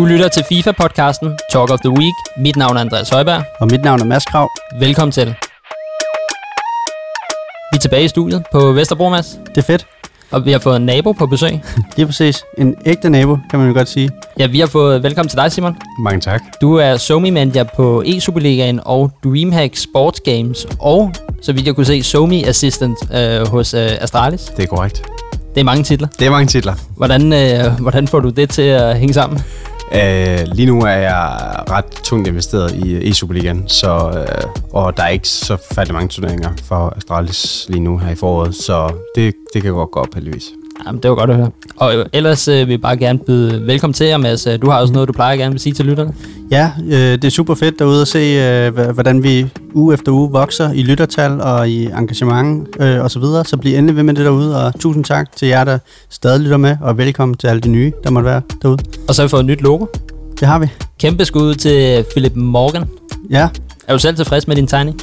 Du lytter til FIFA-podcasten Talk of the Week. Mit navn er Andreas Højberg. Og mit navn er Mads Krav. Velkommen til. Vi er tilbage i studiet på Vesterbro, Mads. Det er fedt. Og vi har fået en nabo på besøg. Lige præcis. En ægte nabo, kan man jo godt sige. Ja, vi har fået velkommen til dig, Simon. Mange tak. Du er somi manager på e-Superligaen og Dreamhack Sports Games. Og, så vidt jeg kunne se, somi assistant øh, hos øh, Astralis. Det er korrekt. Det er mange titler. Det er mange titler. Hvordan, øh, hvordan får du det til at hænge sammen? Uh, lige nu er jeg ret tungt investeret i e-Superligaen, så, uh, og der er ikke så færdig mange turneringer for Astralis lige nu her i foråret, så det, det kan godt gå op heldigvis. Jamen, det var godt at høre. Og øh, ellers øh, vil jeg bare gerne byde velkommen til jer, Mads. Du har også noget, du plejer gerne vil sige til lytterne. Ja, øh, det er super fedt derude at se, øh, hvordan vi uge efter uge vokser i lyttertal og i engagement øh, osv. Så, videre. så bliv endelig ved med det derude, og tusind tak til jer, der stadig lytter med, og velkommen til alle de nye, der måtte være derude. Og så har vi fået et nyt logo. Det har vi. Kæmpe skud til Philip Morgan. Ja. Er du selv tilfreds med din tegning?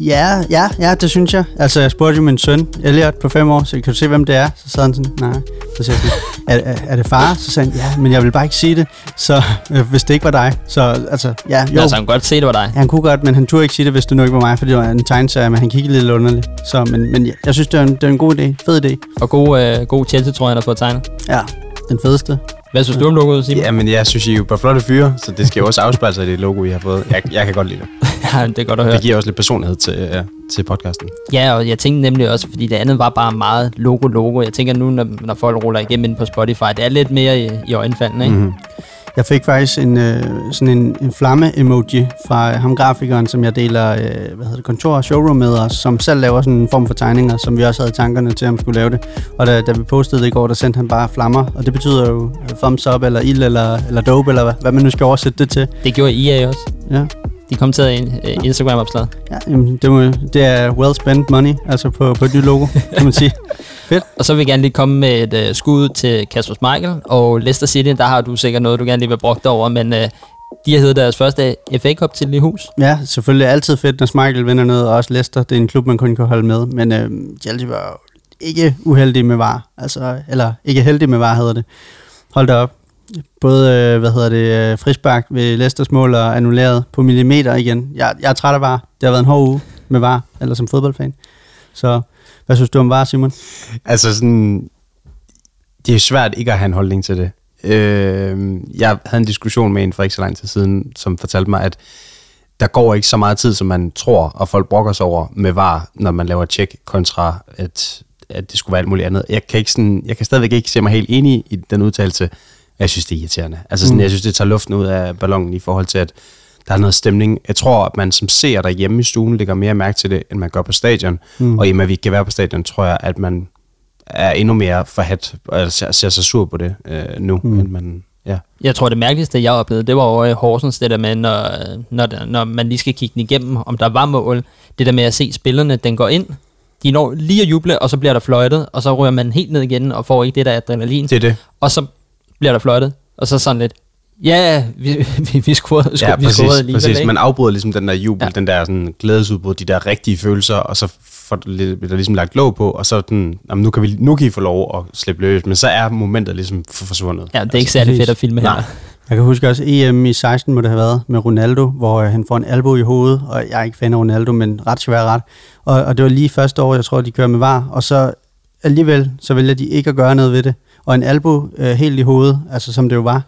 Ja, ja, ja, det synes jeg. Altså, jeg spurgte jo min søn, Elliot, på fem år, så kan du se, hvem det er? Så sagde han sådan, nej. Så sagde jeg er, er, er det far? Så sagde han, ja, men jeg vil bare ikke sige det, så øh, hvis det ikke var dig. Så altså, ja, jo. Altså, han kunne godt se, det var dig. Ja, han kunne godt, men han turde ikke sige det, hvis det nu ikke var mig, fordi det var en tegneserie, men han kiggede lidt underligt. Så, men, men jeg, jeg synes, det er, en, det er en god idé. Fed idé. Og god, øh, god Chelsea, tror jeg, han har fået tegnet. Ja, den fedeste. Hvad synes du om logoet, Simon? Ja, men jeg synes, I er jo bare flotte fyre, så det skal jo også afspejle sig i det logo, I har fået. Jeg, jeg kan godt lide det. ja, det er godt at høre. Det giver også lidt personlighed til, ja, til podcasten. Ja, og jeg tænkte nemlig også, fordi det andet var bare meget logo-logo. Jeg tænker nu, når, når folk ruller igennem ind på Spotify, det er lidt mere i, i øjenfaldene, ikke? Mm-hmm. Jeg fik faktisk en, øh, sådan en, en flamme-emoji fra ham grafikeren, som jeg deler øh, hvad hedder det, kontor og showroom med os, som selv laver sådan en form for tegninger, som vi også havde tankerne til, at han skulle lave det. Og da, da vi postede det i går, der sendte han bare flammer, og det betyder jo thumbs up, eller ild, eller, eller dope, eller hvad, hvad man nu skal oversætte det til. Det gjorde IA også. Ja. De kommenterede en uh, Instagram-opslag. Ja, jamen, det, må, det er well spent money, altså på, på et nyt logo, kan man sige. Fedt. Og så vil jeg gerne lige komme med et uh, skud til Kasper Michael og Leicester City. Der har du sikkert noget, du gerne lige vil brugt over, men uh, de har heddet deres første FA Cup til i hus. Ja, selvfølgelig altid fedt, når Michael vinder noget, og også Leicester. Det er en klub, man kun kan holde med. Men øh, Chelsea var ikke uheldige med var. Altså, eller ikke heldige med var, hedder det. Hold da op. Både, øh, hvad hedder det, øh, frispark ved Leicesters mål og annulleret på millimeter igen. Jeg, jeg er træt af var. Det har været en hård uge med var, eller som fodboldfan. Så hvad synes du om var, Simon? Altså sådan, det er svært ikke at have en holdning til det. Øh, jeg havde en diskussion med en for ikke så lang tid siden, som fortalte mig, at der går ikke så meget tid, som man tror, og folk brokker sig over med var, når man laver tjek, kontra at, at det skulle være alt muligt andet. Jeg kan, ikke sådan, jeg kan stadigvæk ikke se mig helt enig i den udtalelse. Jeg synes, det er irriterende. Altså sådan, mm. jeg synes, det tager luften ud af ballonen i forhold til, at der er noget stemning. Jeg tror, at man som ser derhjemme i stuen lægger mere mærke til det, end man gør på stadion. Mm. Og i og med, at vi ikke kan være på stadion, tror jeg, at man er endnu mere forhat, og ser, ser sig sur på det øh, nu, mm. end man... Ja. Jeg tror, det mærkeligste, jeg oplevede, det var over i Horsens, det der med, når, når, når man lige skal kigge den igennem, om der var mål. Det der med at se spillerne, den går ind, de når lige at juble, og så bliver der fløjtet, og så rører man helt ned igen, og får ikke det der adrenalin. Det er det. Og så bliver der fløjtet, og så sådan lidt, ja, vi, vi, vi scorede, ja, vi præcis, scorede alligevel. Præcis. Man afbryder ligesom den der jubel, ja. den der sådan glædesudbrud, de der rigtige følelser, og så får der ligesom lagt låg på, og så den, jamen, nu, kan vi, nu kan I få lov at slippe løs, men så er momentet ligesom forsvundet. Ja, det er ikke særlig fedt at filme her. Jeg kan huske også EM i 16 må det have været med Ronaldo, hvor øh, han får en albu i hovedet, og jeg er ikke fan af Ronaldo, men ret svær ret. Og, og det var lige første år, jeg tror, de kører med var, og så alligevel, så vælger de ikke at gøre noget ved det. Og en albu øh, helt i hovedet, altså som det jo var,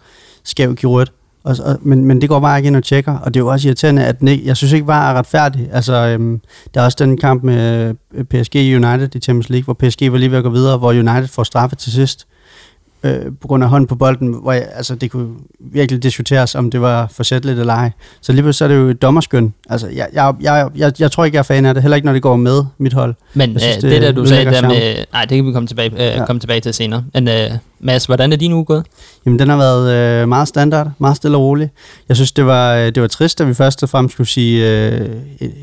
skæv gjort. Og, og, men, men det går bare ikke ind og tjekker, og det er jo også irriterende, at den ikke, jeg synes ikke bare er retfærdig. Altså, øhm, der er også den kamp med øh, PSG United i Champions League, hvor PSG var lige ved at gå videre, hvor United får straffe til sidst øh, på grund af hånden på bolden, hvor jeg, altså, det kunne virkelig diskuteres, om det var forsætteligt eller ej. Så lige så er det jo et dommerskøn. Altså, jeg, jeg, jeg, jeg, jeg tror ikke, jeg er fan af det, heller ikke når det går med mit hold. Men synes, øh, det, det der, du sagde der med... Nej, det kan vi komme tilbage, øh, ja. komme tilbage til senere. Men øh, Mads, hvordan er din uge gået? Jamen, den har været øh, meget standard, meget stille og rolig. Jeg synes, det var, øh, det var trist, at vi først og fremmest skulle sige øh,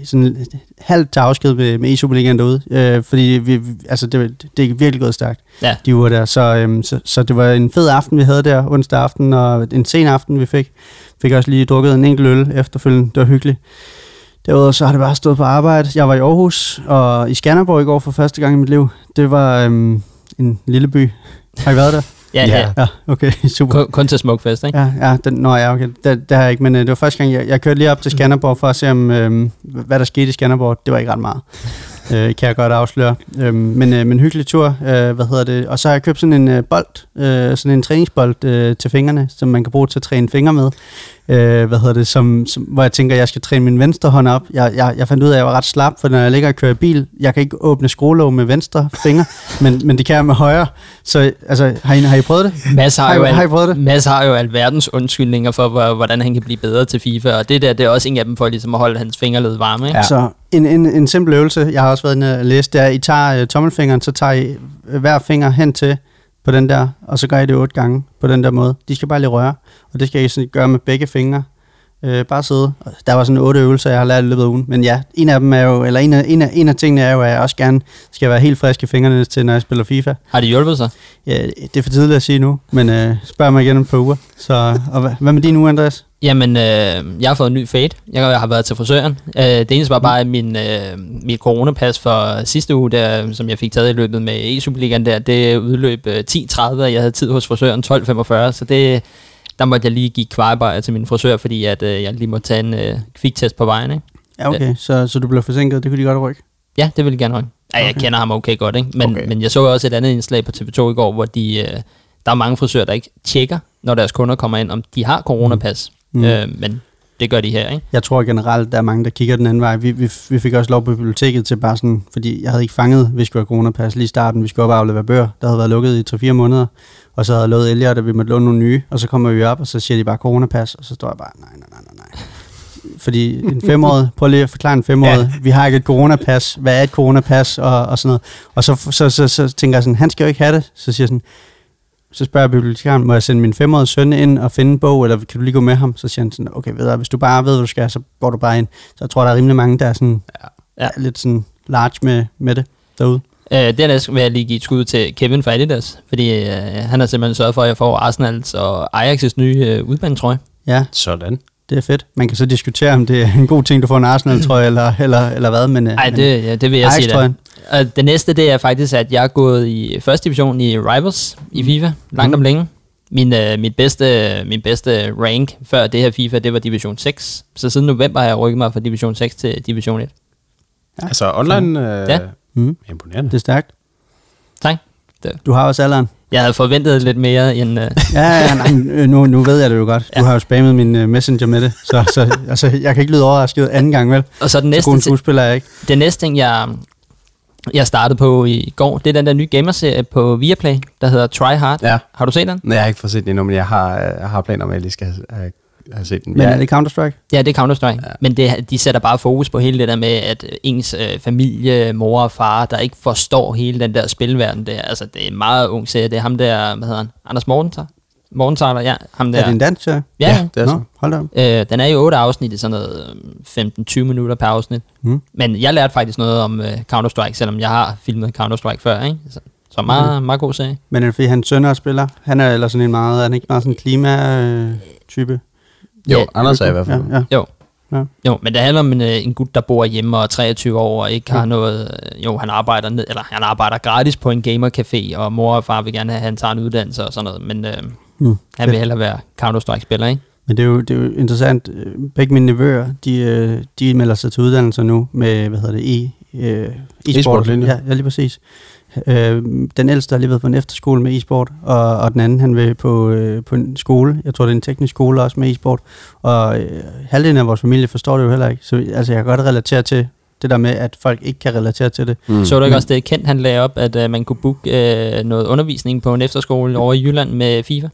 sådan halvt til afsked med, med e-Superligaen derude. Øh, fordi vi, altså, det, det er virkelig gået stærkt, ja. de uger der. Så, øh, så, så det var en fed aften, vi havde der onsdag aften, og en sen aften, vi fik. Fik også lige drukket en enkelt øl efterfølgende. Det var hyggeligt. Derudover så har det bare stået på arbejde. Jeg var i Aarhus og i Skanderborg i går for første gang i mit liv. Det var øhm, en lille by. Har I været der? Ja, Ja. ja. Okay, super. Kun, kun til Smukfest, ikke? Ja, ja den, nå, ja, okay. Det, det har jeg ikke, men øh, det var første gang, jeg, jeg kørte lige op til Skanderborg for at se, om, øh, hvad der skete i Skanderborg. Det var ikke ret meget, øh, kan jeg godt afsløre. Øh, men, øh, men hyggelig tur, øh, hvad hedder det. Og så har jeg købt sådan en øh, bold, øh, sådan en træningsbold øh, til fingrene, som man kan bruge til at træne fingre med. Øh, hvad hedder det, som, som, hvor jeg tænker, jeg skal træne min venstre hånd op. Jeg, jeg, jeg fandt ud af, at jeg var ret slap, for når jeg ligger og kører bil, jeg kan ikke åbne skruelåg med venstre finger, men, men det kan jeg med højre. Så altså, har I, har I prøvet det? Mads har, Har I- jo har I prøvet det? Mads har jo alverdens undskyldninger for, hvor- hvordan han kan blive bedre til FIFA, og det der, det er også en af dem for ligesom at holde hans fingerled varme, ikke? Ja. Så en, en, en simpel øvelse, jeg har også været inde og læse, det er, at I tager uh, tommelfingeren, så tager I øh, hver finger hen til på den der, og så gør I det otte gange på den der måde. De skal bare lige røre, og det skal I sådan gøre med begge fingre. Øh, bare sidde. Der var sådan otte øvelser, jeg har lært i løbet af ugen. Men ja, en af dem er jo, eller en af, en af, en af tingene er jo, at jeg også gerne skal være helt frisk i fingrene til, når jeg spiller FIFA. Har det hjulpet sig? Ja, det er for tidligt at sige nu, men øh, spørg mig igen om et par uger. Så, og hvad, hvad med din uge, Andreas? Jamen, øh, jeg har fået en ny fade. Jeg har været til frisøren. Øh, det eneste var bare, at min, øh, mit coronapas for sidste uge, der, som jeg fik taget i løbet med e-Superligaen der, det udløb øh, 10.30, og jeg havde tid hos frisøren 12.45, så det, der måtte jeg lige give kvejebajer til min frisør, fordi at, øh, jeg lige måtte tage en øh, kviktest på vejen, ikke? Ja, okay, så, så du blev forsinket, det kunne de godt rykke. Ja, det vil jeg gerne. Ja, jeg Okay. kender ham okay godt, ikke? Men, Okay. okay. men jeg så også et andet indslag på TV2 i går, hvor de, øh, der er mange frisører, der ikke tjekker, når deres kunder kommer ind, om de har coronapas. Mm. Mm. Øh, men det gør de her, ikke? Jeg tror generelt, der er mange, der kigger den anden vej. Vi, vi, vi fik også lov på biblioteket til bare sådan, fordi jeg havde ikke fanget, hvis vi skulle have coronapas lige i starten. Vi skulle op og aflevere bøger, der havde været lukket i 3-4 måneder. Og så havde jeg lovet Elliot, at vi måtte låne nogle nye. Og så kommer vi op, og så siger de bare coronapas. Og så står jeg bare, nej, nej, nej, nej, nej. Fordi en femårig, prøv lige at forklare en femårig, ja. vi har ikke et coronapas, hvad er et coronapas, og, og sådan noget. Og så, så, så, så, tænker jeg sådan, han skal jo ikke have det. Så siger jeg sådan, så spørger jeg bibliotekaren, må jeg sende min femårige søn ind og finde en bog, eller kan du lige gå med ham? Så siger han sådan, okay, ved du, hvis du bare ved, hvad du skal, så går du bare ind. Så jeg tror, der er rimelig mange, der er sådan, ja. Ja. er lidt sådan large med, med det derude. Øh, dernæst vil jeg lige give et skud til Kevin fra Adidas, fordi øh, han har simpelthen sørget for, at jeg får Arsenals og Ajax' nye øh, udbanetrøje. Ja, Sådan. det er fedt. Man kan så diskutere, om det er en god ting, du får en Arsenal-trøje, eller, eller, eller hvad, men... øh, Nej, men det, ja, det vil jeg sige da. Ajax-trøjen. Og det næste, det er faktisk, at jeg er gået i første division i Rivals i FIFA, langt Mm. om længe. Min, øh, mit, bedste, min bedste rank før det her FIFA, det var Division 6. Så siden november har jeg rykket mig fra Division 6 til Division 1. Ja. Altså online... Øh, Ja. Mm, Imponerende. det er stærkt. Tak. Du har også alderen. Jeg havde forventet lidt mere end... Øh, Ja, ja, nej, øh, nu, nu ved jeg det jo godt. Du Ja. har jo spammet min uh, messenger med det, så, så altså, jeg kan ikke lyde overrasket anden gang, vel? og så den Så næste, god skuespiller er jeg ikke. det næste ting, jeg, jeg startede på i går, det er den der nye gamerserie på Viaplay, der hedder Try Hard. Ja. Har du set den? Nej, jeg har ikke fået set den endnu, men jeg har, jeg har planer om, at jeg lige skal have, have set den. Men er det Counter-Strike? Ja, det er Counter-Strike. Ja. Ja. Men det, de sætter bare fokus på hele det der med, at øh, ens øh, familie, mor og far, der ikke forstår hele den der spilverden der. Altså, det er en meget ung serie. Det er ham der, hvad hedder han? Anders Morgenthaler? Morgenthaler, ja. Ham der. Er det en dansk serie? Ja, Ja, det er Nå, så. hold da op. Øh, den er jo otte afsnit i sådan noget øh, 15-20 minutter per afsnit. Mm. Men jeg lærte faktisk noget om øh, Counter-Strike, selvom jeg har filmet Counter-Strike før, ikke? Så, så meget, mm. meget god serie. Men er det fordi, hans søn også spiller? Han er eller sådan en meget, er han ikke meget sådan en klima-type? Jo, Ja, Anders er i hvert fald. Ja, ja. Jo. Ja. Jo, men det handler om en, øh, en gut, der bor hjemme og er 23 år og ikke har Ja. noget... øh, Jo, han arbejder ned, eller han arbejder gratis på en gamercafé, og mor og far vil gerne have, at han tager en uddannelse og sådan noget, men øh, Mm. han vil hellere være Counter-Strike-spiller, ikke? Men det er, jo, det er jo interessant. Øh, Begge mine nevøer, de, de melder sig til uddannelser nu med, hvad hedder det, e, e-sport. E-sport-linje. ja, ja, lige præcis. Øh, den ældste har lige været på en efterskole med e-sport, og, og den anden han vil på, øh, på en skole. Jeg tror, det er en teknisk skole også med e-sport. Og øh, halvdelen af vores familie forstår det jo heller ikke. Så altså, jeg kan godt relatere til det der med, at folk ikke kan relatere til det. Mm. Så du ikke også det kendt, han lagde op, at øh, man kunne booke øh, noget undervisning på en efterskole over i Jylland med FIFA?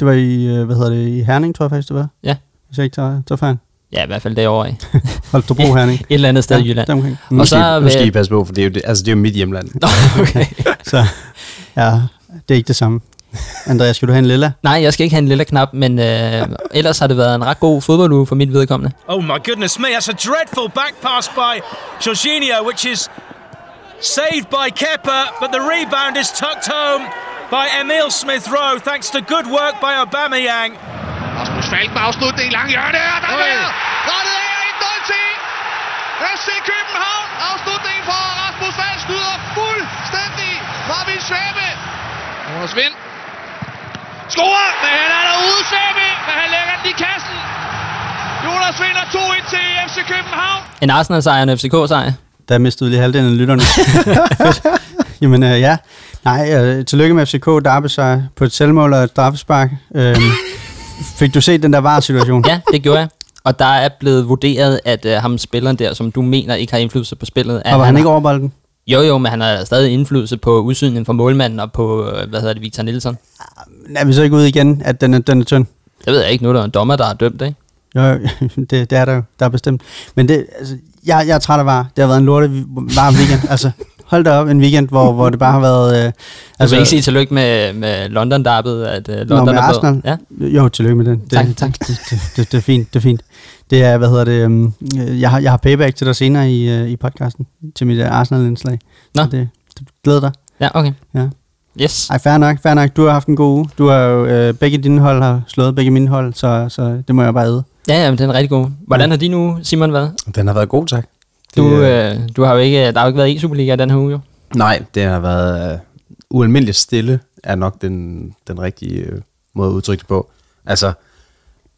Det var i, øh, hvad hedder det, i Herning, tror jeg faktisk, det var. Ja. Hvis jeg ikke tager, tager fejl. Ja, i hvert fald derovre i. Holstebro Herning. Et eller andet sted i Jylland. deromkring. Og Nu så skal, I- nu skal I passe på, for det er jo, det, altså, det er jo mit hjemland. Nå, okay. Så ja, det er ikke det samme. Andreas, skal du have en lilla? Nej, jeg skal ikke have en lille knap, men øh, ellers har det været en ret god fodbolduge for mit vedkommende. Oh my goodness me, that's a dreadful back pass by Jorginho, which is saved by Kepa, but the rebound is tucked home by Emil Smith Rowe, thanks to good work by Aubameyang. Rasmus Falk med afslutning lang hjørne, og der er der! Af 1-0 til FC København. Afslutningen for Rasmus Vand skyder fuldstændig Marvin Svabe. Jonas Vind. Scorer, men han er derude, Svabe. Men han lægger den i kassen. Jonas Vind er 2-1 til FC København. En Arsenal-sejr en FCK-sejr. Der mistede lige halvdelen af lytterne. Jamen øh, ja, nej, øh, tillykke med FCK, Darby sig på et selvmål og et straffespark. Øh, fik du set den der var situation? ja, det gjorde jeg. Og der er blevet vurderet, at uh, ham spilleren der, som du mener ikke har indflydelse på spillet, Og var han har- ikke over bolden? Jo, jo, men han har stadig indflydelse på udsynningen fra målmanden og på, øh, hvad hedder det, Victor Nielsen. Er vi så ikke ude igen, at den er, den er tynd? Det ved jeg ikke, nu er der en dommer, der har dømt, ikke? Jo, jo, det, det er der jo, der er bestemt. Men det, altså, jeg, jeg er træt af var. Det har været en lorte var weekend. altså, hold da op, en weekend, hvor, hvor det bare har været... Øh, Altså, altså, vil ikke sige tillykke med, med London Derbyet, at Nå, London med er Arsenal? blevet... Ja, Jo, tillykke med den. Det, Tak, tak. Det, det, det, det, er fint, det er fint. Det er, hvad hedder det, um, jeg, har, jeg har payback til dig senere i, uh, i podcasten, til mit uh, Arsenal-indslag. Nå. Så det, det glæder dig. ja okay. Ja. Yes. Ej, fair nok, fair nok. Du har haft en god uge. Du har jo, øh, begge dine hold har slået begge mine hold, så, så det må jeg bare æde. Ja, ja, men den er rigtig god. Hvordan har din uge, Simon, været? Den har været god, tak. Du, Det, øh, du har jo ikke, der har jo ikke været i Superliga den her uge, jo. Nej, det har været øh, ualmindeligt stille, er nok den, den rigtige øh, måde at udtrykke det på. Altså,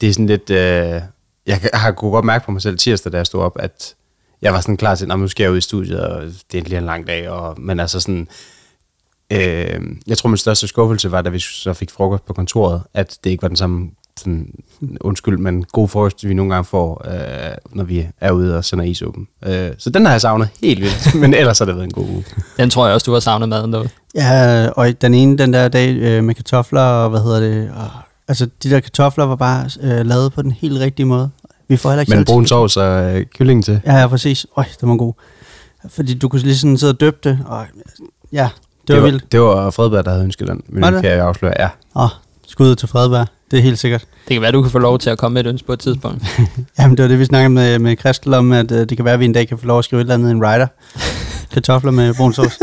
det er sådan lidt... Øh, jeg har kunne godt mærke på mig selv tirsdag, da jeg stod op, at jeg var sådan klar til, at nu skal jeg ud i studiet, og det er lige en lang dag. Og, men altså sådan... Øh, jeg tror, min største skuffelse var, da vi så fik frokost på kontoret, at det ikke var den samme sådan, undskyld, men god frokost, vi nogle gange får, øh, når vi er ude og sender isåben. Øh, så den har jeg savnet helt vildt, men ellers har det været en god uge. Den tror jeg også, du har savnet maden derude. Ja, og den ene, den der dag øh, med kartofler, og hvad hedder det, og, altså de der kartofler var bare øh, lavet på den helt rigtige måde. Vi får heller ikke Men brun sovs og øh, kylling til. Ja, ja, præcis. Øj, det var god. Fordi du kunne lige sådan sidde og døbe det, og ja, det var, var, vildt. det var Fredberg, der havde ønsket den. Men Var det det? kan jeg afsløre, ja. Åh, skud til Fredberg. Det er helt sikkert. Det kan være, du kan få lov til at komme med et ønske på et tidspunkt. Jamen, det var det, vi snakkede med, med Christel om, at øh, det kan være, at vi en dag kan få lov at skrive et eller andet i en writer. Kartofler med brun sovs.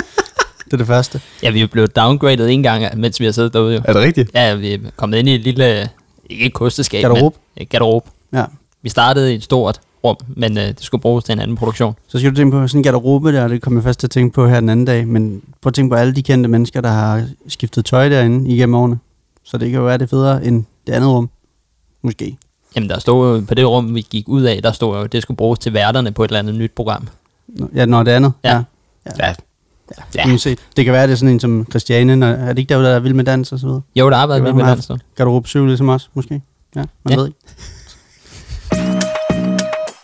det er det første. Ja, vi er blevet downgraded en gang, mens vi har siddet derude, jo. Er det rigtigt? Ja, vi er kommet ind i et lille, ikke et kosteskab, Garderobe. men et garderobe. Ja. Vi startede i et stort rum, men øh, det skulle bruges til en anden produktion. Så skal du tænke på sådan en garderobe der, det kommer jeg først til at tænke på her den anden dag, men prøv at tænke på alle de kendte mennesker, der har skiftet tøj derinde igennem årene. Så det kan jo være det er federe end det andet rum. Måske. Jamen, der stod på det rum, vi gik ud af, der stod jo, at det skulle bruges til værterne på et eller andet nyt program. Nå, Ja, når det andet. Ja. Ja. Ja. Uanset. Det kan være, det er sådan en som Christiane, når, er det ikke derude, der er vild med dans og så videre? Jo, der har været kan med dans. dog. Garderobe 7 ligesom os, måske. Ja, man Ja. ja. ved ikke.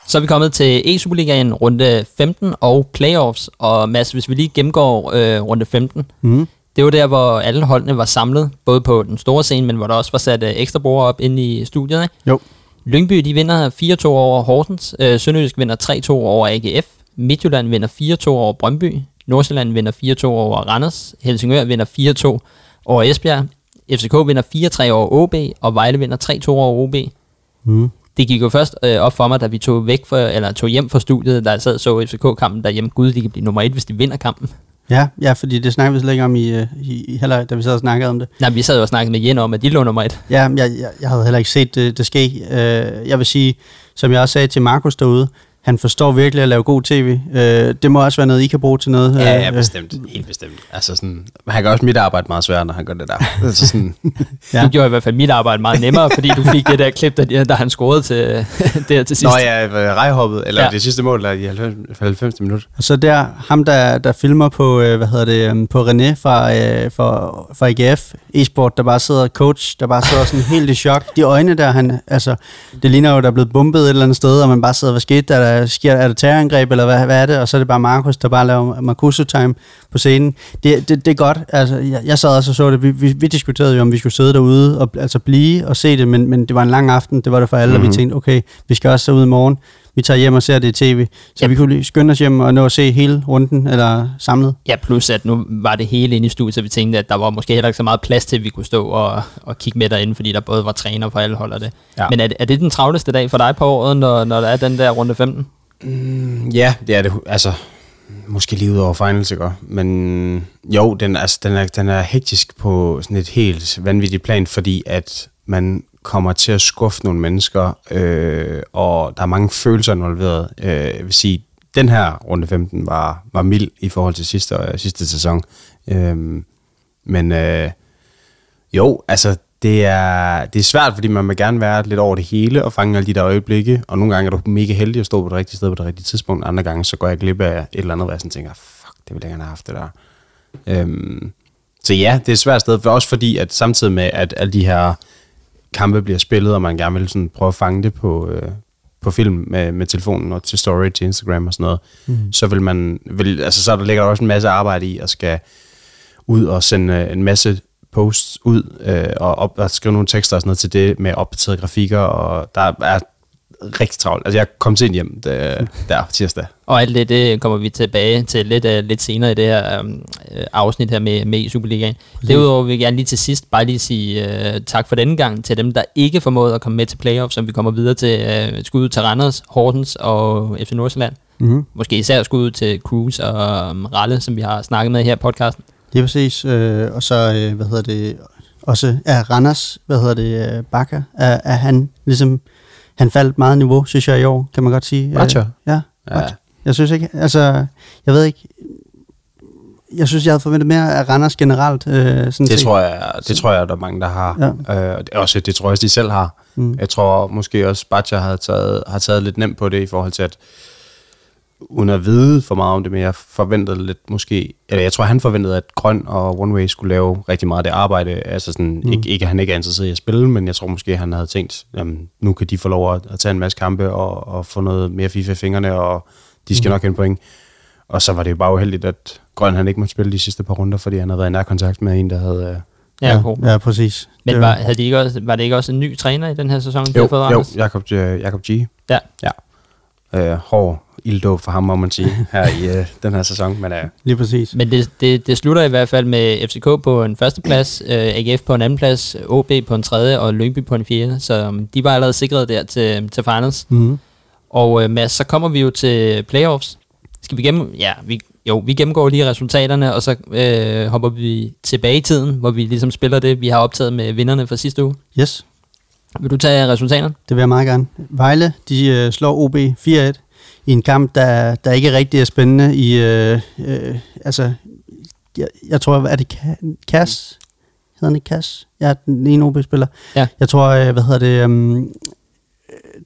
Så er vi kommet til E-Superligaen runde 15 og playoffs. Og Mads, hvis vi lige gennemgår øh, runde 15. Mm. Det var der, hvor alle holdene var samlet, både på den store scene, men hvor der også var sat øh, ekstra bord op inde i studiet. Ikke? Jo. Lyngby, de vinder 4-2 over Horsens. Øh, Sønderjysk vinder 3-2 over AGF. Midtjylland vinder 4-2 over Brøndby. Nordsjælland vinder 4-2 over Randers. Helsingør vinder 4-2 over Esbjerg. FCK vinder 4-3 over OB, og Vejle vinder 3-2 over OB. Mm. Det gik jo først øh, op for mig, da vi tog væk for, eller tog hjem fra studiet, da jeg sad og så FCK-kampen derhjemme. Gud, de kan blive nummer et, hvis de vinder kampen. Ja, ja, fordi det snakkede vi slet ikke om i, øh, i, i halvleg, da vi sad og snakkede om det. Nej, vi sad jo og snakkede med Jen om, at de lå nummer et. Ja, jeg, jeg, jeg havde heller ikke set det, det ske. Øh, jeg vil sige, som jeg også sagde til Markus derude, han forstår virkelig at lave god tv. Øh, det må også være noget, I kan bruge til noget. Ja, ja, øh, bestemt. Helt bestemt. Altså sådan, han gør også mit arbejde meget sværere, når han gør det der. altså sådan, Ja. Ja. Du gjorde i hvert fald mit arbejde meget nemmere, fordi du fik det der klip, der, der han scorede til, der til sidst. Nå ja, rejhoppet, eller Ja. ja. det sidste mål der i 90, 90 minutter. Og så der, ham der, der filmer på, øh, hvad hedder det, um, på René fra, øh, fra, fra AGF, e-sport, der bare sidder coach, der bare sidder sådan helt i chok. De øjne der, han, altså, det ligner jo, der er blevet bumpet et eller andet sted, og man bare sidder, hvad skete der? der sker, er det terrorangreb, eller hvad, hvad er det? Og så er det bare Markus, der bare laver Marcuso-time på scenen. Det, det, det er godt. Altså, jeg, jeg sad også og så det. Vi, vi, vi diskuterede jo, om vi skulle sidde derude og altså blive og se det, men, men det var en lang aften. Det var det for alle, mm-hmm. og vi tænkte, okay, vi skal også ud i morgen. Vi tager hjem og ser det i tv. Så Ja. vi kunne lige skynde os hjem og nå at se hele runden, eller samlet. Ja, plus at nu var det hele inde i studiet, så vi tænkte, at der var måske heller ikke så meget plads til, at vi kunne stå og, og kigge med derinde, fordi der både var træner for alle hold og det. Ja. Men er, det- er det den travleste dag for dig på året, når, når der er den der runde 15? Ja, det er det. Altså, måske lige ud over finals, ikke? Men jo, den, altså, den, er, den er hektisk på sådan et helt vanvittigt plan, fordi at man kommer til at skuffe nogle mennesker, øh, og der er mange følelser involveret. Øh, jeg vil sige, den her runde 15 var, var mild i forhold til sidste, øh, sidste sæson. Øh, men øh, jo, altså, det er, det er svært, fordi man vil gerne være lidt over det hele og fange alle de der øjeblikke, og nogle gange er du mega heldig at stå på det rigtige sted på det rigtige tidspunkt, andre gange så går jeg glip af et eller andet, hvor jeg sådan tænker, fuck, det ville jeg gerne have haft det der. Øhm, så ja, det er et svært sted, for også fordi, at samtidig med, at alle de her kampe bliver spillet, og man gerne vil sådan prøve at fange det på, øh, på film med, med telefonen og til story, til Instagram og sådan noget, mm. så vil man, vil, altså så der ligger der også en masse arbejde i at skal ud og sende øh, en masse posts ud øh, og, op, og skrive nogle tekster og sådan noget til det med opdaterede grafikker, og der er rigtig travlt. Altså jeg kom til hjem der, der tirsdag. Og alt det, det kommer vi tilbage til lidt, uh, lidt senere i det her um, afsnit her med, med Superligaen. Præcis. Derudover vil jeg gerne lige til sidst bare lige sige uh, tak for denne gang til dem, der ikke formåede at komme med til playoff, som vi kommer videre til uh, skud til Randers, Horsens og FC Nordsjælland. Mm-hmm. Måske især skud til Cruz og um, Ralle, som vi har snakket med her i podcasten. Det er præcis. Øh, og så, øh, hvad hedder det, også er Randers, hvad hedder det, Bakker, er, er han ligesom han faldt meget niveau, synes jeg, i år, kan man godt sige. Øh, ja, ja. Jeg synes ikke, altså, jeg ved ikke, jeg synes, jeg havde forventet mere af Randers generelt. Øh, sådan det, set. tror jeg, det tror jeg, der er mange, der har. Ja. Øh, også, det tror jeg også, de selv har. Mm. Jeg tror måske også, Bacha har taget, har taget lidt nemt på det i forhold til, at uden at vide for meget om det, men jeg forventede lidt måske, eller jeg tror, han forventede, at Grøn og One Way skulle lave rigtig meget af det arbejde. Altså sådan, mm. ikke, ikke at han ikke er interesseret i at spille, men jeg tror måske, han havde tænkt, jamen, nu kan de få lov at, at tage en masse kampe og, og få noget mere FIFA i fingrene, og de skal mm. nok hente point. Og så var det jo bare uheldigt, at Grøn han ikke måtte spille de sidste par runder, fordi han havde været i nær kontakt med en, der havde... Øh, Ja, ja, ja, præcis. Men var, havde de ikke også, var det ikke også en ny træner i den her sæson? Jo, jo Jakob, Jakob G. Ja. ja. Øh, hård ilddåb for ham, må man sige, her i uh, den her sæson. Men, uh, Lige præcis. Men det, det, det slutter i hvert fald med FCK på en første plads, uh, øh, AGF på en anden plads, OB på en tredje og Lyngby på en fjerde. Så um, de var allerede sikret der til, til finals. Mm-hmm. Og uh, Mads, så kommer vi jo til playoffs. Skal vi gennem... Ja, vi, jo, vi gennemgår lige resultaterne, og så øh, hopper vi tilbage i tiden, hvor vi ligesom spiller det, vi har optaget med vinderne fra sidste uge. Yes. Vil du tage resultaterne? Det vil jeg meget gerne. Vejle, de øh, slår OB 4-1 i en kamp, der, der ikke rigtig er spændende i, øh, øh, altså, jeg, jeg tror, er det Kass? Hedder han ikke Kass? Ja, den ene OB-spiller. Ja. Jeg tror, øh, hvad hedder det, um,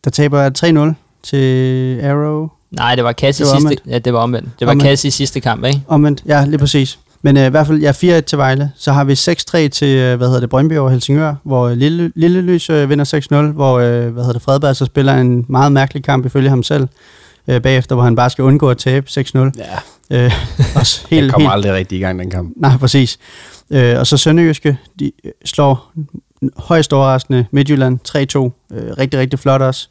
der taber 3-0 til Arrow. Nej, det var Kass i sidste, ja, det var omvendt. Det var Kass i sidste kamp, ikke? Omvendt, ja, lige præcis. Men øh, i hvert fald, ja, 4-1 til Vejle. Så har vi 6-3 til, øh, hvad hedder det, Brøndby over Helsingør, hvor Lille, Lille Lys øh, vinder 6-0, hvor, øh, hvad hedder det, Fredberg så spiller en meget mærkelig kamp ifølge ham selv øh, bagefter, hvor han bare skal undgå at tabe 6-0. Ja. Øh, også helt, det kommer helt, aldrig rigtig i gang, den kamp. Nej, præcis. Øh, og så Sønderjyske, de øh, slår højst overraskende Midtjylland 3-2. Øh, rigtig, rigtig flot også.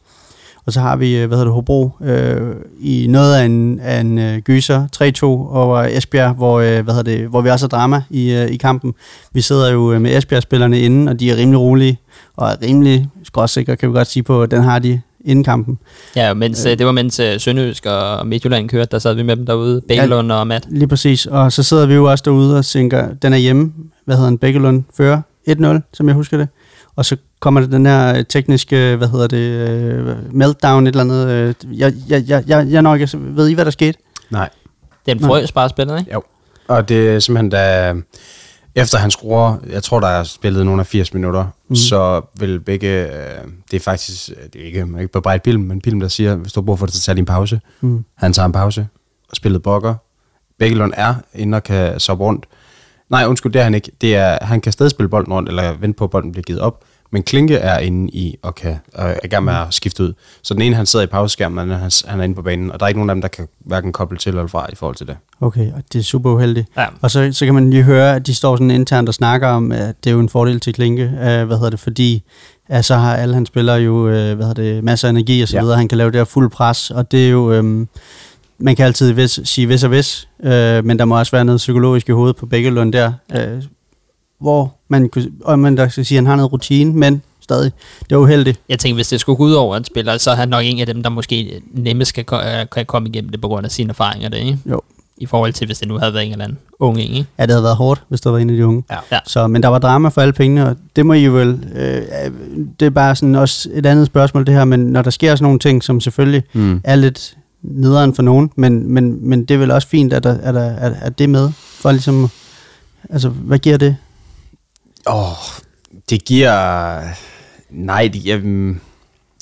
Og så har vi, øh, hvad hedder det, Hobro øh, i noget af en, af en øh, gyser, 3-2 over Esbjerg, hvor, øh, hvad hedder det, hvor vi også har drama i, øh, i kampen. Vi sidder jo øh, med Esbjerg-spillerne inden, og de er rimelig rolige, og er rimelig skråsikre, kan vi godt sige på, den har de inden kampen. Ja, mens, øh, det var mens øh, Sønderjysk og Midtjylland kørte, der sad vi med dem derude, Bækkelund ja, og Matt. Lige præcis, og så sidder vi jo også derude og tænker, den er hjemme, hvad hedder den, Bækkelund fører 1-0, som jeg husker det. Og så kommer der den her øh, tekniske, hvad hedder det, meltdown, et eller andet. Jeg, jeg, jeg, jeg, jeg nok, jeg ved I, hvad der skete? Nej. Det er en frøs bare spillet, ikke? Jo. Og det er simpelthen, da, efter han skruer, jeg tror, der er spillet nogle af 80 minutter, mm. så vil begge, uh, det er faktisk, det er ikke, man ikke bebrejde Pilm, men Pilm, der siger, hvis du har brug for det, så tager en pause. Mm. Han tager en pause og spillet bokker. Beggelund er inde og kan soppe rundt. Nej, undskyld, det er han ikke. Det er, han kan stadig spille bolden rundt, eller vente på, at bolden bliver givet op. Men Klinke er inde i og kan, og er gang med at skifte ud. Så den ene, han sidder i pauseskærmen, og han, han er inde på banen, og der er ikke nogen af dem, der kan hverken koble til eller fra i forhold til det. Okay, og det er super uheldigt. Ja. Og så, så kan man lige høre, at de står sådan internt og snakker om, at det er jo en fordel til Klinke, uh, hvad hedder det, fordi ja, så har alle hans spillere jo uh, hvad hedder det, masser af energi og så ja. videre. Han kan lave det her fuld pres, og det er jo... Um, man kan altid vis, sige vis og vis, øh, men der må også være noget psykologisk i hovedet på begge lund der. Øh, hvor man kunne, og man der skal sige, at han har noget rutine, men stadig, det er uheldigt. Jeg tænker, hvis det skulle gå ud over en spiller, så er han nok en af dem, der måske nemmest kan, kan komme igennem det på grund af sine erfaringer, det, ikke? Jo. I forhold til, hvis det nu havde været en eller anden unge, ikke? Ja, det havde været hårdt, hvis det var en af de unge. Ja. ja. Så, men der var drama for alle pengene, og det må I vel... Øh, det er bare sådan også et andet spørgsmål, det her, men når der sker sådan nogle ting, som selvfølgelig mm. er lidt nederen for nogen, men, men, men det er vel også fint, at, der, at, der, at, at det er med, for ligesom... Altså, hvad giver det? Åh, oh, Det giver... Nej, det giver... mm,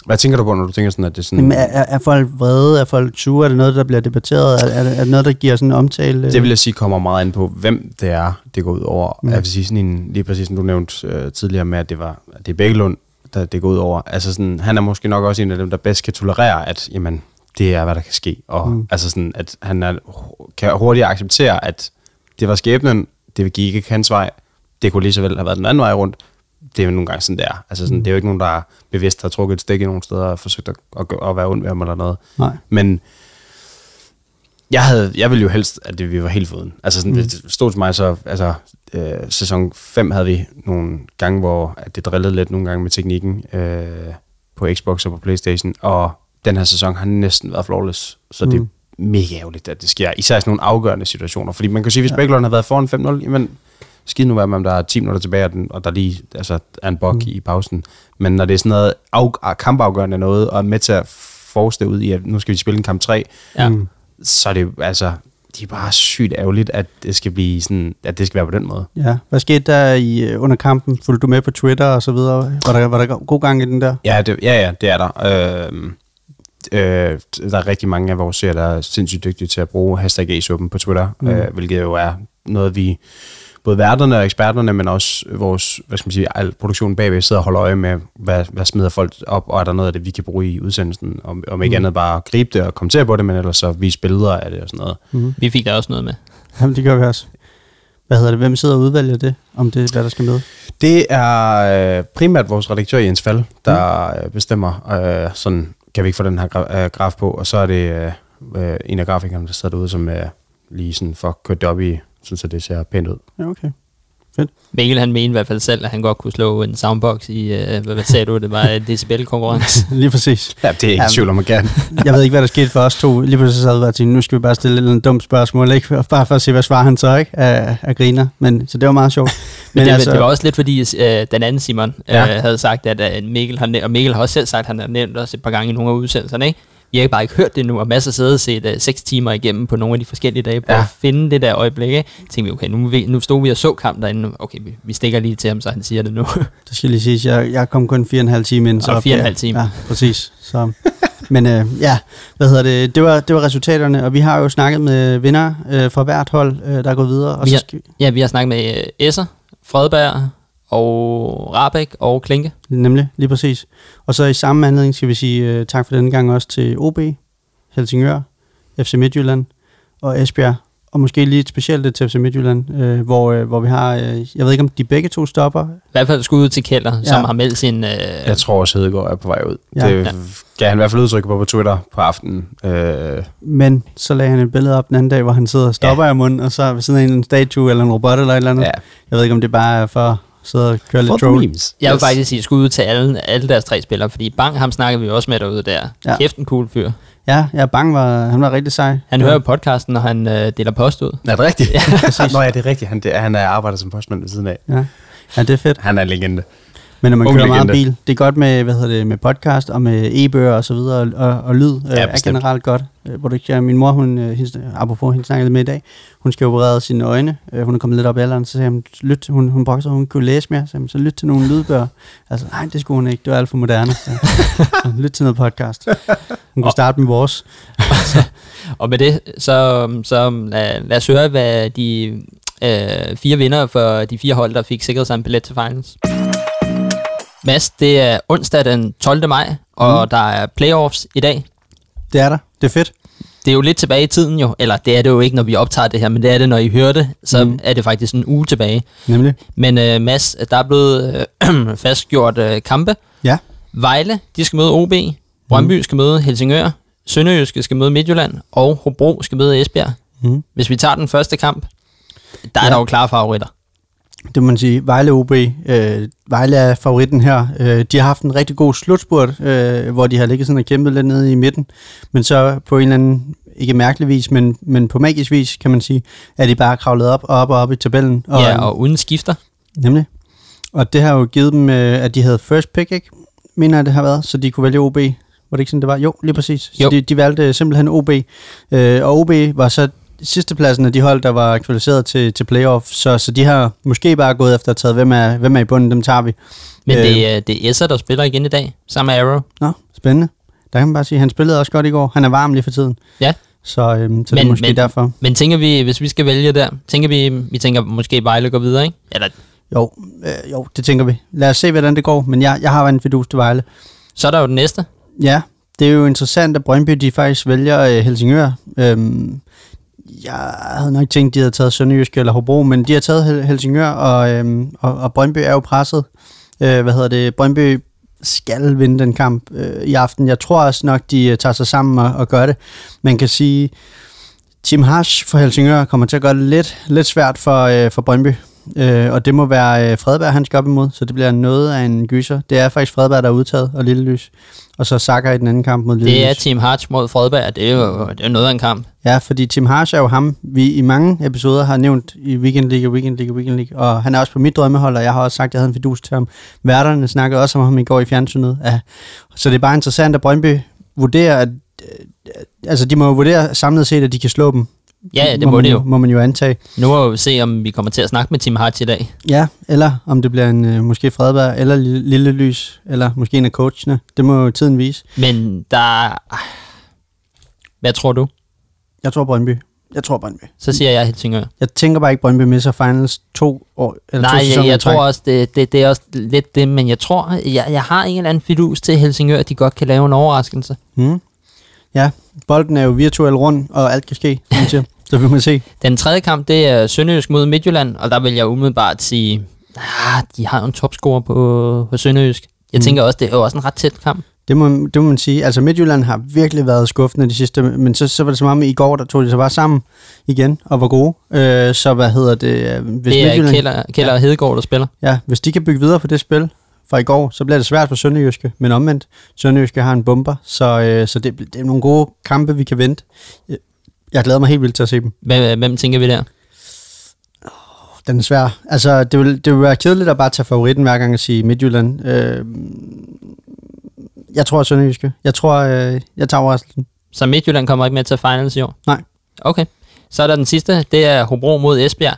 Hvad tænker du på, når du tænker sådan, at det er sådan... Jamen, er, er, folk vrede? Er folk sure? Er det noget, der bliver debatteret? Er, er, det- er det noget, der giver sådan en omtale? Det vil jeg sige kommer meget an på, hvem det er, det går ud over. Mm. Jeg vil sige sådan en, lige præcis som du nævnte øh, tidligere med, at det var at det er Bækkelund, der det går ud over. Altså sådan, han er måske nok også en af dem, der bedst kan tolerere, at jamen, det er, hvad der kan ske. Og mm. altså sådan, at han er, kan hurtigt acceptere, at det var skæbnen, det gik ikke hans vej. Det kunne lige så vel have været den anden vej rundt. Det er jo nogle gange sådan, det er. Altså sådan, Mm. det er jo ikke nogen, der bevidst har trukket et stik i nogle steder og forsøgt at, at, at være ond ved ham eller noget. Nej. Men jeg, havde, jeg ville jo helst, at det, vi var helt foden. Altså sådan, Mm. mm. det stod til mig, så altså, øh, sæson 5 havde vi nogle gange, hvor at det drillede lidt nogle gange med teknikken øh, på Xbox og på Playstation, og den her sæson har næsten været flawless, så mm. det er mega ærgerligt, at det sker. Især i sådan nogle afgørende situationer, fordi man kan sige, hvis Ja. Bækkelund har været foran 5-0, jamen skide nu være med, om der er 10 minutter tilbage, og, den, og der lige altså, er en bok Mm. i pausen. Men når det er sådan noget af, kampafgørende noget, og er med til at force det ud i, at nu skal vi spille en kamp 3, Ja. Mm. så er det jo, altså, det er bare sygt ærgerligt, at det skal blive sådan, at det skal være på den måde. Ja. Hvad skete der i, øh, under kampen? Fulgte du med på Twitter og så videre? Var der, var der god gang i den der? Ja, det, ja, ja, det er der. Øh, øh, der er rigtig mange af vores seere, der er sindssygt dygtige til at bruge hashtag på Twitter, mm. øh, hvilket jo er noget, vi både værterne og eksperterne, men også vores, hvad skal man sige, al produktionen bagved sidder og holder øje med, hvad, hvad smider folk op, og er der noget af det, vi kan bruge i udsendelsen, om, om ikke Mm. andet bare gribe det og kommentere på det, men ellers så vise billeder af det og sådan noget. Mm. Vi fik da også noget med. Jamen, det gør vi også. Hvad hedder det? Hvem sidder og udvælger det? Om det er, hvad der skal med? Det er øh, primært vores redaktør Jens Fald, der mm. bestemmer, øh, sådan kan vi ikke få den her gra- øh, graf på, og så er det øh, øh, en af grafikerne, der sidder derude, som øh, lige sådan får kørt det op i, så det ser pænt ud. Ja, okay. Mikkel han mente i hvert fald selv, at han godt kunne slå en soundbox i, øh, hvad, hvad sagde du, det var en decibel-konkurrence. Lige præcis. Ja, det er ikke tvivl om, at gerne. Jeg ved ikke, hvad der skete for os to. Lige pludselig sad vi og tænkte, nu skal vi bare stille et eller andet dumt spørgsmål, ikke? Bare for at se, hvad svarer han så, ikke? Af, af griner. Men, så det var meget sjovt. Men, det, altså, det var også lidt fordi, øh, den anden Simon øh, Ja. havde sagt, at øh, Mikkel har næ- og Mikkel har også selv sagt, at han har nævnt os et par gange i nogle af udsendelserne, ikke? Vi har bare ikke hørt det nu, og masser siddet og set øh, seks timer igennem på nogle af de forskellige dage, på ja. At finde det der øjeblik, ikke? Så tænkte vi, okay, nu, vi- nu stod vi og så kampen derinde, okay, vi, vi stikker lige til ham, så han siger det nu. Det skal lige siges, jeg, jeg kom kun fire og en halv time ind. Og fire og en halv time. Ja, præcis. Så, men øh, ja, hvad hedder det? Det var, det var resultaterne, og vi har jo snakket med vinder øh, fra hvert hold, øh, der er gået videre. Og Vi så har- skal, ja, vi har snakket med øh, Esser, Fredberg og Rabeck og Klinke. nemlig, lige præcis. Og så i samme anledning skal vi sige øh, tak for denne gang også til OB, Helsingør, FC Midtjylland og Esbjerg. Og måske lige et specielt til FC Midtjylland, øh, hvor, øh, hvor vi har, øh, jeg ved ikke om de begge to stopper, I hvert fald skud ud til Keller, ja. Som har meldt sin... Øh, Jeg tror også, Hedegaard er på vej ud. Ja. Det Ja. gav han i hvert fald udtryk på på Twitter på aftenen. Øh, men så lagde han et billede op den anden dag, hvor han sidder og stopper ja. i munden, og så er ved siden af en statue eller en robot eller et eller andet. ja. Jeg ved ikke, om det bare er for at sidde og køre For lidt troll. memes. Jeg vil Yes. faktisk sige skud ud til alle, alle deres tre spillere, fordi Bang, ham snakker vi jo også med derude der. Ja. Ja. Kæft en cool fyr. Ja, jeg er bange, var, han var rigtig sej. Han ja. hører podcasten, når han øh, deler post ud. Er det rigtigt? Ja, præcis. Nå ja, det er rigtigt. Han, det, er- han er arbejder som postmand ved siden af. Ja. ja, det er fedt. Han er en legende. Men når man kører meget bil, det er godt med, hvad hedder det, med podcast og med e-bøger og så videre, og, og, og lyd ja, Ja, er generelt godt. Øh, Hvor det, ja, min mor, hun, øh, hendes, apropos hende snakkede med i dag, hun skal operere sine øjne. Øh, Hun er kommet lidt op i alderen, så sagde hun, lyt, hun, hun sig, hun kunne læse mere, så, sagde hun, så lyt til nogle lydbøger. Altså, nej, det skulle hun ikke, det var alt for moderne. Så, så lyt til noget podcast. Hun kunne starte med vores. Og med det, så, så lad, lad os høre, hvad de øh, fire vinder for de fire hold, der fik sikret sig en billet til finals. Mads, det er onsdag den 12. maj, og mm. der er playoffs i dag. Det er der. Det er fedt. Det er jo lidt tilbage i tiden jo, eller det er det jo ikke, når vi optager det her, men det er det, når I hører det, så mm. Mm. er det faktisk en uge tilbage. Nemlig. Men øh, Mads, der er blevet øh, fastgjort øh, kampe. Ja. Vejle, de skal møde OB. Brøndby skal møde Helsingør. Sønderjyske skal møde Midtjylland. Og Hobro skal møde Esbjerg. Mm. Hvis vi tager den første kamp, der er Ja. der jo klare favoritter. Det må man sige. Vejle OB. Øh, Vejle er favoritten her. Øh, de har haft en rigtig god slutspurt, øh, hvor de har ligget sådan og kæmpet lidt nede i midten. Men så på en eller anden, ikke mærkelig vis, men, men på magisk vis, kan man sige, er de bare kravlet op og op og op i tabellen. Og, ja, og uden skifter. Nemlig. Og det har jo givet dem, øh, at de havde first pick, ikke? Mener jeg, det har været, så de kunne vælge OB. Var det ikke sådan, det var? Jo, lige præcis. Jo. Så de, de valgte simpelthen OB. Øh, og OB var så sidste pladsen af de hold, der var kvalificeret til, til playoff, så, så de har måske bare gået efter at tage, hvem er, hvem er i bunden, dem tager vi. Men det, er- det er Esser, der spiller igen i dag, sammen med Arrow. Nå, spændende. Der kan man bare sige, han spillede også godt i går. Han er varm lige for tiden. Ja. Så, øhm, så det er Men- måske men- derfor. Men tænker vi, hvis vi skal vælge der, tænker vi, vi tænker måske Vejle går videre, ikke? Eller Jo, øh, jo, det tænker vi. Lad os se, hvordan det går. Men jeg, jeg har en fidus til Vejle. så er der jo den næste. Ja, det er jo interessant, at Brøndby de faktisk vælger øh, Helsingør. Øhm, jeg havde nok tænkt, de havde taget Sønderjysk eller Hobro, men de har taget Helsingør, og, øhm, og, og Brøndby er jo presset. Øh, hvad hedder det? Brøndby skal vinde den kamp øh, i aften. Jeg tror også nok, de øh, tager sig sammen og, og gør det. Man kan sige, Tim Hash for Helsingør kommer til at gøre det lidt, lidt svært for, øh, for Brøndby. Øh, og det må være øh, Fredberg, han skal op imod, så det bliver noget af en gyser. Det er faktisk Fredberg, der er udtaget, og Lille Lys. Og så Saka i den anden kamp mod Lille Det er Lys. Team Hartz mod Fredberg. Det er jo det er noget af en kamp. Ja, fordi Tim Harsh er jo ham, vi i mange episoder har nævnt i Weekend League, Weekend League, Weekend League, og han er også på mit drømmehold, og jeg har også sagt, at jeg havde en fidus til ham. Værterne snakkede også om ham i går i fjernsynet. Ja. Så det er bare interessant, at Brøndby vurderer, at, øh, altså de må jo vurdere samlet set, at de kan slå dem. Ja, det må man det jo. Må man jo antage. Nu må vi se, om vi kommer til at snakke med Team Hartz i dag. Ja, eller om det bliver en øh, måske Fredberg, eller Lille, Lys, eller måske en af coachene. Det må jo tiden vise. Men der... Hvad tror du? Jeg tror Brøndby. Jeg tror Brøndby. Så siger jeg Helsingør. Jeg tænker bare ikke, Brøndby misser finals to år, eller to Nej, jeg, i jeg træk. tror også, det, det, det er også lidt det, men jeg tror, jeg, jeg har en eller anden fidus til Helsingør, at de godt kan lave en overraskelse. Mm. Ja, bolden er jo virtuel rund, og alt kan ske, siger. så vil man se. Den tredje kamp, det er Sønderjysk mod Midtjylland, og der vil jeg umiddelbart sige, ah, de har jo en topscorer på, på Sønderjysk. Jeg Mm. tænker også, det er jo også en ret tæt kamp. Det må, det må man sige. Altså Midtjylland har virkelig været skuffende de sidste, men så, så var det som om i går, der tog de sig bare sammen igen og var gode. Øh, så hvad hedder det? øh, Hvis det er Midtjylland- Kjeller, Kjeller og Hedegaard, der spiller. Ja, hvis de kan bygge videre på det spil fra i går, så bliver det svært for Sønderjyske, men omvendt, Sønderjyske har en bomber, så, øh, så det, det er nogle gode kampe, vi kan vente. Jeg- glæder mig helt vildt til at se dem. Hvem, hvem tænker vi der? Den er svær. Altså, det vil, det vil være kedeligt at bare tage favoritten hver gang og sige Midtjylland. Øh, jeg tror Sønderjyske. Jeg tror, øh, jeg tager overraskelsen. Så Midtjylland kommer ikke med til finals i år? Nej. Okay. Så er der den sidste, det er Hobro mod Esbjerg.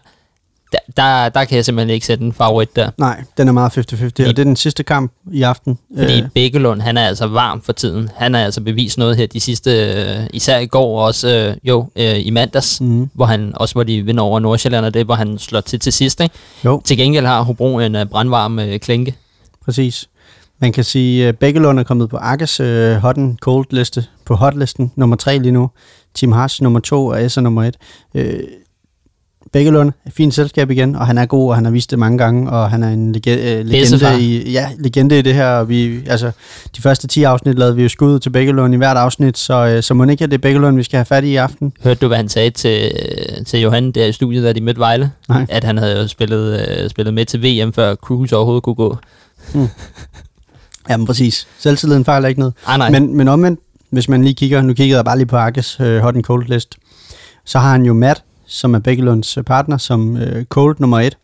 Der, der, der kan jeg simpelthen ikke sætte en favorit der. Nej, den er meget 50-50, og det er den sidste kamp i aften. Fordi Øh, Bækkelund, han er altså varm for tiden. Han har altså bevist noget her de sidste, øh, især i går og også, øh, jo, øh, i mandags, Mhm. hvor han også hvor de vinder over Nordsjælland, og det hvor han slår til til sidst. Ikke? jo, Til gengæld har Hobro en øh, brandvarm øh, klinke. præcis. Man kan sige, at Bækkelund er kommet på Akkes øh, hot and cold liste, på hotlisten, nummer 3 lige nu. Team Haas nummer 2 og Esser nummer 1. Øh, Bækkelund er fint selskab igen, og han er god, og han har vist det mange gange, og han er en lege- øh, legende, i, ja, legende i det her. Og vi, altså, de første 10 afsnit lavede vi jo skud til Bækkelund i hvert afsnit, så, øh, så må ikke, at det er Bækkelund, vi skal have fat i i aften. Hørte du, hvad han sagde til, øh, til Johan der i studiet, da de mødte Vejle? Nej. At han havde jo spillet, øh, spillet med til VM, før Cruise overhovedet kunne gå. Jamen præcis. Selvtilliden fejler ikke noget. Ah, nej. Men, men omvendt, hvis man lige kigger, nu kiggede jeg bare lige på Arkes øh, hot and cold list, så har han jo Matt, som er Bækkelunds øh, partner, som øh, cold nummer et.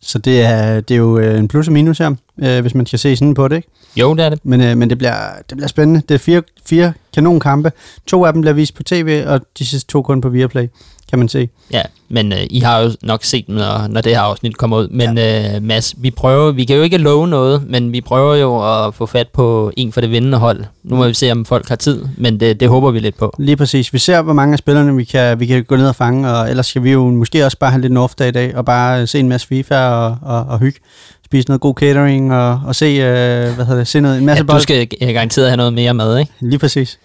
Så det er, det er jo øh, en plus og minus her, øh, hvis man skal se sådan på det. Ikke? Jo, det er det. Men, øh, men det, bliver, det bliver spændende. Det er fire, fire kanonkampe. To af dem bliver vist på tv, og de sidste to kun på Viaplay, kan man se. Ja, men øh, I har jo nok set når, når det her afsnit kommer ud. Men ja. øh, Mads, vi prøver, vi kan jo ikke love noget, men vi prøver jo at få fat på en for det vindende hold. Nu må vi se, om folk har tid, men det, det håber vi lidt på. Lige præcis. Vi ser, hvor mange af spillerne vi kan, vi kan gå ned og fange, og ellers skal vi jo måske også bare have lidt en off-dag i dag, og bare se en masse FIFA og, og, og hygge. Spise noget god catering, og, og se, øh, hvad hedder det, se noget, en masse Ja, du bold. skal øh, garanteret have noget mere med, ikke? Lige præcis.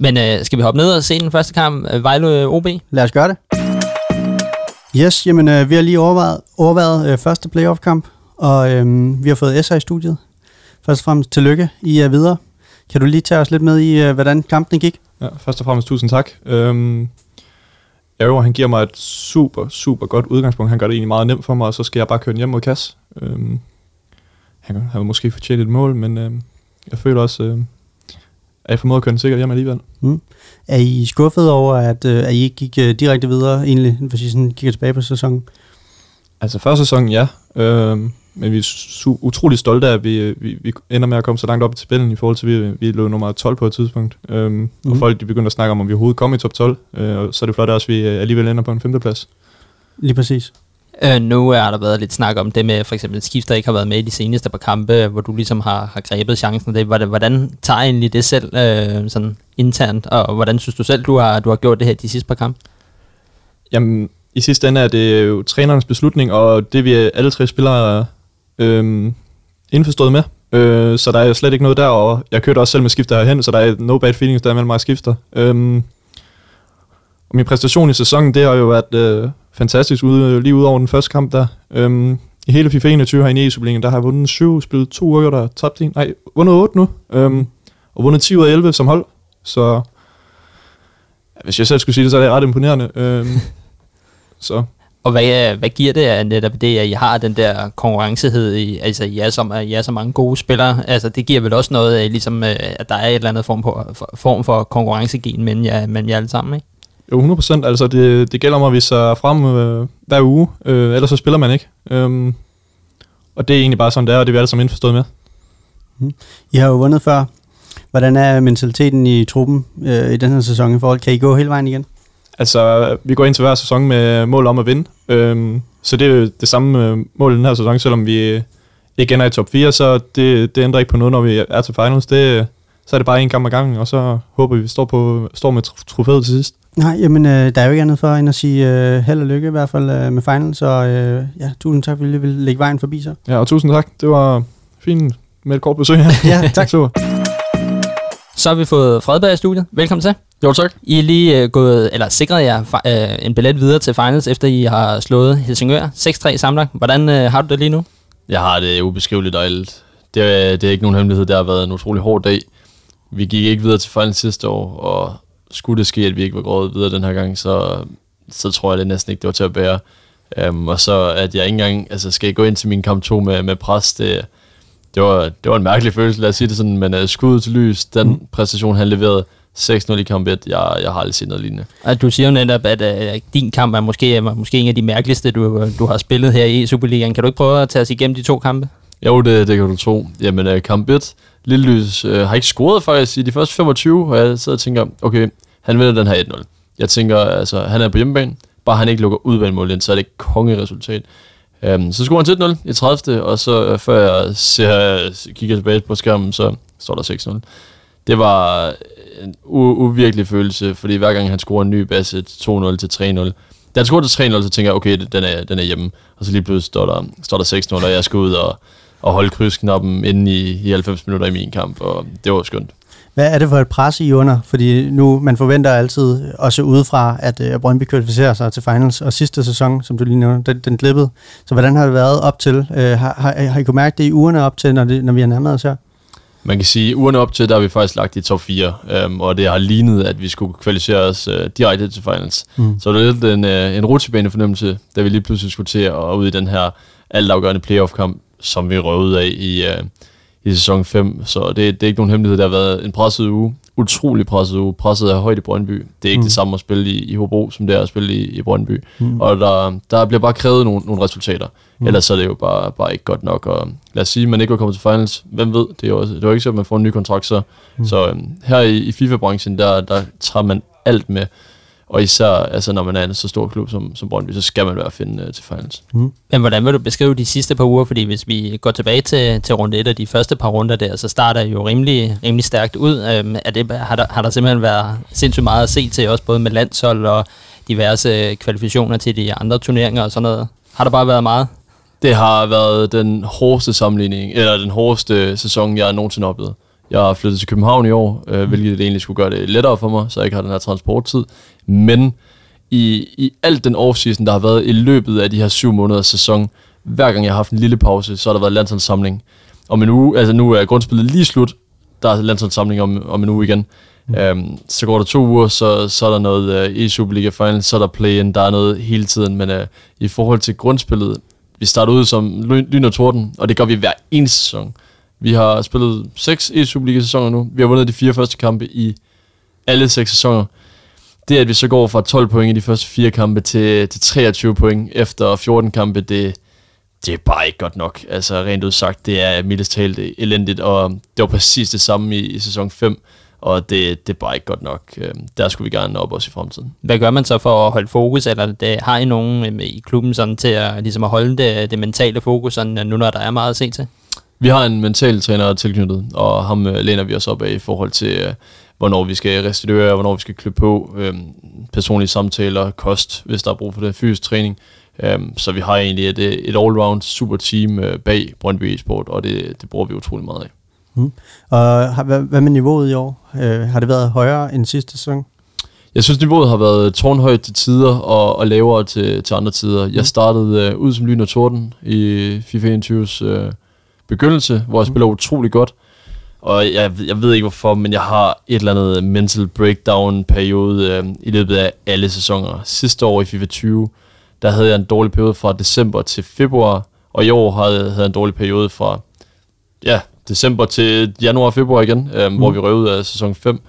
Men øh, skal vi hoppe ned og se den første kamp, øh, Vejle OB? Lad os gøre det. Yes, jamen øh, vi har lige overvejet, overvejet øh, første playoff-kamp, og øh, vi har fået SR i studiet. Først og fremmest tillykke, I er videre. Kan du lige tage os lidt med i, øh, hvordan kampen gik? Ja, først og fremmest tusind tak. Øhm, Arrow, han giver mig et super, super godt udgangspunkt. Han gør det egentlig meget nemt for mig, og så skal jeg bare køre den hjem mod Kass. Øhm, han har måske fortjent et mål, men øhm, jeg føler også, øhm, at jeg formåede at køre den sikkert hjem alligevel. Er I skuffet over, at, øh, at I ikke gik øh, direkte videre, egentlig, hvis I sådan kigger tilbage på sæsonen? Altså første sæson, ja. Øhm, men vi er utrolig stolte af, at vi, vi, vi ender med at komme så langt op i tabellen i forhold til, at vi, vi lå nummer 12 på et tidspunkt. Øhm, mm. Og Mhm. folk de begynder at snakke om, om vi overhovedet kommer i top 12, øh, og så er det flot også, at vi øh, alligevel ender på en femteplads. Lige præcis. Øh, nu er der været lidt snak om det med, for eksempel skifter ikke har været med i de seneste par kampe, øh, hvor du ligesom har, har grebet chancen. Det, hvordan, hvordan tager egentlig det selv øh, sådan internt, og hvordan synes du selv, du har, du har gjort det her de sidste par kampe? Jamen, i sidste ende er det jo trænerens beslutning, og det vi alle tre spillere øh, indforstået med. Øh, så der er slet ikke noget der, og jeg kørte også selv med skifter herhen, så der er no bad feelings der mellem mig og skifter. Øh, og min præstation i sæsonen, det har jo været øh, fantastisk ude, lige ud over den første kamp der. Øh, I hele FIFA 21 her i e Superligaen, der har jeg vundet 7, spillet to uger, der tabt en. Nej, vundet 8 nu. Øh, og vundet 10 ud af 11 som hold. Så hvis jeg selv skulle sige det, så er det ret imponerende. Øh, så Og hvad, hvad giver det af netop det, at I har den der konkurrencehed i, altså I er, så, I er så mange gode spillere, altså det giver vel også noget af, ligesom, øh, at der er et eller andet form, på, for, form for konkurrencegen mellem jer, mellem jer alle sammen, ikke? Jo, 100%. Altså, det, det gælder om at vise sig frem øh, hver uge, øh, ellers så spiller man ikke. Øhm, og det er egentlig bare sådan, det er, og det er vi alle sammen indforstået med. I har jo vundet før. Hvordan er mentaliteten i truppen øh, i den her sæson i forhold? Kan I gå hele vejen igen? Altså, vi går ind til hver sæson med mål om at vinde. Øhm, så det er jo det samme øh, mål i den her sæson, selvom vi ikke ender i top 4, så det, det ændrer ikke på noget, når vi er til finals. Det, så er det bare en kamp ad gangen, og så håber vi, vi står, på, står med tr- trofæet til sidst. Nej, jamen øh, der er jo ikke andet for end at sige øh, held og lykke i hvert fald øh, med final, så øh, ja, tusind tak, fordi I vil lægge vejen forbi så. Ja, og tusind tak. Det var fint med et kort besøg her. Ja, tak. Super. Så har vi fået Fredberg i studiet. Velkommen til. Jo, tak. I er lige øh, gået, eller sikret jer øh, en billet videre til finals, efter I har slået Helsingør 6-3 sammenlagt. Hvordan øh, har du det lige nu? Jeg har det ubeskriveligt dejligt. Det er, det er ikke nogen hemmelighed, det har været en utrolig hård dag. Vi gik ikke videre til finalen sidste år, og skulle det ske, at vi ikke var gået videre den her gang, så, så tror jeg det næsten ikke, det var til at bære. Um, og så at jeg ikke engang altså, skal gå ind til min kamp 2 med, med pres, det, det, var, det var en mærkelig følelse, lad os sige det sådan, men uh, skud til lys, den mm. præstation han leverede, 6-0 i kamp 1, jeg, jeg har aldrig set noget lignende. Og du siger jo netop, at øh, din kamp er måske, var måske en af de mærkeligste, du, du har spillet her i Superligaen. Kan du ikke prøve at tage os igennem de to kampe? Jo, det, det kan du tro. Jamen, uh, kamp 1, Lille Lys øh, har ikke scoret faktisk i de første 25, og jeg sidder og tænker, okay, han vinder den her 1-0. Jeg tænker, altså, han er på hjemmebane, bare han ikke lukker udvalgmål ind, så er det et kongeresultat. Øhm, så scorer han til 1-0 i 30. Og så øh, før jeg ser, øh, kigger tilbage på skærmen, så står der 6-0. Det var en u- uvirkelig følelse, fordi hver gang han scorer en ny basse 2-0 til 3-0, da han scorer til 3-0, så tænker jeg, okay, den er, den er hjemme. Og så lige pludselig står der, står der 6-0, og jeg skal ud og, og holde krydsknappen inde i, i 90 minutter i min kamp, og det var skønt. Hvad er det for et pres I er under? Fordi nu, man forventer altid, også udefra, at øh, Brøndby kvalificerer sig til finals, og sidste sæson, som du lige nævnte, den, den glippede. Så hvordan har det været op til? Øh, har, har, har I kunnet mærke det i ugerne op til, når, det, når vi har nærmet os her? Man kan sige, ugerne op til, der har vi faktisk lagt i top 4, øhm, og det har lignet, at vi skulle kvalificere os øh, direkte til finals. Mm. Så det er lidt en, øh, en rutsjebane fornemmelse, da vi lige pludselig skulle til at ud i den her altafgørende playoff-kamp, som vi røvede af i, øh, i sæson 5. Så det, det er ikke nogen hemmelighed, der har været en presset uge. Utrolig presset uge. Presset er højt i Brøndby. Det er ikke mm. det samme at spille i, i Hobro, som det er at spille i, i Brøndby. Mm. Og der, der bliver bare krævet nogle, nogle resultater. Mm. Ellers så er det jo bare, bare ikke godt nok. Og lad os sige, at man ikke var kommet til finals. Hvem ved? Det er jo, også, det er jo ikke så, at man får en ny kontrakt. Så, mm. så øhm, her i, i FIFA-branchen, der, der tager man alt med. Og især altså, når man er en så stor klub som, som Brøndby, så skal man være at finde uh, til finals. Men hvordan vil du beskrive de sidste par uger? Fordi hvis vi går tilbage til, til runde 1 og de første par runder der, så starter jo rimelig, rimelig stærkt ud. Øhm, er det, har, der, har der simpelthen været sindssygt meget at se til, også både med landshold og diverse kvalifikationer til de andre turneringer og sådan noget? Har der bare været meget? Det har været den hårdeste sammenligning, eller den hårdeste sæson, jeg nogensinde har oplevet. Jeg har flyttet til København i år, øh, hvilket egentlig skulle gøre det lettere for mig, så jeg ikke har den her transporttid. Men i, i alt den offseason, der har været i løbet af de her syv måneders sæson, hver gang jeg har haft en lille pause, så har der været landsholdssamling. Om en uge, altså nu er grundspillet lige slut, der er landsholdssamling om, om en uge igen. Mm. Øhm, så går der to uger, så, så er der noget uh, i Superliga Final, så er der play-in, der er noget hele tiden, men uh, i forhold til grundspillet, vi starter ud som lyn lyn og torden, og det gør vi hver eneste sæson. Vi har spillet seks e Superliga sæsoner nu. Vi har vundet de fire første kampe i alle seks sæsoner. Det, at vi så går fra 12 point i de første fire kampe til, til 23 point efter 14 kampe, det, det er bare ikke godt nok. Altså rent udsagt, det er mildest talt elendigt, og det var præcis det samme i, i sæson 5, og det, det er bare ikke godt nok. Øh, der skulle vi gerne op også i fremtiden. Hvad gør man så for at holde fokus, eller det, har I nogen øh, i klubben sådan til at, ligesom at holde det, det mentale fokus, sådan, øh, nu når der er meget at se til? Vi har en mental træner tilknyttet, og ham øh, læner vi os op af i forhold til, øh, hvornår vi skal restituere, hvornår vi skal klippe på, øh, personlige samtaler, kost, hvis der er brug for det, fysisk træning. Øh, så vi har egentlig et, et all-round super team øh, bag Brøndby Esport, og det, det bruger vi utrolig meget af. Og har, hvad, hvad med niveauet i år? Øh, har det været højere end sidste sæson? Jeg synes, niveauet har været tårnhøjt til tider og, og lavere til, til andre tider. Jeg startede øh, ud som lyn og torden i FIFA 21's øh, begyndelse, hvor jeg spiller utrolig godt. Og jeg, jeg ved ikke hvorfor, men jeg har et eller andet mental breakdown periode øh, i løbet af alle sæsoner. Sidste år i FIFA 20, der havde jeg en dårlig periode fra december til februar, og i år havde, havde jeg en dårlig periode fra ja, december til januar og februar igen, øh, mm. hvor vi røv ud af sæson 5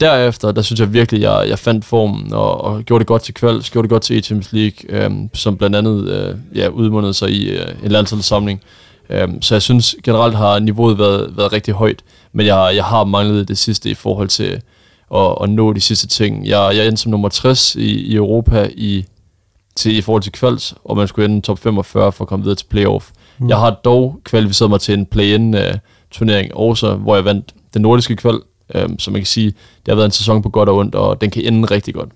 derefter, der synes jeg virkelig, jeg, jeg fandt formen og, og gjorde det godt til kvalds, gjorde det godt til Champions League, øhm, som blandt andet øh, ja, udmundede sig i øh, en landsholdssamling. Øhm, så jeg synes generelt har niveauet været, været rigtig højt, men jeg, jeg har manglet det sidste i forhold til at, at nå de sidste ting. Jeg, jeg endte som nummer 60 i, i Europa i, til, i forhold til kvalds, og man skulle ende top 45 for at komme videre til playoff. Mm. Jeg har dog kvalificeret mig til en play-in uh, turnering også, hvor jeg vandt den nordiske kval, um, så man kan sige, det har været en sæson på godt og ondt, og den kan ende rigtig godt.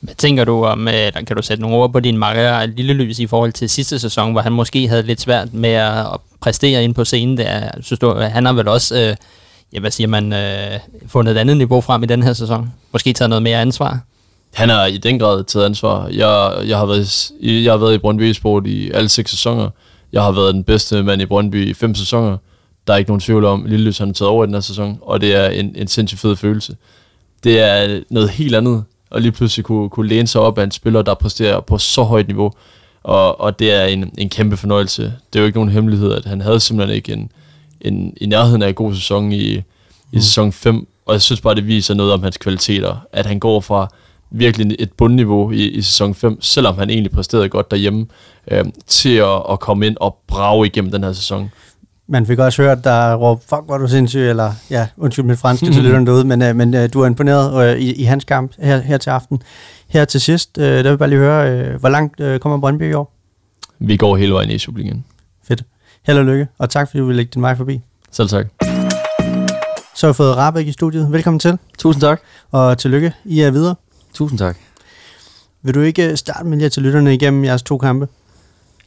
Hvad tænker du om, øh, eller kan du sætte nogle ord på din makker Lille Lys i forhold til sidste sæson, hvor han måske havde lidt svært med at præstere ind på scenen der? Synes du, han har vel også, øh, ja, hvad siger man, øh, fundet et andet niveau frem i den her sæson? Måske taget noget mere ansvar? Han har i den grad taget ansvar. Jeg, jeg, har, været, i- jeg har været i Brøndby Sport i alle seks sæsoner. Jeg har været den bedste mand i Brøndby i fem sæsoner. Der er ikke nogen tvivl om, at Lilleløs han har taget over i den her sæson, og det er en, en sindssygt fed følelse. Det er noget helt andet, og lige pludselig kunne, kunne læne sig op af en spiller, der præsterer på så højt niveau, og, og det er en, en kæmpe fornøjelse. Det er jo ikke nogen hemmelighed, at han havde simpelthen ikke en, en, i nærheden af en god sæson i, i sæson 5, og jeg synes bare, det viser noget om hans kvaliteter, at han går fra virkelig et bundniveau i, i sæson 5, selvom han egentlig præsterede godt derhjemme, øh, til at, at komme ind og brage igennem den her sæson. Man fik også hørt, der råb, fuck, hvor er du sindssyg, eller ja, undskyld mit franske til lytterne derude, men, øh, men øh, du er imponeret øh, i, i hans kamp her, her til aften. Her til sidst, øh, der vil jeg bare lige høre, øh, hvor langt øh, kommer Brøndby i år? Vi går hele vejen i Superligaen. Fedt. Held og lykke, og tak fordi du ville lægge din vej forbi. Selv tak. Så har vi fået Rabeck i studiet. Velkommen til, Tusind tak. og tillykke. I er videre. Tusind tak. Vil du ikke øh, starte med lige at tage lytterne igennem jeres to kampe?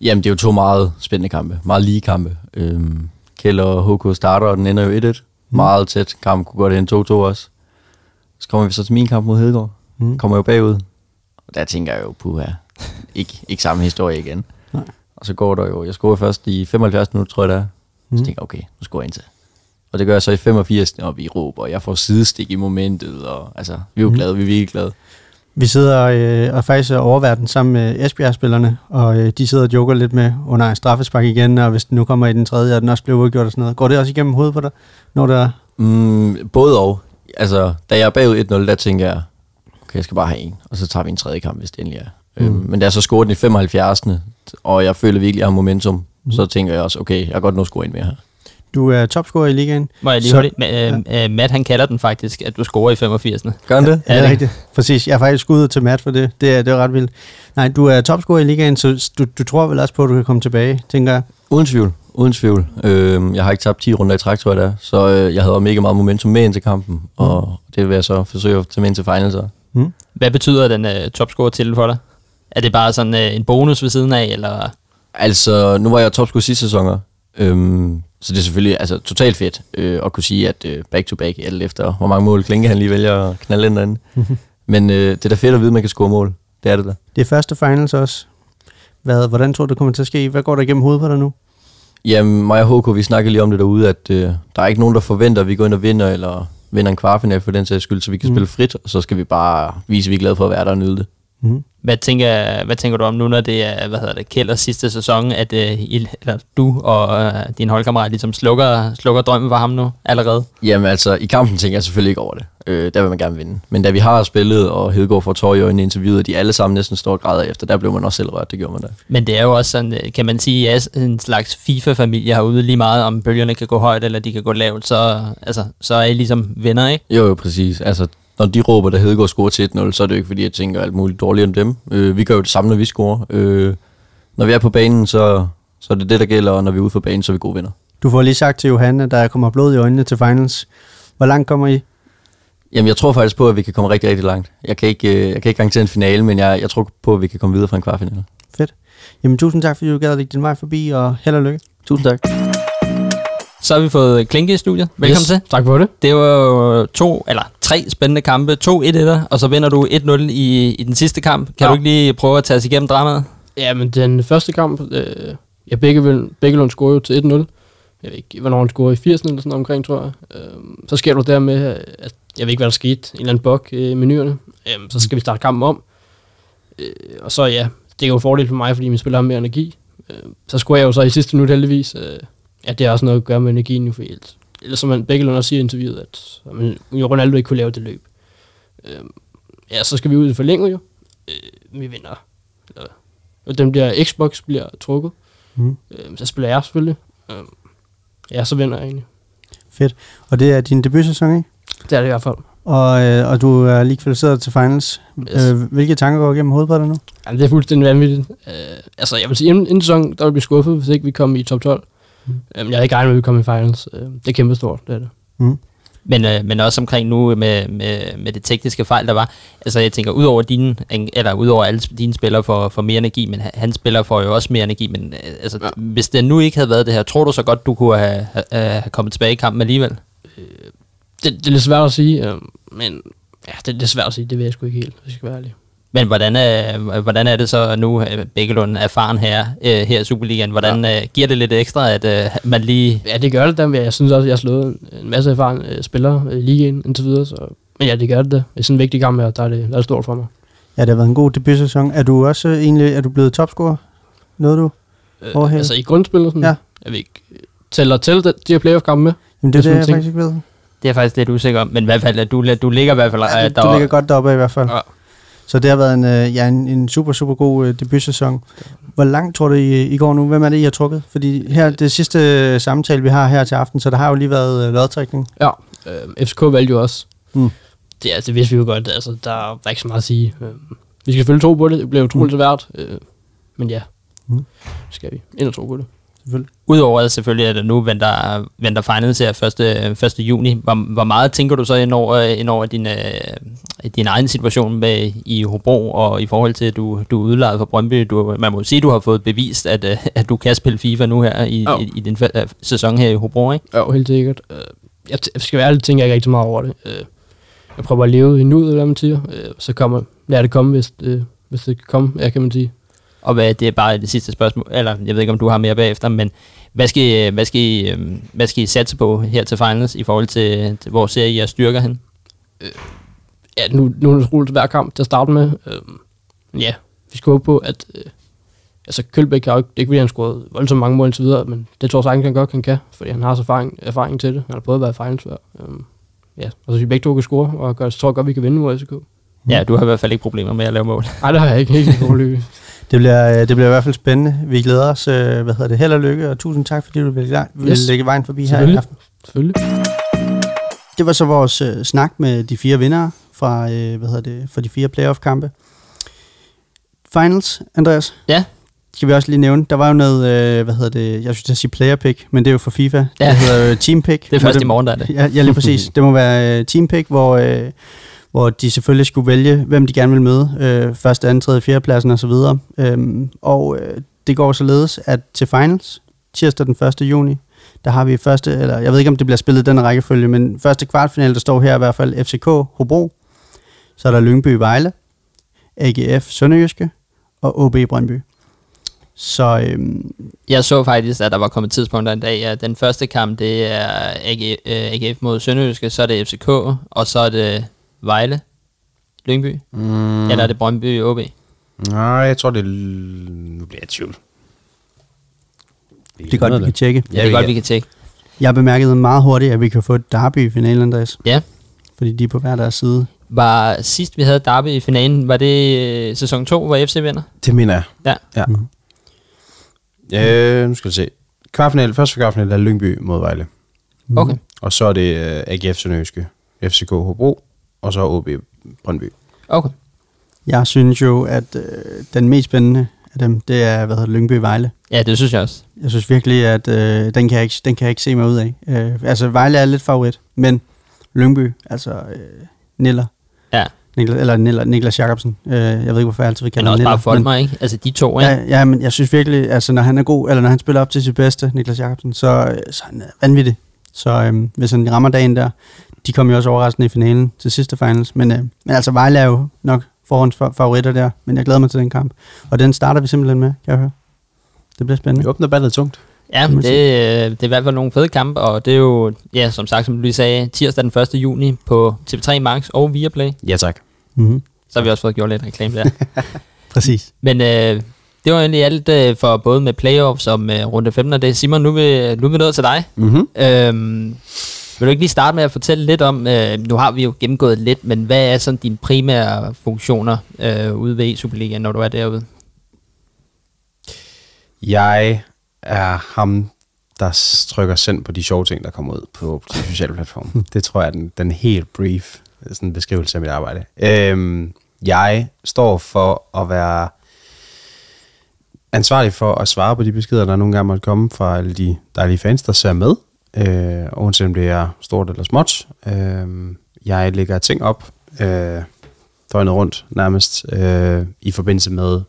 Jamen, det er jo to meget spændende kampe. Meget lige kampe. Øhm, Kjell og HK starter, og den ender jo 1-1. Meget tæt. Kampen kunne godt ende 2-2 også. Så kommer vi så til min kamp mod Hedegaard. Mm. Mm. Kommer jo bagud. Og der tænker jeg jo, puha, ikke, ikke samme historie igen. Nej. Og så går der jo, jeg scorer først i 75 minutter, tror jeg det er. Så Mm. tænker jeg, okay, nu scorer jeg ind til. Og det gør jeg så i 85, og vi råber, og jeg får sidestik i momentet, og altså, vi er jo Mm. glade, vi er virkelig glade. Vi sidder øh, og faktisk overværer den sammen med Esbjerg-spillerne, og øh, de sidder og joker lidt med under en straffespark igen, og hvis den nu kommer i den tredje, og den også bliver udgjort og sådan noget. Går det også igennem hovedet på dig, når der Mm, både og. Altså, da jeg er bagud 1-0, der tænker jeg, okay, jeg skal bare have en, og så tager vi en tredje kamp, hvis det endelig er. Mm. Øhm, men da jeg så scorede den i 75. og jeg føler virkelig, at jeg har momentum, mm. så tænker jeg også, okay, jeg kan godt nå at score en mere her. Du er topscorer i ligaen? Må jeg lige Så- det? Ma- øh, øh, Matt, han kalder den faktisk, at du scorer i 85'erne. Gør han det? Ja, det er rigtigt. Præcis. Jeg er faktisk skuddet til Matt for det. Det er, det er ret vildt. Nej, du er topscorer i ligaen, så du, du tror vel også på, at du kan komme tilbage, tænker jeg. Uden tvivl. Uden tvivl. Øhm, jeg har ikke tabt 10 runder i træk, tror jeg det er. Så øh, jeg havde mega meget momentum med ind til kampen, og det vil jeg så forsøge at tage med ind til finals. så. Hvad betyder den øh, topscorer til for dig? Er det bare sådan øh, en bonus ved siden af, eller... Altså, nu var jeg topscorer sidste sæsoner, øhm, så det er selvfølgelig altså, totalt fedt øh, at kunne sige, at øh, back-to-back, alt efter hvor mange mål Klinke han lige vælger at knalde ind derinde. Men øh, det er da fedt at vide, at man kan score mål. Det er det da. Det er første finals også. Hvad, hvordan tror du, det kommer til at ske? Hvad går der igennem hovedet på dig nu? Jamen, mig og HK, vi snakkede lige om det derude, at øh, der er ikke nogen, der forventer, at vi går ind og vinder, eller vinder en kvartfinal for den sags skyld, så vi kan Mm. spille frit, og så skal vi bare vise, at vi er glade for at være der og nyde det. Mhm. Hvad tænker, hvad tænker du om nu, når det er, hvad hedder det, Kjellers sidste sæson, at uh, I, eller du og uh, din holdkammerat ligesom slukker, slukker drømmen for ham nu allerede? Jamen altså, i kampen tænker jeg selvfølgelig ikke over det. Øh, der vil man gerne vinde. Men da vi har spillet, og Hedegaard får tår i øjnene interviewet, de alle sammen næsten står og græder efter, der blev man også selv rørt, det gjorde man da. Men det er jo også sådan, øh, kan man sige, at en slags FIFA-familie herude lige meget, om bølgerne kan gå højt, eller de kan gå lavt, så, altså, så er I ligesom venner, ikke? Jo, jo, præcis. Altså, når de råber, der Hedegaard scorer til 1-0, så er det jo ikke, fordi jeg tænker alt muligt dårligere end dem. Øh, vi gør jo det samme, når vi scorer. Øh, når vi er på banen, så, så er det det, der gælder, og når vi er ude på banen, så er vi gode venner. Du får lige sagt til Johan, at der kommer blod i øjnene til finals. Hvor langt kommer I? Jamen, jeg tror faktisk på, at vi kan komme rigtig, rigtig langt. Jeg kan ikke, øh, jeg kan ikke garantere en finale, men jeg, jeg tror på, at vi kan komme videre fra en kvartfinale. Fedt. Jamen tusind tak, fordi du gad at lægge din vej forbi, og held og lykke. Tusind tak. Så har vi fået Klinke i studiet. Velkommen Yes, til. Tak for det. Det var jo to, eller tre spændende kampe. To 1 1 og så vinder du 1-0 i, i den sidste kamp. Kan Ja. du ikke lige prøve at tage os igennem dramaet? Ja, men den første kamp, øh, ja, begge, Bækkelund scorede jo til 1-0. Jeg ved ikke, hvornår han scorede i 80'erne eller sådan omkring, tror jeg. Øh, så sker du der med, at jeg ved ikke, hvad der skete, en eller anden bug øh, i menuerne. Øh, så skal vi starte kampen om. Øh, og så ja, det er jo en fordel for mig, fordi min spiller har mere energi. Øh, så scorer jeg jo så i sidste minut heldigvis. Øh, ja, det har også noget at gøre med energien jo, for ellers, ellers som man Bækkelund også siger i interviewet, at jo, Ronaldo ikke kunne lave det løb. Øh, ja, så skal vi ud i forlænget jo. Øh, vi vinder. Eller, og den bliver Xbox bliver trukket. Mhm. Øh, så spiller jeg selvfølgelig. Øh, ja, så vinder jeg egentlig. Fedt. Og det er din debutsæson, ikke? Det er det i hvert fald. Og, øh, og du er lige kvalificeret til finals. Yes. Øh, hvilke tanker går igennem hovedet på dig nu? Jamen, det er fuldstændig vanvittigt. Øh, altså, jeg vil sige, inden, inden sæsonen, der vil jeg blive skuffet, hvis ikke vi kom i top 12. Mm. Øh, jeg havde ikke regnet med, at vi kom i finals. Øh, det er kæmpe stort, det er det. Mm. Men, øh, men også omkring nu med, med, med det tekniske fejl, der var. Altså jeg tænker, udover dine, eller udover alle dine spillere får, får mere energi, men han- hans spillere får jo også mere energi. Men øh, altså, ja. hvis det nu ikke havde været det her, tror du så godt, du kunne have, have, have kommet tilbage i kampen alligevel? det. Det er lidt svært at sige, øh, men ja, det, det er svært at sige. Det ved jeg sgu ikke helt, hvis jeg skal være ærlig. Men hvordan er, hvordan er det så nu, øh, Bækkelund erfaren her, øh, her i Superligaen? Hvordan ja. øh, giver det lidt ekstra, at øh, man lige... Ja, det gør det da, men jeg synes også, at jeg har slået en, masse erfarne øh, spillere øh, i ligaen indtil videre. Så, men ja, det gør det da. Det er sådan en vigtig kamp her, der er det, der er det stort for mig. Ja, det har været en god debutsæson. Er du også øh, egentlig er du blevet topscorer? Noget du? Øh, altså i grundspillet, sådan, Ja. jeg ved ikke, tæller til de her playoff-kampe med. Jamen, det er Det det, jeg en faktisk ikke ved. Det er jeg faktisk lidt usikker om, men i hvert fald, at du, du ligger i hvert fald... Ja, du, du ligger godt deroppe i hvert fald. Ja. Så det har været en, øh, ja, en, en super, super god øh, debutsæson. Hvor langt tror du, I, I går nu? Hvem er det, I har trukket? Fordi her, det sidste øh, samtale, vi har her til aften, så der har jo lige været øh, lodtrækning. Ja, øh, FCK valgte jo også. Mm. Det, altså, det vidste vi jo godt. Altså, der, er ikke så meget at sige. Øh, vi skal selvfølgelig tro på det. Det bliver utroligt mm. svært. Øh, men ja, mm. skal vi ind og tro på det. Selvfølgelig. Udover at selvfølgelig, at nu venter, venter finals her 1. 1. juni, hvor, hvor meget tænker du så ind over, ind over din, øh, din egen situation med, i Hobro, og i forhold til, at du, du er udlejet for Brøndby? Du, man må sige, at du har fået bevist, at, øh, at du kan spille FIFA nu her i, Jo. i, i din øh, sæson her i Hobro, ikke? Ja, helt sikkert. Øh, jeg, jeg skal være ærlig, tænker jeg ikke rigtig meget over det. Jeg prøver at leve i nuet, eller hvad man siger. Så kommer, lad det komme, hvis, hvis det kan komme, ja, kan man sige. Og hvad, det er bare det sidste spørgsmål, eller jeg ved ikke, om du har mere bagefter, men hvad skal, I, hvad skal, I, øh, hvad skal I satse på her til finals, i forhold til, til hvor ser I jeres styrker hen? ja, nu, nu er det roligt hver kamp til at starte med. Men ja, vi skal håbe på, at... Øh, altså, Kølbæk har jo ikke... Det er ikke, fordi han scoret voldsomt mange mål indtil videre, men det tror jeg sagtens, han godt han kan, fordi han har så erfaring, erfaring til det. Han har prøvet at være finals før. Øhm, ja, og så vi begge to kan score, og gør, så tror jeg godt, vi kan vinde mod FCK. Ja, du har i hvert fald ikke problemer med at lave mål. Nej, det har jeg ikke roligt. Det bliver, øh, det bliver i hvert fald spændende. Vi glæder os. Øh, hvad hedder det? Held og lykke, og tusind tak, fordi du vil, vil Yes. lægge vejen forbi her i aften. Selvfølgelig. Det var så vores øh, snak med de fire vindere fra, øh, hvad hedder det, for de fire playoff-kampe. Finals, Andreas. Ja. Skal vi også lige nævne. Der var jo noget, øh, hvad hedder det, jeg synes, jeg sige player pick, men det er jo for FIFA. Ja. Det hedder jo team pick. Det er først i morgen, der er det. Ja, ja lige præcis. det må være øh, team pick, hvor, øh, hvor de selvfølgelig skulle vælge, hvem de gerne vil møde. Øh, første, anden, tredje, fjerde pladsen osv. Øhm, og øh, det går således, at til finals, tirsdag den 1. juni, der har vi første, eller jeg ved ikke, om det bliver spillet i den rækkefølge, men første kvartfinale, der står her i hvert fald FCK Hobro, så er der Lyngby Vejle, AGF Sønderjyske og OB Brøndby. Så øhm, Jeg så faktisk, at der var kommet tidspunkter en dag, at den første kamp, det er AG, øh, AGF mod Sønderjyske, så er det FCK, og så er det Vejle Lyngby? Mm. Eller er det Brøndby OB? Nej, jeg tror, det er... Nu bliver jeg i tvivl. Det er godt, vi kan tjekke. Ja, det er godt, vi kan tjekke. Jeg bemærkede meget hurtigt, at vi kan få et derby i finalen, Andreas. Ja. Fordi de er på hver deres side. Var sidst vi havde Derby i finalen, var det øh, sæson 2, hvor FC vinder? Det mener jeg. Ja. Ja. Mhm. Øh, nu skal vi se. Kvartfinal, første kvartfinal er Lyngby mod Vejle. Okay. Og så er det øh, AGF Sønderjyske, FCK Hobro, og så OB Brøndby. Okay. Jeg synes jo, at øh, den mest spændende af dem, det er, hvad hedder Lyngby Vejle. Ja, det synes jeg også. Jeg synes virkelig, at øh, den, kan jeg ikke, den kan jeg ikke se mig ud af. Øh, altså, Vejle er lidt favorit, men Lyngby, altså øh, Niller, Ja. Niklas, eller Niller, Niklas Jacobsen. Øh, jeg ved ikke, hvorfor jeg altid vil kalde ham også Niller. bare folk mig, ikke? Altså de to, ikke? Ja, ja, men jeg synes virkelig, altså når han er god, eller når han spiller op til sit bedste, Niklas Jacobsen, så, øh, så er han er vanvittig. Så øhm, hvis han rammer dagen der, de kom jo også overraskende i finalen til sidste finals, men, øh, men altså Vejle er jo nok forhånds fa- favoritter der, men jeg glæder mig til den kamp. Og den starter vi simpelthen med, kan jeg høre. Det bliver spændende. Vi åbner ballet tungt. Ja, det, øh, det er i hvert fald nogle fede kampe, og det er jo, ja, som sagt, som du lige sagde, tirsdag den 1. juni på TV3 Max og Viaplay. Ja, tak. Mm-hmm. Så har vi også fået gjort lidt reklame der. Præcis. Men øh, det var egentlig alt øh, for både med playoffs og med runde 15, og det Simon, nu er vi, nu er vi nået til dig. Mm-hmm. Øhm, vil du ikke lige starte med at fortælle lidt om, øh, nu har vi jo gennemgået lidt, men hvad er sådan dine primære funktioner øh, ude ved Superligaen, når du er derude? Jeg er ham, der trykker send på de sjove ting, der kommer ud på de sociale platforme. det tror jeg er den, den helt brief sådan beskrivelse af mit arbejde. Øhm, jeg står for at være ansvarlig for at svare på de beskeder, der nogle gange måtte komme fra alle de dejlige fans, der ser med. Øh, uanset om det er stort eller småt. Øh, jeg lægger ting op øh, døgnet rundt nærmest øh, i forbindelse med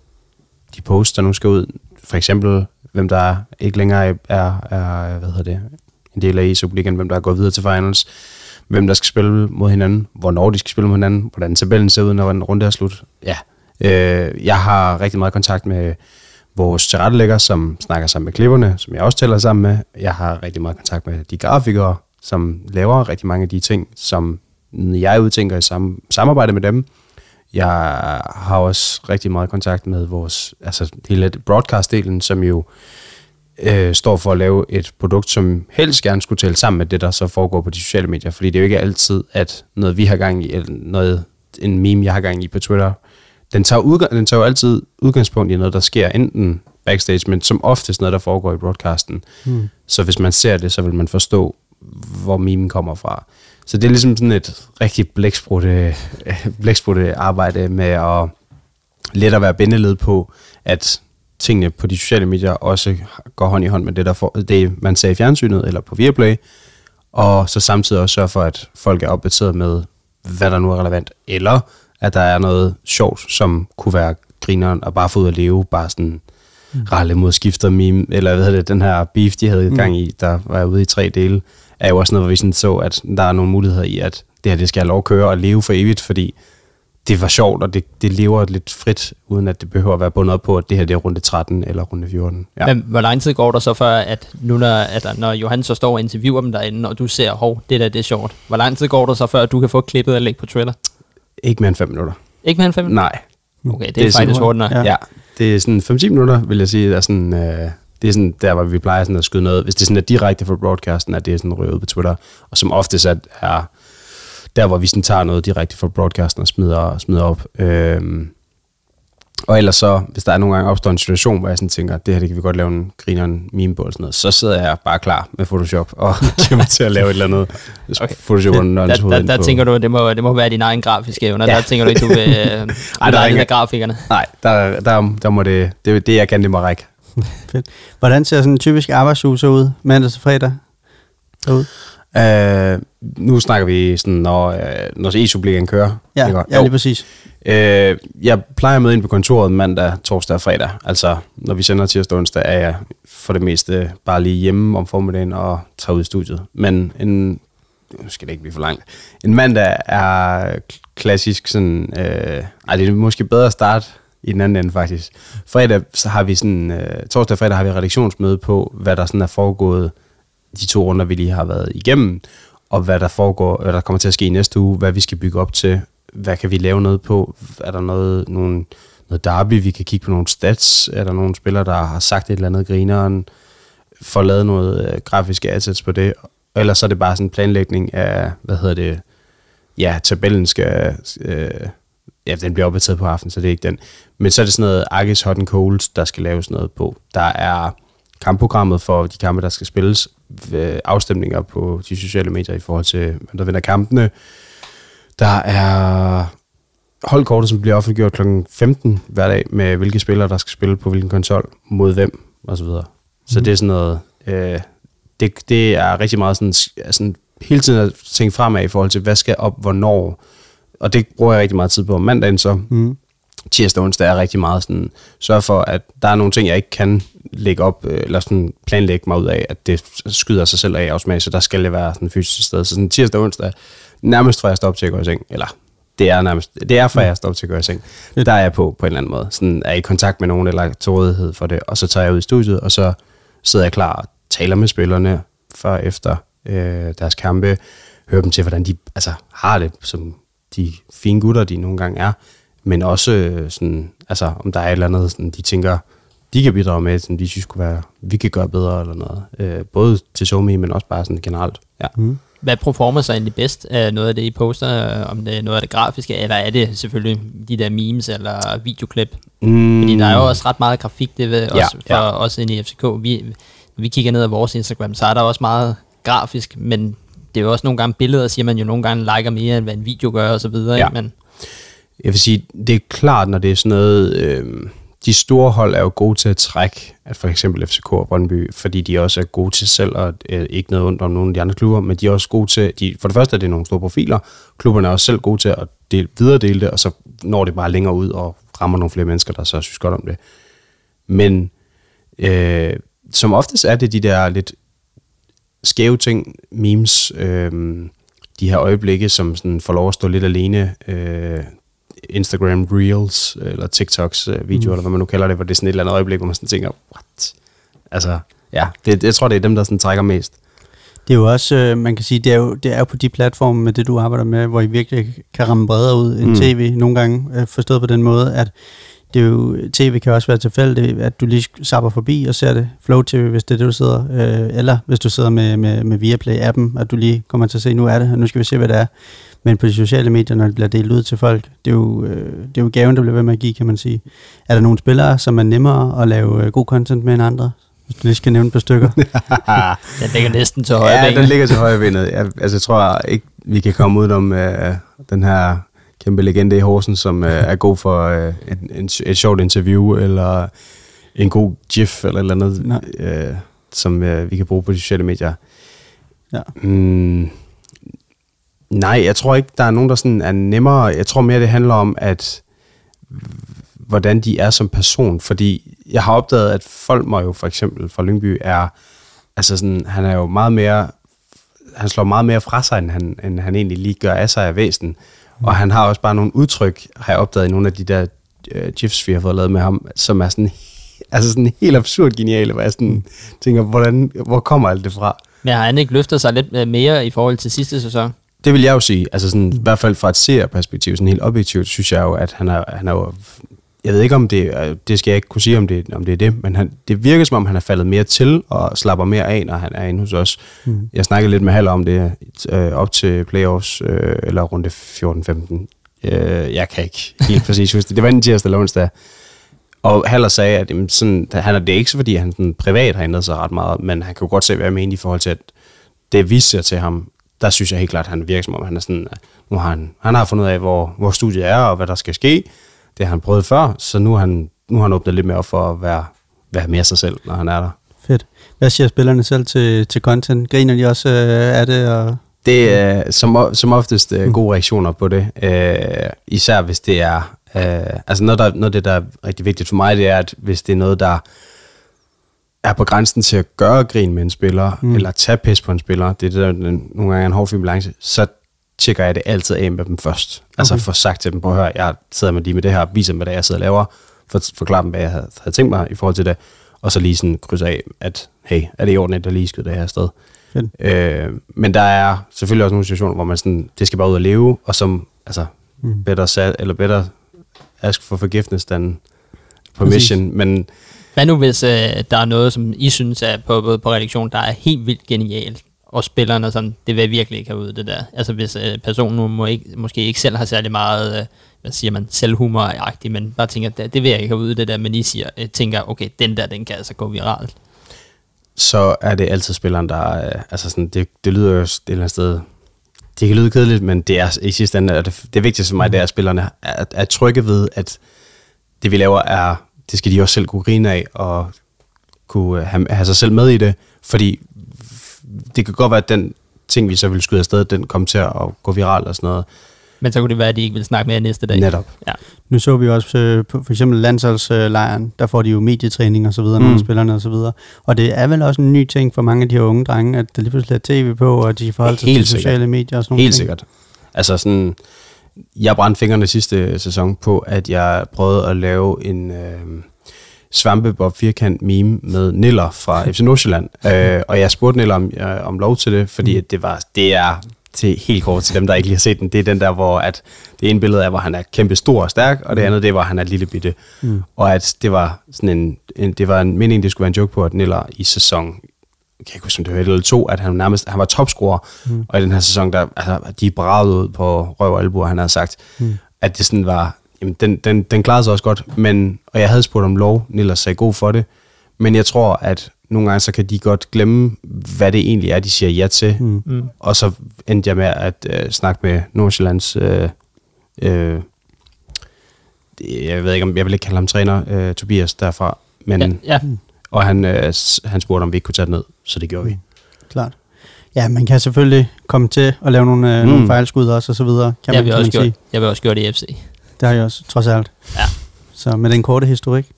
de posts, der nu skal ud. For eksempel, hvem der ikke længere er, er hvad hedder det, en del af i Superligaen, hvem der er gået videre til finals, hvem der skal spille mod hinanden, hvornår de skal spille mod hinanden, hvordan tabellen ser ud, når en runde er slut. Ja. Øh, jeg har rigtig meget kontakt med vores tilrettelægger, som snakker sammen med klipperne, som jeg også tæller sammen med. Jeg har rigtig meget kontakt med de grafikere, som laver rigtig mange af de ting, som jeg udtænker i sam- samarbejde med dem. Jeg har også rigtig meget kontakt med vores, altså hele broadcast-delen, som jo øh, står for at lave et produkt, som helst gerne skulle tælle sammen med det, der så foregår på de sociale medier. Fordi det er jo ikke altid, at noget vi har gang i, eller noget, en meme, jeg har gang i på Twitter, den tager, udgang, den tager jo altid udgangspunkt i noget, der sker enten backstage, men som oftest noget, der foregår i broadcasten. Mm. Så hvis man ser det, så vil man forstå, hvor memen kommer fra. Så det er ligesom sådan et rigtig blæksprutte, blæksprutte arbejde med at let at være bindeled på, at tingene på de sociale medier også går hånd i hånd med det, der for, det man ser i fjernsynet eller på Viaplay, og så samtidig også sørge for, at folk er opdateret med, hvad der nu er relevant, eller at der er noget sjovt, som kunne være grineren og bare få ud at leve, bare sådan mm. ralle mod skifter meme, eller hvad hedder det, den her beef, de havde gang i, der var ude i tre dele, er jo også noget, hvor vi sådan så, at der er nogle muligheder i, at det her, det skal have lov at køre og leve for evigt, fordi det var sjovt, og det, det lever lidt frit, uden at det behøver at være bundet op på, at det her det er runde 13 eller runde 14. Ja. Men hvor lang tid går der så før, at nu når, at når Johan så står og interviewer dem derinde, og du ser, hov, det der det er sjovt. Hvor lang tid går der så før, at du kan få klippet og lægge på Twitter? Ikke mere end 5 minutter. Ikke mere end 5 Nej. Okay, det, det er, faktisk sådan- hurtigt nok. Ja. ja, det er sådan 5-10 minutter, vil jeg sige. Er sådan, øh, det er sådan der, hvor vi plejer sådan at skyde noget. Hvis det sådan er direkte fra broadcasten, at det er sådan røvet på Twitter. Og som oftest er, er der, hvor vi sådan tager noget direkte fra broadcasten og smider, smider op. Øhm, og ellers så, hvis der er nogle gange opstår en situation, hvor jeg sådan tænker, det her det kan vi godt lave en grineren meme på, eller sådan noget, så sidder jeg bare klar med Photoshop og giver mig til at lave et eller andet. Okay. Photoshop Der, under der, der, der tænker du, at det må, det må være din egen grafiske evner. Ja. Der tænker du ikke, du vil øh, Ej, der er ikke- af grafikerne. Nej, der, der, der må det, det, det jeg kan, det må række. Fedt. Hvordan ser sådan en typisk arbejdsuge så ud, mandag til fredag? Derude? Øh, nu snakker vi sådan, når, øh, når e-subligaen kører. Ja, ikke? ja, lige præcis. Øh, jeg plejer at møde ind på kontoret mandag, torsdag og fredag. Altså, når vi sender tirsdag og onsdag, er jeg for det meste bare lige hjemme om formiddagen og tager ud i studiet. Men en, nu skal det ikke blive for langt, en mandag er klassisk sådan, øh, ej, det er måske bedre at starte i den anden ende faktisk. Fredag, så har vi sådan, øh, torsdag og fredag har vi redaktionsmøde på, hvad der sådan er foregået de to runder, vi lige har været igennem, og hvad der foregår, hvad der kommer til at ske i næste uge, hvad vi skal bygge op til hvad kan vi lave noget på? Er der noget, nogen, noget derby, vi kan kigge på nogle stats? Er der nogle spillere, der har sagt et eller andet grineren? Får lavet noget øh, grafiske assets på det? Ellers så er det bare sådan en planlægning af, hvad hedder det, ja, tabellen skal, øh, ja, den bliver opdateret på aftenen, så det er ikke den. Men så er det sådan noget Arkis Hot and Cold, der skal laves noget på. Der er kampprogrammet for de kampe, der skal spilles, afstemninger på de sociale medier i forhold til, hvem der vinder kampene. Der er holdkortet, som bliver offentliggjort kl. 15 hver dag, med hvilke spillere, der skal spille på hvilken konsol, mod hvem, og så videre. Så det er sådan noget, øh, det, det er rigtig meget sådan, sådan hele tiden at tænke fremad i forhold til, hvad skal op, hvornår, og det bruger jeg rigtig meget tid på om mandagen så. Mm. Tirsdag og onsdag er rigtig meget sådan, sørge for, at der er nogle ting, jeg ikke kan lægge op, øh, eller sådan planlægge mig ud af, at det skyder sig selv af automatisk, så der skal det være sådan fysisk sted. Så sådan tirsdag og onsdag, nærmest fra jeg står op til at gå i seng, eller det er nærmest, det er fra jeg står op til at gå i seng. Der er jeg på, på en eller anden måde. Sådan er i kontakt med nogen, eller til rådighed for det, og så tager jeg ud i studiet, og så sidder jeg klar og taler med spillerne før efter øh, deres kampe, hører dem til, hvordan de altså, har det, som de fine gutter, de nogle gange er, men også øh, sådan, altså, om der er et eller andet, sådan, de tænker, de kan bidrage med, som de synes kunne være, vi kan gøre bedre eller noget. Øh, både til SoMe, men også bare sådan generelt. Ja. Mm. Hvad performer så egentlig bedst? Er noget af det, I poster? Om det er noget af det grafiske? Eller er det selvfølgelig de der memes eller videoklip? Mm, Fordi der er jo også ret meget grafik, det ved Ja, også for ja. os inde i FCK. Vi, når vi kigger ned ad vores Instagram, så er der også meget grafisk, men det er jo også nogle gange billeder, siger man jo nogle gange liker mere, end hvad en video gør og så videre. Ja. Men jeg vil sige, det er klart, når det er sådan noget... Øh, de store hold er jo gode til at trække, at for eksempel FCK og Brøndby, fordi de også er gode til selv, og øh, ikke noget ondt om nogle af de andre klubber, men de er også gode til, de, for det første er det nogle store profiler, klubberne er også selv gode til at del, videredele det, og så når det bare længere ud og rammer nogle flere mennesker, der så synes godt om det. Men øh, som oftest er det de der lidt skæve ting, memes, øh, de her øjeblikke, som sådan får lov at stå lidt alene, øh, Instagram Reels, eller TikToks øh, video, mm. eller hvad man nu kalder det, hvor det er sådan et eller andet øjeblik, hvor man sådan tænker, what? Altså, ja, det, jeg tror, det er dem, der sådan trækker mest. Det er jo også, øh, man kan sige, det er jo, det er jo på de platforme med det, du arbejder med, hvor I virkelig kan ramme bredere ud end Mm. tv nogle gange, øh, forstået på den måde, at det er jo, tv kan også være tilfældigt, at du lige sapper forbi og ser det. Flow TV, hvis det er det, du sidder, øh, eller hvis du sidder med, med, med Viaplay-appen, at du lige kommer til at se, nu er det, og nu skal vi se, hvad det er. Men på de sociale medier, når det bliver delt ud til folk, det er jo, øh, det er jo gaven, der bliver ved med at give, kan man sige. Er der nogle spillere, som er nemmere at lave øh, god content med end andre? Hvis du lige skal nævne et par stykker. den ligger næsten til højre ja, benet. den ligger til højre benet. Jeg, altså, jeg tror ikke, vi kan komme ud om øh, den her kæmpe legende i Horsen, som øh, er god for øh, en, en, et sjovt interview, eller en god gif, eller et eller andet, Nej. øh, som øh, vi kan bruge på de sociale medier. Ja. Mm, nej, jeg tror ikke, der er nogen, der sådan er nemmere. Jeg tror mere, det handler om, at hvordan de er som person, fordi jeg har opdaget, at Folmer jo for eksempel fra Lyngby er, altså sådan, han er jo meget mere, han slår meget mere fra sig, end han, end han egentlig lige gør af sig af væsen. Og han har også bare nogle udtryk, har jeg opdaget i nogle af de der øh, gifs, vi har fået lavet med ham, som er sådan, altså sådan helt absurd geniale, hvor jeg sådan tænker, hvordan, hvor kommer alt det fra? Men har han ikke løftet sig lidt øh, mere i forhold til sidste sæson? Det vil jeg jo sige, altså sådan, i hvert fald fra et seerperspektiv, sådan helt objektivt, synes jeg jo, at han er, han er jo, jeg ved ikke om det, det skal jeg ikke kunne sige, om det, om det er det, men han, det virker som om, han er faldet mere til og slapper mere af, når han er inde hos os. Mm. Jeg snakkede lidt med Haller om det øh, op til playoffs, øh, eller runde 14-15. Øh, jeg kan ikke helt præcis huske det. Det var en tirsdag eller onsdag. Og Haller sagde, at jamen, sådan, han er det ikke så, fordi han sådan, privat har ændret sig ret meget, men han kan jo godt se, hvad jeg mener i forhold til, at det vi ser til ham, der synes jeg helt klart, at han virker som om, han er sådan, nu har han, han har fundet ud af, hvor, hvor studiet er, og hvad der skal ske. Det har han prøvet før, så nu har han, nu har han åbnet lidt mere op for at være, være mere sig selv, når han er der. Fedt. Hvad siger spillerne selv til, til content? Griner de også øh, af det? Og Det er som, som oftest øh, gode reaktioner på det. Øh, især hvis det er... Øh, altså noget, der, noget af det, der er rigtig vigtigt for mig, det er, at hvis det er noget, der er på grænsen til at gøre grin med en spiller, mm. eller tage pis på en spiller, det er det, der nogle gange er en hård fin balance, så tjekker jeg det altid af med dem først. Altså Okay. for sagt til dem, på at høre, jeg sidder med lige med det her, viser dem, hvad det er, jeg sidder og laver, for, forklare dem, hvad jeg havde, havde tænkt mig i forhold til det, og så lige sådan krydse af, at hey, er det i orden, at der lige skyder det her sted? Øh, men der er selvfølgelig også nogle situationer, hvor man sådan, det skal bare ud og leve, og som, altså, Mm. better, sad, eller better ask for forgiveness than permission. Men hvad nu hvis øh, der er noget, som I synes er på, på, på redaktion, der er helt vildt genialt, og spillerne sådan, det vil jeg virkelig ikke have ud det der. Altså hvis øh, personen nu må ikke, måske ikke selv har særlig meget, øh, hvad siger man, selvhumor men bare tænker, det, det vil jeg ikke have ud det der, men I siger, øh, tænker, okay, den der, den kan altså gå viralt. så er det altid spilleren, der øh, altså sådan, det, det lyder jo et eller andet sted, det kan lyde kedeligt, men det er i sidste ende, det, det vigtigste for mig, det er, at spillerne er, er trygge ved, at det vi laver er, det skal de også selv kunne grine af, og kunne øh, have, have sig selv med i det, fordi det kan godt være, at den ting, vi så vil skyde afsted, den kommer til at gå viral og sådan noget. Men så kunne det være, at de ikke vil snakke mere næste dag. Netop. Ja. Nu så vi også øh, på for eksempel landsholdslejren, der får de jo medietræning og så videre, Mm. nogle spillerne og så videre. Og det er vel også en ny ting for mange af de her unge drenge, at der lige pludselig er tv på, og de forholder sig til sociale medier og sådan nogle Helt ting. sikkert. Altså sådan, jeg brændte fingrene sidste sæson på, at jeg prøvede at lave en øh, svampebob firkant meme med Niller fra FC Nordsjælland. øh, og jeg spurgte Niller om, øh, om lov til det, fordi at det, var, det er til helt kort til dem, der ikke lige har set den. Det er den der, hvor at det ene billede er, hvor han er kæmpe stor og stærk, og det andet, det er, hvor han er lille bitte. Mm. Og at det var sådan en, en, det var en mening, det skulle være en joke på, at Niller i sæson jeg kan ikke huske, om det var et eller to, at han nærmest, han var topscorer, mm. og i den her sæson, der, altså, de bragede ud på røv og albu, og han havde sagt, mm. at det sådan var, jamen, den, den, den klarede sig også godt, men, og jeg havde spurgt om lov, Nils sagde god for det, men jeg tror, at nogle gange, så kan de godt glemme, hvad det egentlig er, de siger ja til, Mm. Mm. og så endte jeg med at øh, snakke med Nordsjællands, øh, øh, jeg ved ikke, om jeg vil ikke kalde ham træner, øh, Tobias derfra, men, Ja, ja. og han, øh, han spurgte, om vi ikke kunne tage det ned, så det gjorde vi. Klart. Ja, man kan selvfølgelig komme til at lave nogle, øh, Mm. nogle fejlskud også, og så videre. Kan Det har man, vi kan også man gjort. sige. Jeg vil også gjort det i FC. Det har jeg også, trods alt. Ja. Så med den korte historik.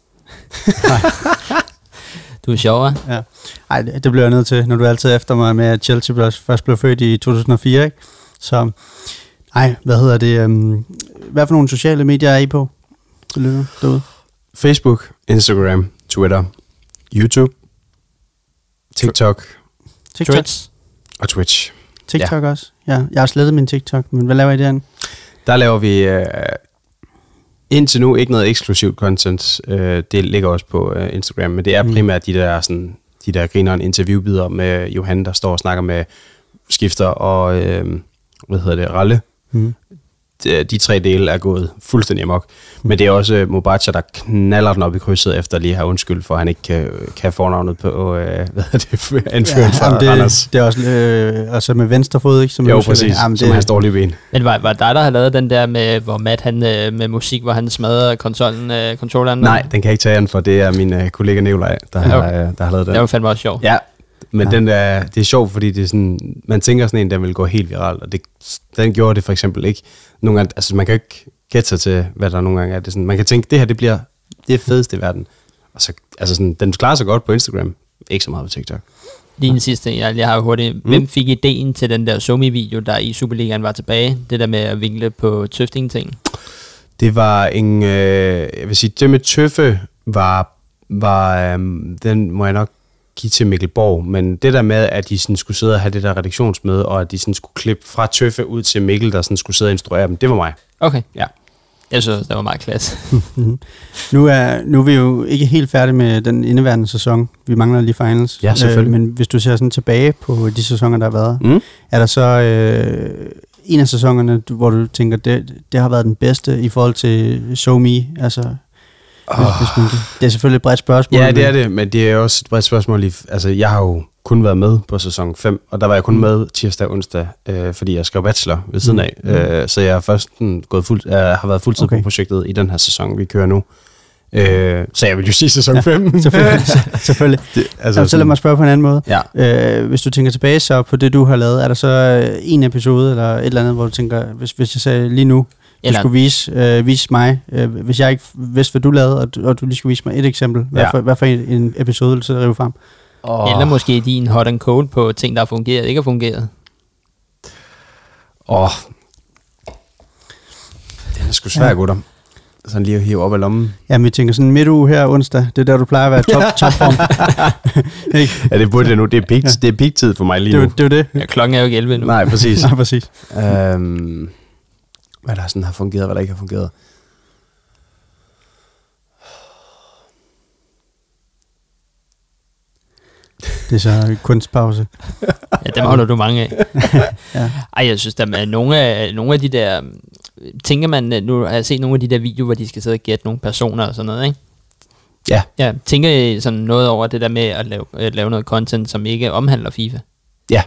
Du er sjov, hva'? Ja. Ej, det, det bliver jeg nødt til, når du er altid efter mig med, at Chelsea blev, først blev født i 2004, ikke? Så, nej, hvad hedder det? Um, hvad for nogle sociale medier er I på? Lytter derude. Facebook, Instagram, Twitter, YouTube, TikTok TikTok? Threads. og Twitch. TikTok ja. også? Ja, jeg har slettet min TikTok, men hvad laver I derinde? Der laver vi øh, indtil nu ikke noget eksklusivt content. Øh, det ligger også på øh, Instagram, men det er Mm. primært de der, sådan, de der grineren interviewbider med Johan, der står og snakker med skifter og, øh, hvad hedder det, Ralle. Mm. De, de tre dele er gået fuldstændig amok. Men det er også øh, Mobacha, der knaller den op i krydset, efter lige at have undskyld for, at han ikke kan, kan fornavnet på, øh, hvad hedder det, anføren fra jamen, Randers. det, det er også øh, altså med venstre fod, ikke? Som Jo, præcis, Det. Jamen, som det, hans dårlige ben. Men var, var det dig, der har lavet den der med, hvor Matt han, øh, med musik, hvor han smadrede konsollen, øh, controlleren? Nej, den kan jeg ikke tage an for. Det er min øh, kollega Nikolaj, der, Ja, har, okay. øh, der har lavet den. Det var fandme også sjovt. Ja, men Ja. Den er, det er sjovt, fordi det er sådan, man tænker sådan en, der vil gå helt viralt, og det, den gjorde det for eksempel ikke. Nogle gange, altså man kan ikke gætte sig til, hvad der nogle gange er. Det er sådan, man kan tænke, det her det bliver det fedeste i verden. Og så, altså sådan, den klarer sig godt på Instagram, ikke så meget på TikTok. Lige en sidste, jeg, jeg har hurtigt. Mm. Hvem fik ideen til den der Somi-video, der i Superligaen var tilbage? Det der med at vinkle på tøfting-ting. Det var en, øh, jeg vil sige, det med Tøffe var, var øhm, den må jeg nok give til Mikkel Borg, men det der med, at de sådan skulle sidde og have det der redaktionsmøde, og at de sådan skulle klippe fra Tøffe ud til Mikkel, der sådan skulle sidde og instruere dem, det var mig. Okay. Ja. Jeg synes, det var meget klasse. Mhm. Nu er, nu er vi jo ikke helt færdige med den indeværende sæson. Vi mangler lige finals. Ja, selvfølgelig. Øh, men hvis du ser sådan tilbage på de sæsoner, der har været, Mm. er der så øh, en af sæsonerne, hvor du tænker, det, det har været den bedste i forhold til SoMe? Altså, oh. man, det er selvfølgelig et bredt spørgsmål. Ja, det er det, men det er også et bredt spørgsmål. i- Altså, jeg har jo kun været med på sæson 5, og der var jeg kun Mm. med tirsdag og onsdag, øh, fordi jeg skrev bachelor ved siden Mm. af. Øh, så jeg har først gået fuld, øh, har været fuldtid okay. På projektet i den her sæson, vi kører nu. Øh, så jeg vil jo sige sæson 5. Selvfølgelig. selvfølgelig. det, Altså, så lad mig spørge på en anden måde. Ja. Øh, hvis du tænker tilbage så på det, du har lavet, er der så øh, en episode eller et eller andet, hvor du tænker, hvis, hvis jeg sagde lige nu, du Eller- skulle vise, øh, vise mig, øh, hvis jeg ikke vidste, hvad du lavede, og du, og du lige skulle vise mig et eksempel, hvad, Ja. for, hvad for en, en episode vil du så rive frem? Oh. Eller måske din hot and cold på ting, der har fungeret, ikke har fungeret. Åh, det er sgu svært, Ja. gutter. Sådan lige at hive op af lommen. Jamen, vi tænker sådan midt uge her onsdag, det er der, du plejer at være top, topform. Ja, det burde det nu. Det er peak, ja. det er peak-tid for mig lige Det, er nu. det er det. Ja, klokken er jo ikke 11 nu. Nej, præcis. Nej, præcis. øhm, hvad der sådan har fungeret, hvad der ikke har fungeret. Det er så kunstpause. Ja, dem holder du mange af. Ja. Ej, jeg synes, der er nogle af, nogle af de der... Tænker man, nu har jeg set nogle af de der videoer, hvor de skal sidde og gætte nogle personer og sådan noget, ikke? Ja. Ja, tænker I sådan noget over det der med at lave, at lave noget content, som ikke omhandler FIFA? Ja,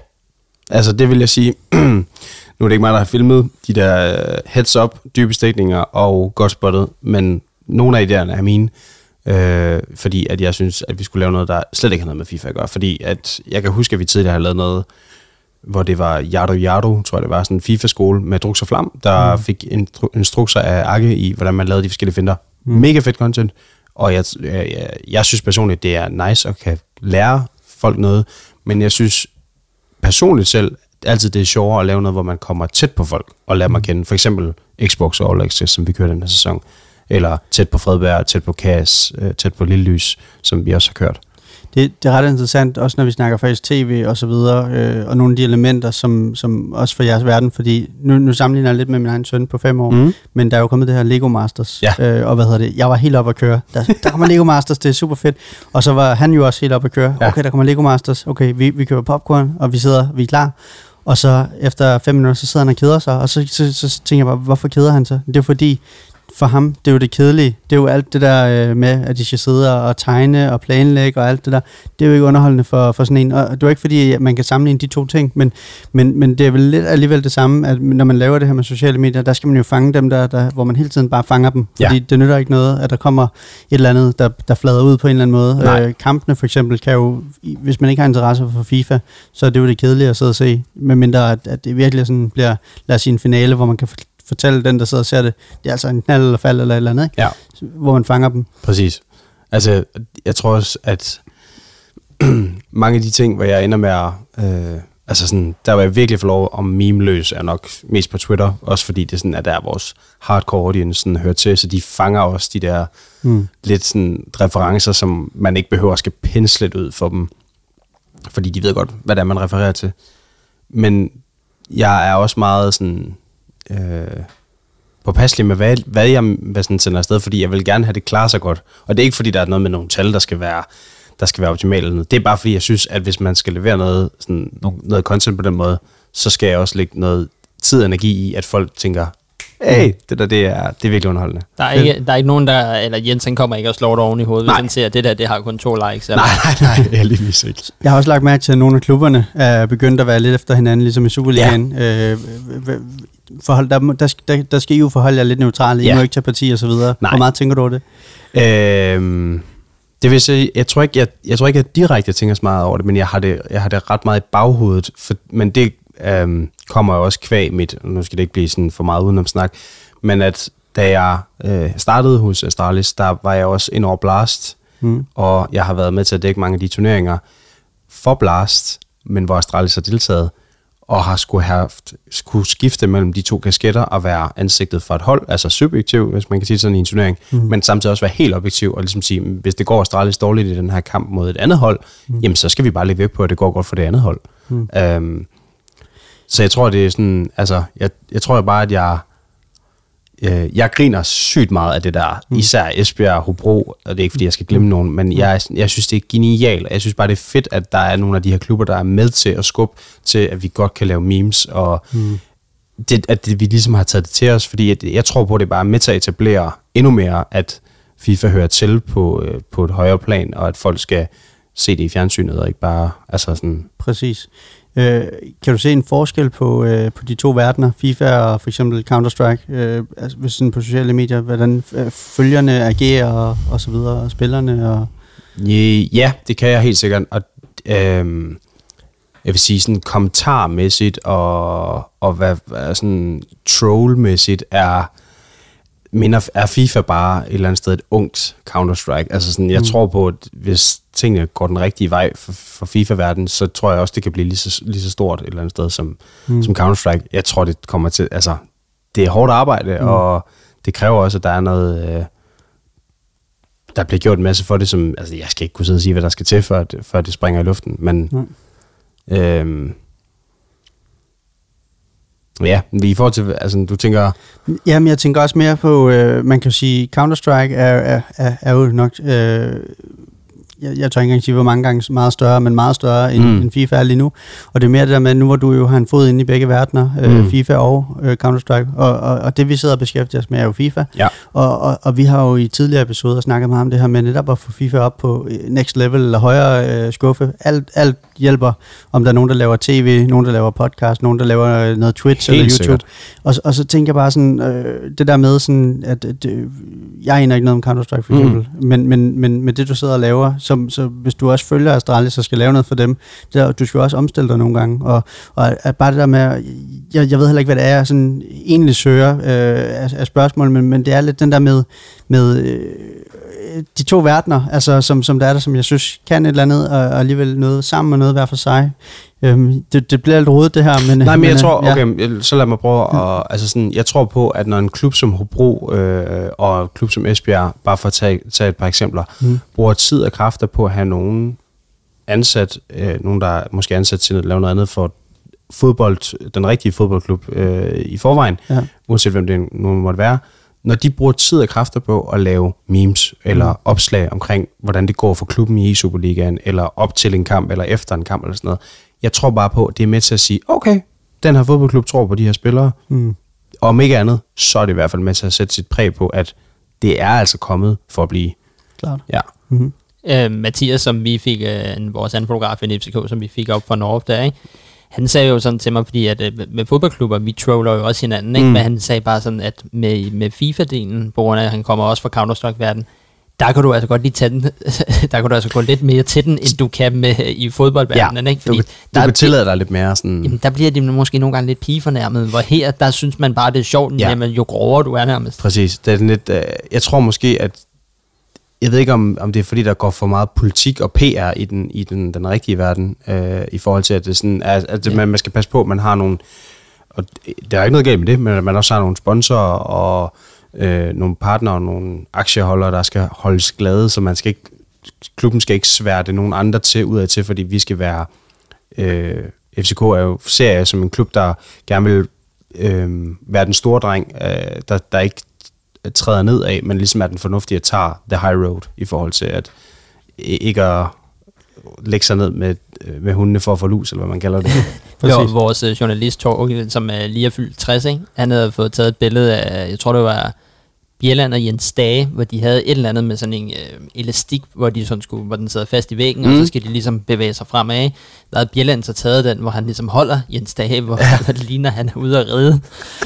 altså det vil jeg sige. nu er det ikke mig, der har filmet de der øh, heads-up, dybe stikninger og godt spottet, men nogle af idéerne er mine, øh, fordi at jeg synes, at vi skulle lave noget, der slet ikke har noget med FIFA at gøre. Fordi at jeg kan huske, at vi tidligere har lavet noget, hvor det var Yardo Yardo, tror jeg det var, sådan en FIFA-skole med Drux og Flam, der mm. fik instru- instrukser af Akke i, hvordan man lavede de forskellige finder. Mm. Mega fedt content, og jeg, jeg, jeg, jeg synes personligt, det er nice at kan lære folk noget, men jeg synes personligt selv, altid det er sjovere at lave noget, hvor man kommer tæt på folk og lærer dem at kende. For eksempel Xbox og All Access, som vi kører den her sæson. Eller tæt på Fredberg, tæt på Kass, øh, tæt på Lille Lys, som vi også har kørt. Det, det er ret interessant, også når vi snakker faktisk tv og så videre, øh, og nogle af de elementer, som, som også for jeres verden, fordi nu, nu sammenligner jeg lidt med min egen søn på fem år, Mm. men der er jo kommet det her Lego Masters, Ja. øh, og hvad hedder det, jeg var helt oppe at køre, der, der kommer Lego Masters, det er super fedt, og så var han jo også helt oppe at køre, Ja. okay, der kommer Lego Masters, okay, vi, vi køber popcorn, og vi sidder, vi er klar, og så efter fem minutter, så sidder han og keder sig, og så, så, så, tænker jeg bare, hvorfor keder han sig? Det er fordi, for ham, det er jo det kedelige. Det er jo alt det der øh, med, at de skal sidde og tegne og planlægge og alt det der. Det er jo ikke underholdende for, for sådan en. Og det er jo ikke fordi, at man kan sammenligne de to ting, men, men, men det er vel lidt alligevel det samme, at når man laver det her med sociale medier, der skal man jo fange dem, der, der, hvor man hele tiden bare fanger dem. Fordi Ja. det nytter ikke noget, at der kommer et eller andet, der, der flader ud på en eller anden måde. Nej. Øh, kampene for eksempel kan jo, hvis man ikke har interesse for FIFA, så er det jo det kedelige at sidde og se, medmindre at, at det virkelig sådan bliver, lad os sige en finale, hvor man kan fortælle den, der sidder og ser det, det er altså en knald eller fald eller et eller andet, ikke? Ja. hvor man fanger dem. Præcis. Altså, jeg tror også, at mange af de ting, hvor jeg ender med at... Øh, altså sådan, der var jeg virkelig få lov om meme-løs, er nok mest på Twitter, også fordi det sådan, er der vores hardcore audience sådan, hører til, så de fanger også de der Mm. lidt sådan referencer, som man ikke behøver at skal pensle lidt ud for dem, fordi de ved godt, hvad det er, man refererer til. Men jeg er også meget sådan øh, påpasselig med, hvad, hvad jeg hvad sådan sender afsted, fordi jeg vil gerne have det klarer sig godt. Og det er ikke, fordi der er noget med nogle tal, der skal være der skal være optimalt. eller noget. Det er bare, fordi jeg synes, at hvis man skal levere noget, sådan, noget content på den måde, så skal jeg også lægge noget tid og energi i, at folk tænker, hey, det der, det er, det er virkelig underholdende. Der er, ikke, der er ikke nogen, der... Eller Jens, han kommer ikke og slår dig oven i hovedet, Nej. hvis han ser, at det der, det har kun to likes. Eller, Nej, nej, nej, heldigvis ikke. Jeg har også lagt mærke til, at nogle af klubberne er begyndt at være lidt efter hinanden, ligesom i Superligaen. Ja. Øh, forhold, der, der, der, der skal I jo forholde jer lidt neutrale. I Ja. må ikke tage parti og så videre. Nej. Hvor meget tænker du over det? Øhm, det vil sige, jeg tror ikke, jeg, jeg tror ikke, jeg direkte tænker så meget over det, men jeg har det, jeg har det ret meget i baghovedet, for, men det øhm, kommer jo også kvæg mit, nu skal det ikke blive sådan for meget udenom snak, men at da jeg øh, startede hos Astralis, der var jeg også ind over Blast, Mm. og jeg har været med til at dække mange af de turneringer for Blast, men hvor Astralis har deltaget, og har skulle, have, skulle skifte mellem de to kasketter og være ansigtet for et hold, altså subjektiv, hvis man kan sige sådan i en turnering, mm. men samtidig også være helt objektiv og ligesom sige, hvis det går Astralis dårligt i den her kamp mod et andet hold, mm. jamen så skal vi bare lægge væk på, at det går godt for det andet hold. Mm. Øhm, så jeg tror, det er sådan, altså, jeg, jeg tror bare, at jeg, øh, jeg griner sygt meget af det der, mm. især Esbjerg, Hobro, og det er ikke, fordi jeg skal glemme mm. nogen, men jeg, er sådan- jeg synes, det er genialt, og jeg synes bare, det er fedt, at der er nogle af de her klubber, der er med til at skubbe til, at vi godt kan lave memes, og mm. det, at det, vi ligesom har taget det til os, fordi at, jeg tror på, at det bare er med til at etablere endnu mere, at FIFA hører til på, øh, på et højere plan, og at folk skal se det i fjernsynet, og ikke bare, altså sådan, Præcis. Øh, kan du se en forskel på, øh, på de to verdener, FIFA og for eksempel Counter-Strike, øh, altså hvis sådan på sociale medier, hvordan øh, følgerne agerer og, og så videre, og spillerne og... Øh, Ja, det kan jeg helt sikkert. Og, øhm, jeg vil sige sådan kommentarmæssigt og, og hvad, hvad sådan trollmæssigt er, minder, er FIFA bare et eller andet sted et ungt Counter-Strike. Altså sådan, jeg mm. tror på, at hvis tingene går den rigtige vej for, for FIFA-verdenen, så tror jeg også, det kan blive lige så, lige så stort et eller andet sted som, mm. som Counter-Strike. Jeg tror, det kommer til, altså, det er hårdt arbejde, mm. og det kræver også, at der er noget, øh, der bliver gjort en masse for det, som, altså jeg skal ikke kunne sidde og sige, hvad der skal til, før, det, før det springer i luften, men Nej. øhm, Ja, i forhold til, altså du tænker, Jamen, jeg tænker også mere på, øh, man kan sige, Counter-Strike er, er, er, er jo nok, øh, jeg, jeg tør ikke engang sige, hvor mange gange meget større, men meget større end, Mm. mm. end FIFA er lige nu. Og det er mere det der med, nu hvor du jo har en fod inde i begge verdener, øh, Mm. FIFA og øh, Counter-Strike, og, og, og det vi sidder og beskæftiger os med er jo FIFA. Ja. Og, og, og vi har jo i tidligere episoder snakket meget om det her med netop at få FIFA op på øh, next level eller højere øh, skuffe. Alt, alt hjælper, om der er nogen, der laver tv, nogen, der laver podcast, nogen, der laver øh, noget Twitch Helt eller YouTube. sikkert. Og, og så tænker jeg bare sådan, øh, det der med sådan, at, øh, jeg aner ikke noget om Counter-Strike for Mm. eksempel, men, men, men med det du sidder og laver, så, så hvis du også følger Astralis og skal lave noget for dem, der, du skal også omstille dig nogle gange, og, og at bare det der med, jeg, jeg ved heller ikke, hvad det er, jeg sådan egentlig søger øh, af, af spørgsmål, men, men det er lidt den der med, med øh, de to verdener, altså som, som der er der, som jeg synes kan et eller andet, og, og alligevel noget sammen og noget hver for sig. Øhm, det, det bliver lidt rodet det her, men... Nej, men jeg øh, tror, ja. okay, så lad mig prøve at, altså sådan, jeg tror på, at når en klub som Hobro øh, og en klub som Esbjerg, bare for at tage, tage et par eksempler, Mm. bruger tid og kræfter på at have nogen ansat, øh, nogen der er måske ansat til at lave noget andet for fodbold, den rigtige fodboldklub øh, i forvejen, Ja. uanset hvem det nu måtte være, når de bruger tid og kræfter på at lave memes eller Mm. opslag omkring, hvordan det går for klubben i Superligaen, eller op til en kamp, eller efter en kamp, eller sådan noget. Jeg tror bare på, at det er med til at sige, okay, den her fodboldklub tror på de her spillere, Mm. og om ikke andet, så er det i hvert fald med til at sætte sit præg på, at det er altså kommet for at blive. Klart. Ja. Mm-hmm. øh, Mathias, som vi fik, øh, en- vores anden fotograf i FCK, som vi fik op fra Norge der, ikke? Han sagde jo sådan til mig, fordi at øh, med fodboldklubber, vi troller jo også hinanden, ikke? Mm. Men han sagde bare sådan, at med, med FIFA-delen, på grund af, at han kommer også fra Counter-Strike-verden, der kan du altså godt lige tage den, der kan du altså gå lidt mere til den, end du kan med i fodboldverdenen, ikke? du, kan- du der, kan tillade dig lidt mere sådan... Jamen, der bliver de måske nogle gange lidt pigefornærmet, hvor her, der synes man bare, det er sjovt, Ja. ja. jamen, jo grovere du er nærmest. Præcis. Det er lidt, øh, jeg tror måske, at jeg ved ikke, om, om det er fordi, der går for meget politik og PR i den, i den, den rigtige verden, øh, i forhold til, at det sådan, at, at ja. man, man skal passe på, at man har nogle, og der er ikke noget galt med det, men at man også har nogle sponsorer og øh, nogle partnere og nogle aktieholdere, der skal holdes glade, så man skal ikke, klubben skal ikke sværte nogen andre til udad til, fordi vi skal være, øh, FCK er jo ser jeg som en klub, der gerne vil øh, være den store dreng, øh, der, der ikke træder ned af, men ligesom er den fornuftige at tage the high road i forhold til at ikke at lægge sig ned med, øh, med hundene for at få lus, eller hvad man kalder det. Jo, vores øh, journalist, Torgild, som er lige er fyldt 60, ikke? han havde fået taget et billede af, jeg tror det var Bjelland og Jens Dage, hvor de havde et eller andet med sådan en øh, elastik, hvor, de sådan skulle, hvor den sidder fast i væggen, mm. og Mm. så skal de ligesom bevæge sig fremad. Der havde Bjelland så taget den, hvor han ligesom holder Jens Dage, hvor, ja. hvor det ligner, han er ude at redde.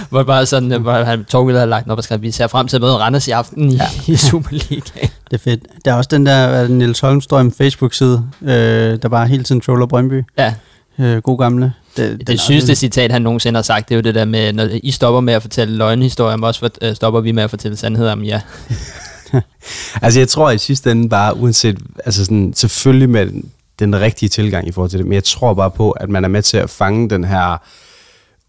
Hvor, bare sådan, øh, hvor han, Torgild havde lagt den op og skrevet, vi ser frem til at møde Randers i aften i, ja. i Superligaen. Det er fedt. Der er også den der er Niels Holmstrøm Facebook-side, øh, der bare hele tiden troller Brøndby. Ja. Øh, god gamle. Det, Det er sygeste citat, han nogensinde har sagt, det er jo det der med, når I stopper med at fortælle løgnhistorier, men også for, øh, stopper vi med at fortælle sandheder om jer. altså jeg tror i sidste ende bare, uanset, altså sådan, selvfølgelig med den, den rigtige tilgang i forhold til det, men jeg tror bare på, at man er med til at fange den her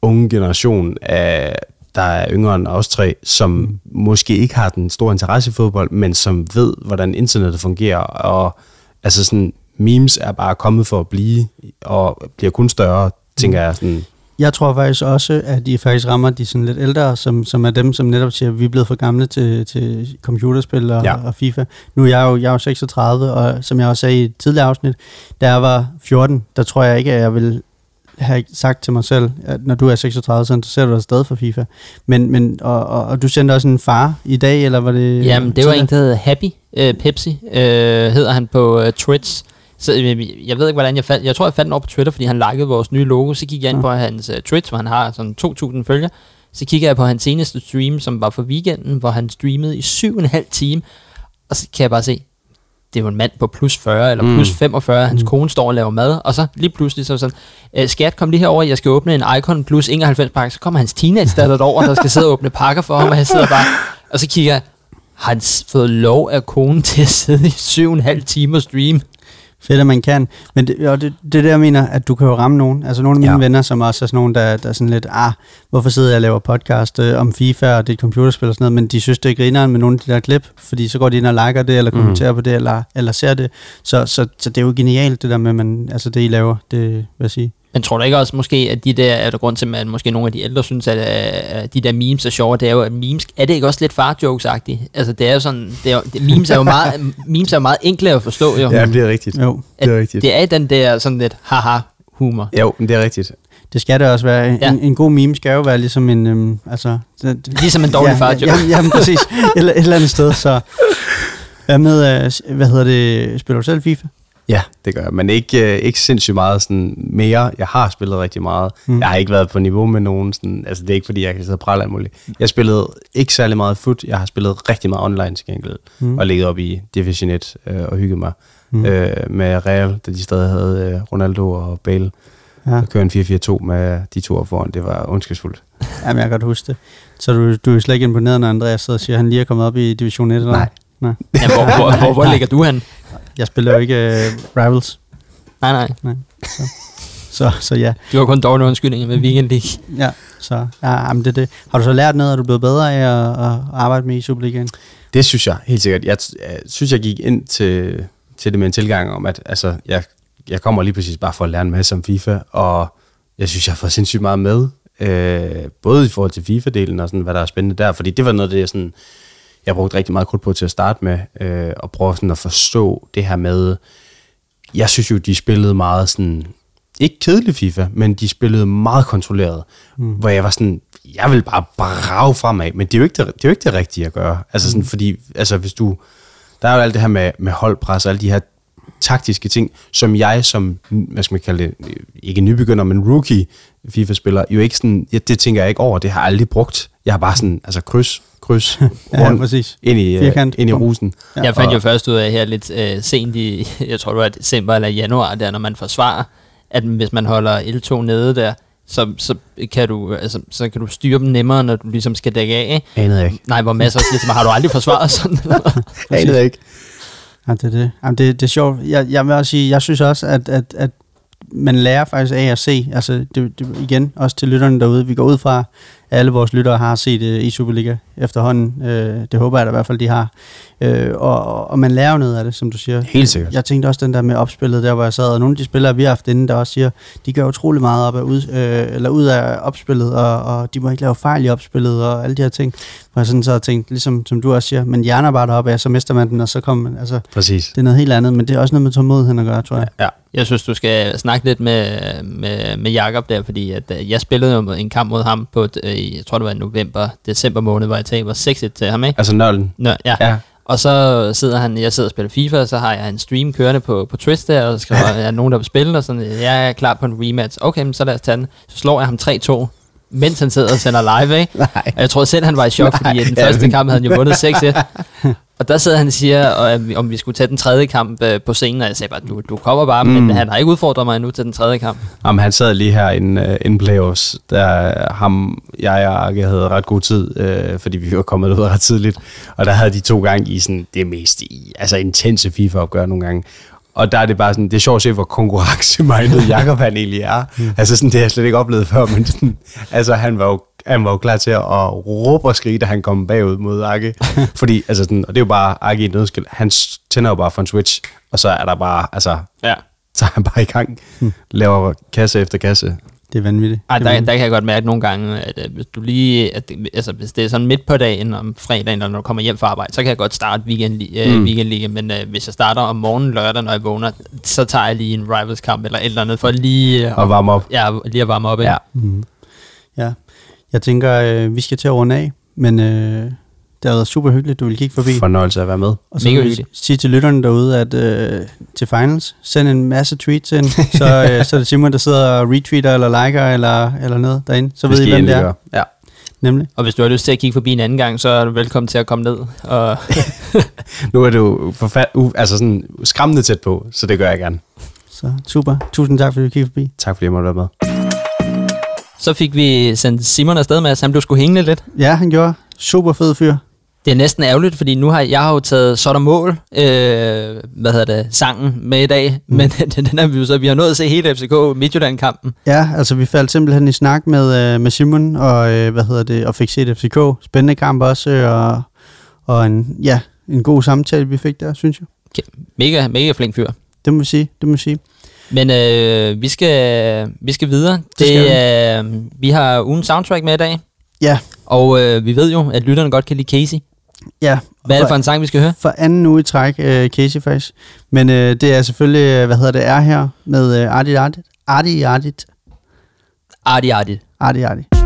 unge generation af der er yngre end os tre, som mm. måske ikke har den store interesse i fodbold, men som ved, hvordan internettet fungerer, og altså sådan, memes er bare kommet for at blive, og bliver kun større, tænker jeg sådan. Jeg tror faktisk også, at de faktisk rammer de sådan lidt ældre, som, som er dem, som netop siger, at vi er blevet for gamle til, til computerspil og, Ja. og FIFA. Nu er jeg jo, jeg er jo 36, og som jeg også sagde i et tidligere afsnit, da jeg var 14, der tror jeg ikke, at jeg vil have sagt til mig selv, at når du er 36, så interesserer du dig stadig for FIFA. Men, men og, og, og du sendte også en far i dag, eller var det... Jamen, det var en, der hedder Happy øh, Pepsi, øh, hedder han på øh, Twitch. Så øh, jeg ved ikke, hvordan jeg fandt, jeg tror, jeg fandt den over på Twitter, fordi han likede vores nye logo. Så gik jeg ind Ja. på hans øh, Twitch, hvor han har sådan 2.000 følgere. Så kigger jeg på hans seneste stream, som var for weekenden, hvor han streamede i syv og en halv time. Og så kan jeg bare se, det er jo en mand på plus 40 eller Mm. plus 45, hans kone står og laver mad, og så lige pludselig så sådan, øh, skat, kom lige herover, jeg skal åbne en Icon plus 91 pakke, så kommer hans teenage datter over, der skal sidde og åbne pakker for ham, og jeg sidder bare, og så kigger jeg, har han fået lov af konen til at sidde i syv og en halv time og stream? Fedt, at man kan. Men det, og det, det er jeg mener, at du kan jo ramme nogen. Altså nogle af mine Ja. ja. venner, som også er sådan nogen, der, der er sådan lidt, ah, hvorfor sidder jeg og laver podcast øh, om FIFA og det er et computerspil og sådan noget, men de synes, det er grineren med nogle af de der klip, fordi så går de ind og liker det, eller kommenterer mm. på det, eller, eller ser det. Så, så, så det er jo genialt, det der med, man, altså det I laver, det vil jeg sige. Men tror du ikke også måske, at de der, er der grund til, at måske nogle af de ældre synes, at, at de der memes er sjove, det er jo, at memes, er det ikke også lidt far jokes -agtigt? Altså det er jo sådan, det er, det, memes er jo meget, memes er jo meget enkle at forstå jo. Ja, det er rigtigt. Jo, Det er At rigtigt. Det er den der sådan lidt haha humor. Jo, men det er rigtigt. det skal det også være. Ja. Ja. En, en god meme skal jo være ligesom en... Øhm, altså, det, Ligesom en dårlig ja, far ja, joke. ja, jamen, præcis. Et, eller- et eller andet sted, så... Hvad med, øh, hvad hedder det, spiller du selv FIFA? Ja, det gør jeg. Men ikke, øh, ikke sindssygt meget sådan mere. Jeg har spillet rigtig meget. Mm. Jeg har ikke været på niveau med nogen. Sådan, altså, det er ikke, fordi jeg kan sidde og prale alt muligt. Jeg spillede ikke særlig meget foot. Jeg har spillet rigtig meget online til gengæld. Mm. Og ligget op i Division 1 øh, og hygget mig. Mm. Øh, med Real, da de stadig havde øh, Ronaldo og Bale. Ja. Og køre en 4-4-2 med de to foran. Det var ondskabsfuldt. Jamen, jeg kan godt huske det. Så du, du er slet ikke imponeret, når Andreas sidder og siger, at han lige er kommet op i Division 1? Eller? Nej. Nej. Ja, hvor, hvor, hvor, hvor ligger du hen? Jeg spiller jo ikke uh, Rivals. Nej, nej. Så, så ja. Du har kun dårlige undskyldninger med Weekend League. ja så, ja jamen, det, det. Har du så lært noget, er du blevet bedre af at, at arbejde med i Superligaen? Det synes jeg helt sikkert. Jeg, jeg synes, jeg gik ind til, til det med en tilgang om, at altså, jeg, jeg kommer lige præcis bare for at lære en masse om FIFA, og jeg synes, jeg har fået sindssygt meget med. Øh, både i forhold til FIFA-delen og sådan, hvad der er spændende der, fordi det var noget af det, jeg, sådan, jeg brugte rigtig meget krudt på til at starte med, øh, og prøve sådan at forstå det her med, jeg synes jo, de spillede meget sådan, ikke kedelig FIFA, men de spillede meget kontrolleret, mm. hvor jeg var sådan, jeg vil bare brage fremad, men det er jo ikke det, det, er jo ikke det rigtige at gøre. Altså sådan, fordi, altså hvis du, der er jo alt det her med, med holdpres og alle de her taktiske ting, som jeg som, hvad skal man kalde det, ikke nybegynder, men rookie FIFA-spiller, jo ikke sådan, ja, det tænker jeg ikke over, det har jeg aldrig brugt. Jeg har bare sådan, altså kryds, kryds, Ja, rundt, præcis. ind i, øh, Firkant. ind i rusen. Ja. Jeg fandt jo først ud af her lidt øh, sent i, jeg tror det var december eller januar, der når man forsvarer, at hvis man holder L2 nede der, så, så, kan du, altså, så kan du styre dem nemmere, når du ligesom skal dække af. ikke? Anede jeg ikke. Nej, hvor masser siger til mig, har du aldrig forsvaret sådan? Anede jeg ikke. Ja, det er det. Jamen, det, det er sjovt. Jeg, jeg vil også sige, jeg synes også, at, at, at man lærer faktisk af at se, altså det, det, igen, også til lytterne derude, vi går ud fra, alle vores lyttere har set uh, i Superliga efterhånden. Uh, det håber jeg da i hvert fald, de har. Uh, og, og man lærer jo noget af det, som du siger. Helt sikkert. Jeg tænkte også den der med opspillet, der hvor jeg sad, og nogle af de spillere, vi har haft inde, der også siger, de gør utrolig meget op af ud, øh, eller ud af opspillet, og, og de må ikke lave fejl i opspillet, og alle de her ting. Hvor jeg sådan så har tænkt, ligesom som du også siger, men hjerner bare deroppe af, så mister man den, og så kommer man, altså, Præcis. det er noget helt andet, men det er også noget med tålmodigheden at gøre, tror jeg. Ja. Jeg synes, du skal snakke lidt med, med, med Jakob der, fordi at, øh, jeg spillede jo en kamp mod ham på, øh, i- jeg tror det var i november, december måned, hvor jeg taber 6-1 til ham, ikke? Altså nørden. Nå, ja. Ja. Og så sidder han, jeg sidder og spiller FIFA, og så har jeg en stream kørende på, på Twitch der, og skriver, er nogen, der vil spille, og sådan, jeg er klar på en rematch. Okay, men så lad os tage den. Så slår jeg ham 3-2, mens han sidder og sender live, ikke? Nej. Og jeg tror selv, han var i chok, fordi i den første kamp havde han jo vundet 6-1. Og der sidder han og siger, vi- om vi skulle tage den tredje kamp øh, på scenen, og jeg sagde bare, du, du kommer bare, mm. Men han har ikke udfordret mig endnu til den tredje kamp. Jamen, han sad lige her inden, uh, inden playoffs, der ham, jeg og Arke havde ret god tid, øh, fordi vi var kommet ud ret tidligt, og der havde de to gange i sådan det mest i, altså intense FIFA-opgør nogle gange. Og der er det bare sådan, det er sjovt at se, hvor konkurrencemindet Jakob han egentlig er. Mm. Altså sådan, det har jeg slet ikke oplevet før, men sådan, altså han var jo han var jo klar til at råbe og skrige, da han kom bagud mod Arke. Fordi, altså sådan, og det er jo bare Arke i et nødskil. Han tænder jo bare for en switch, og så er der bare, altså, Ja. så er han bare i gang. Laver kasse efter kasse. Det er vanvittigt. Ej, det er der, der kan jeg godt mærke nogle gange, at øh, hvis du lige, at, altså hvis det er sådan midt på dagen om fredagen, eller når du kommer hjem fra arbejde, så kan jeg godt starte weekend, øh, Mm. weekendliga, men øh, hvis jeg starter om morgenen lørdag, når jeg vågner, så tager jeg lige en rivals kamp eller et eller andet, for lige, øh, Og varme op. ja, lige at varme op. Ja. Mhm. Ja, jeg tænker, øh, vi skal til at runde af, men øh, det har været super hyggeligt, du vil kigge forbi. Fornøjelse at være med. Og så Mega vil hyggeligt. sige til lytterne derude, at øh, til finals, send en masse tweets ind, så, øh, så er det Simon, der sidder og retweeter eller liker eller, eller noget derinde. Så ved I, hvem det er. Ja. Nemlig. Og hvis du har lyst til at kigge forbi en anden gang, så er du velkommen til at komme ned. Og Nu er det jo forfat, u, altså sådan skræmmende tæt på, så det gør jeg gerne. Så super. Tusind tak, fordi du kiggede forbi. Tak fordi jeg måtte være med. Så fik vi sendt Simon afsted med, at han blev sgu hængende lidt. Ja, han gjorde. Super fed fyr. Det er næsten ærgerligt, fordi nu har jeg har jo taget Så er der mål, øh, hvad hedder det, sangen med i dag, mm. men den er vi jo så, vi har nået at se hele FCK Midtjylland-kampen. Ja, altså vi faldt simpelthen i snak med, øh, med Simon, og øh, hvad hedder det, og fik set FCK. Spændende kamp også, øh, og, og en, ja, en god samtale, vi fik der, synes jeg. Mega, mega flink fyr. Det må vi sige, det må vi sige. Men øh, vi, skal, vi skal videre. Det, skal øh, vi har ugen soundtrack med i dag, Ja, og øh, vi ved jo, at lytterne godt kan lide Casey. ja. Hvad er det for en sang, vi skal høre? for anden uge i træk, øh, Casey faktisk. Men øh, det er selvfølgelig, øh, hvad hedder det, er her med øh, Artie Artie. Artie Artie. Arti Arti. Artie Artie.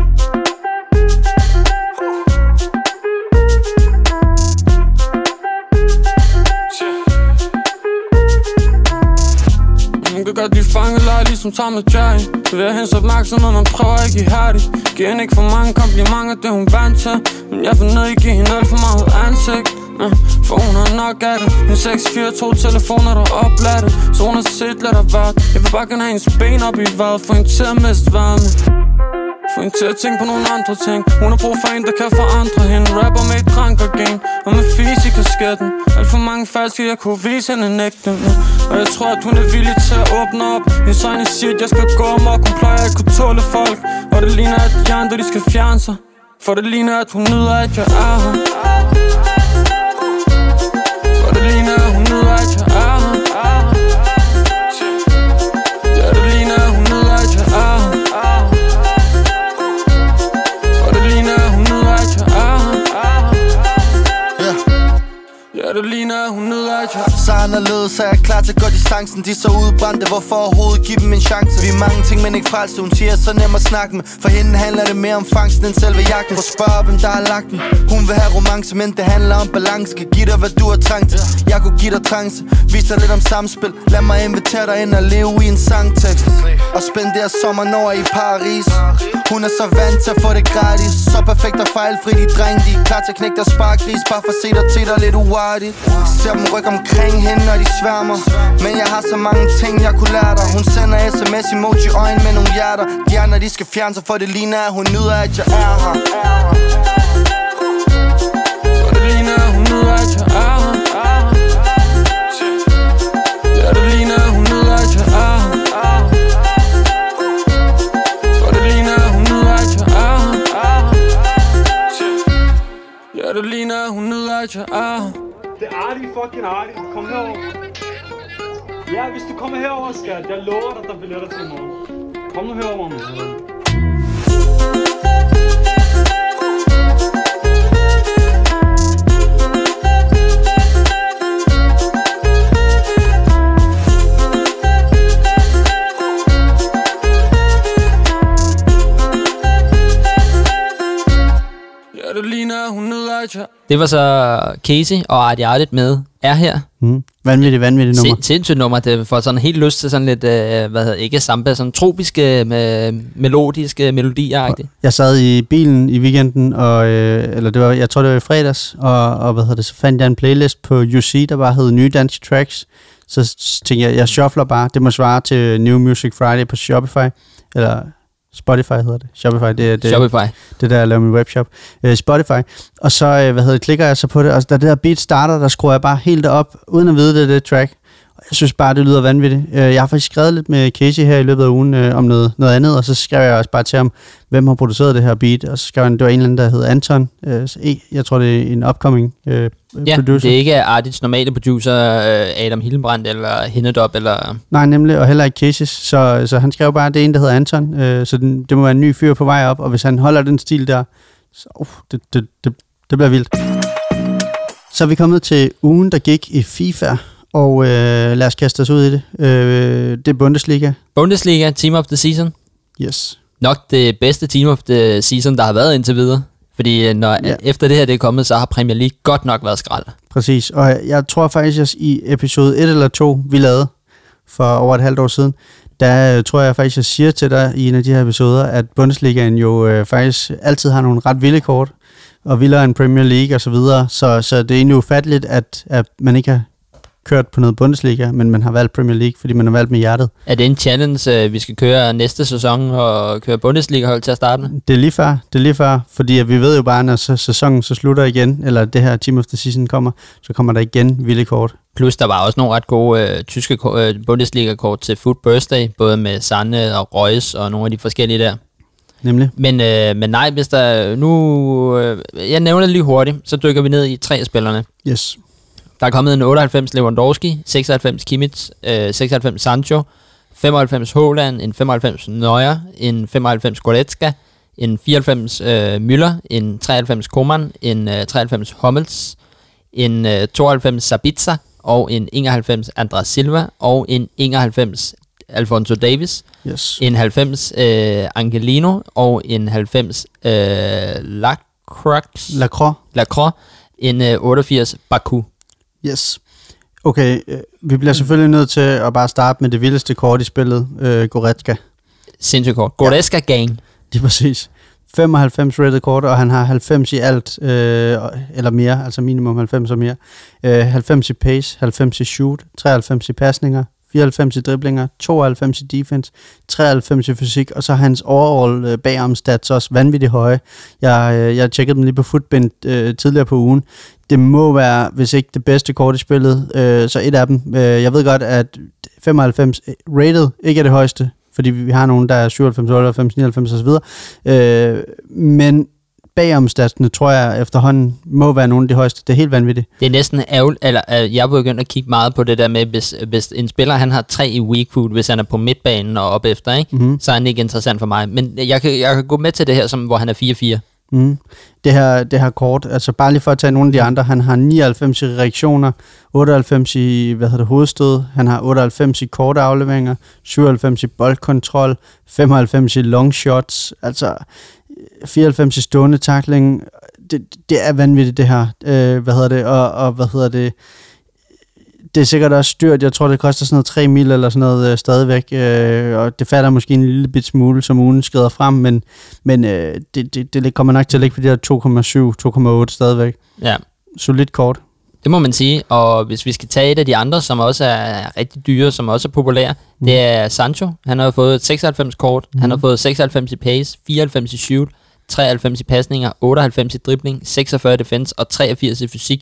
Du gør de lide fangelej, ligesom Tom og Jerry. Du vil have hendes opmærksomhed, man prøver ikke ihærdigt Giver hende ikke for mange komplimenter, det hun vant til. Men jeg får ned i give hende alt for meget ansigt. Ja, for hun har nok af det. En 642 telefoner, der opladte. Så hun har set lidt af hvert. Jeg vil bare gerne have hendes ben op i vejret Få hende til at miste varme få hende til at tænke på nogle andre ting. Hun har brug for en, der kan forandre hende. Rapper med et drankergame Og med fys i kasketten. Alt for mange falske, jeg kunne vise hende nægte. Og jeg tror, at hun er villig til at åbne op. Hendes øjne siger, at jeg skal gå amok. Hun plejer at kunne tåle folk. Og det ligner, at de andre, de skal fjerne sig. For det ligner, at hun nyder, at jeg er her. At hun nyder, at jeg er klar til at gå distancen. De så udbrændte, hvorfor overhovedet give dem en chance? Vi er mange ting, men ikke frelste Hun siger, så nem at snakke med. For hende handler det mere om fangsten end selve jagten. For spørg hvem der har lagt den. Hun vil have romance, men det handler om balance. Kan give dig, hvad du har trang til. Jeg kunne give dig trance. Vis dig lidt om samspil. Lad mig invitere dig ind og leve i en sangtekst. Og spænd spendere sommeren over i Paris. Hun er så vant til at få det gratis. Så perfekt og fejlfri De dreng de er klar til at knække deres sparkris. Bare for at se dig til dig lidt uartigt Ser dem rykker omkring hende, når de sværmer. Men jeg har så mange ting, jeg kunne lære dig. Hun sender sms emoji øjne med nogle hjerter. De andre, de skal fjerne sig, for det ligner, at hun nyder, at jeg er her. For det ligner, at hun nyder, at jeg er her. Ja, det ligner, at hun nyder, at jeg er her. For det ligner, at hun nyder, at jeg er her. Ja, det ligner, at hun nyder, at jeg er her. Det fucking Artie. Kom herover. Ja, hvis du kommer herover, skat. Jeg lover dig, der er billetter til i morgen. Kom nu herover, mand. Det ligner, hun jeg Det var så Casey og Arti Arti med Er her. Mm. Vanvittigt, vanvittigt nummer. Sind, sindssygt nummer. Det får sådan helt lyst til sådan lidt, øh, hvad hedder ikke samba, sådan tropiske, med, melodiske melodier -agtigt. Jeg sad i bilen i weekenden, og, øh, eller det var, jeg tror det var i fredags, og, og hvad hedder det, så fandt jeg en playlist på UC, der bare hed Nye Danske Tracks. Så tænkte jeg, jeg shuffler bare. Det må svare til New Music Friday på Shopify, eller Spotify hedder det. Shopify, det er det, Shopify. det der, jeg laver min webshop. Uh, Spotify. Og så, uh, hvad hedder det, klikker jeg så på det, og da det der beat starter, der skruer jeg bare helt op, uden at vide, det det track. Jeg synes bare, det lyder vanvittigt. Uh, jeg har faktisk skrevet lidt med Casey her i løbet af ugen uh, om noget, noget andet, og så skrev jeg også bare til ham, hvem har produceret det her beat, og så skrev han, det var en eller anden, der hed Anton. Uh, jeg tror, det er en upcoming uh, Ja, producer. det er ikke Artits normale producer, øh, Adam Hillenbrandt eller Hennedop, eller... Nej, nemlig, og heller ikke Casey's. Så, så han skrev bare, det er en, der hedder Anton. Øh, så den, det må være en ny fyr på vej op, og hvis han holder den stil der, så uh, det, det, det, det bliver vildt. Så er vi kommet til ugen, der gik i FIFA, og øh, lad os kaste os ud i det. Øh, det er Bundesliga. Bundesliga, Team of the Season. Yes. Nok det bedste Team of the Season, der har været indtil videre. Fordi øh, når, Ja. efter det her det er kommet, så har Premier League godt nok været skrald. Præcis, og jeg tror faktisk, at i episode 1 eller 2, vi lavede for over et halvt år siden, der øh, tror jeg faktisk, jeg siger til dig i en af de her episoder, at Bundesligaen jo øh, faktisk altid har nogle ret vilde kort, og vildere end Premier League og så videre, så, så det er egentlig ufatteligt, at, at man ikke har kørt på noget Bundesliga, men man har valgt Premier League, fordi man har valgt med hjertet. Er det en challenge, øh, vi skal køre næste sæson og køre Bundesliga-hold til at starte med? Det er lige før, det er lige før, fordi vi ved jo bare, når sæsonen så slutter igen, eller det her Team of the Season kommer, så kommer der igen vilde kort. Plus, der var også nogle ret gode øh, tyske øh, Bundesliga-kort til Food Birthday, både med Sanne og Reus og nogle af de forskellige der. Nemlig. Men, øh, men nej, hvis der nu... Øh, jeg nævner det lige hurtigt, så dykker vi ned i tre af spillerne. Yes. Der er kommet en 98 Lewandowski, 96 Kimmich, øh, 96 Sancho, 95 Håland, en 95 Neuer, en 95 Goretzka, en 94 øh, Müller, en 93 Koman, en øh, 93 Hummels, en øh, 92 Sabitzer og en 91 Andras Silva og en 91 Alfonso Davis, Yes. en 90 øh, Angelino og en 90 øh, Lacroix, Lacroix. Lacroix, en øh, 88 Baku. Yes. Okay, øh, vi bliver selvfølgelig nødt til at bare starte med det vildeste kort i spillet, øh, Goretzka. Sindssygt kort. Goretzka gang. Lige præcis. 95 rated kort, og han har 90 i alt, øh, eller mere, altså minimum 90 og mere. Øh, 90 i pace, 90 i shoot, 93 i pasninger, 94 i driblinger, 92 i defense, 93 i fysik, og så er hans overall øh, bagom stats også vanvittigt høje. Jeg, øh, jeg tjekkede dem lige på Footbind øh, tidligere på ugen. Det må være, hvis ikke det bedste kort i spillet, øh, så et af dem. Øh, jeg ved godt, at 95 rated ikke er det højeste, fordi vi har nogen, der er 97, 98, 99 osv. Øh, men bagom statsene, tror jeg efterhånden, må være nogle af de højeste. Det er helt vanvittigt. Det er næsten ærgerligt, eller øh, jeg er begyndt at kigge meget på det der med, hvis, hvis en spiller han har tre i weak food, hvis han er på midtbanen og op efter, ikke? Mhm. så er han ikke interessant for mig. Men jeg kan, jeg kan gå med til det her, som, hvor han er 4-4. Mm. Det, her, det her kort, altså bare lige for at tage nogle af de andre, han har 99 i reaktioner, 98 i hvad hedder det, hovedstød, han har 98 i korte afleveringer, 97 i boldkontrol, 95 i long shots, altså 94 i stående takling. Det, det er vanvittigt det her, øh, hvad hedder det, og, og hvad hedder det, det er sikkert også dyrt. Jeg tror, det koster sådan noget 3 mil eller sådan noget øh, stadigvæk. Øh, og det fatter måske en lille bit smule, som ugen skrider frem, men, men øh, det, det, det kommer nok til at ligge på de der 2,7, 2,8 stadigvæk. Ja. Solidt kort. Det må man sige, og hvis vi skal tage et af de andre, som også er rigtig dyre, som også er populære, mm. det er Sancho. Han har fået et 96 kort, mm. han har fået 96 i pace, 94 i shoot, 93 i pasninger, 98 i dribling, 46 i defense og 83 i fysik.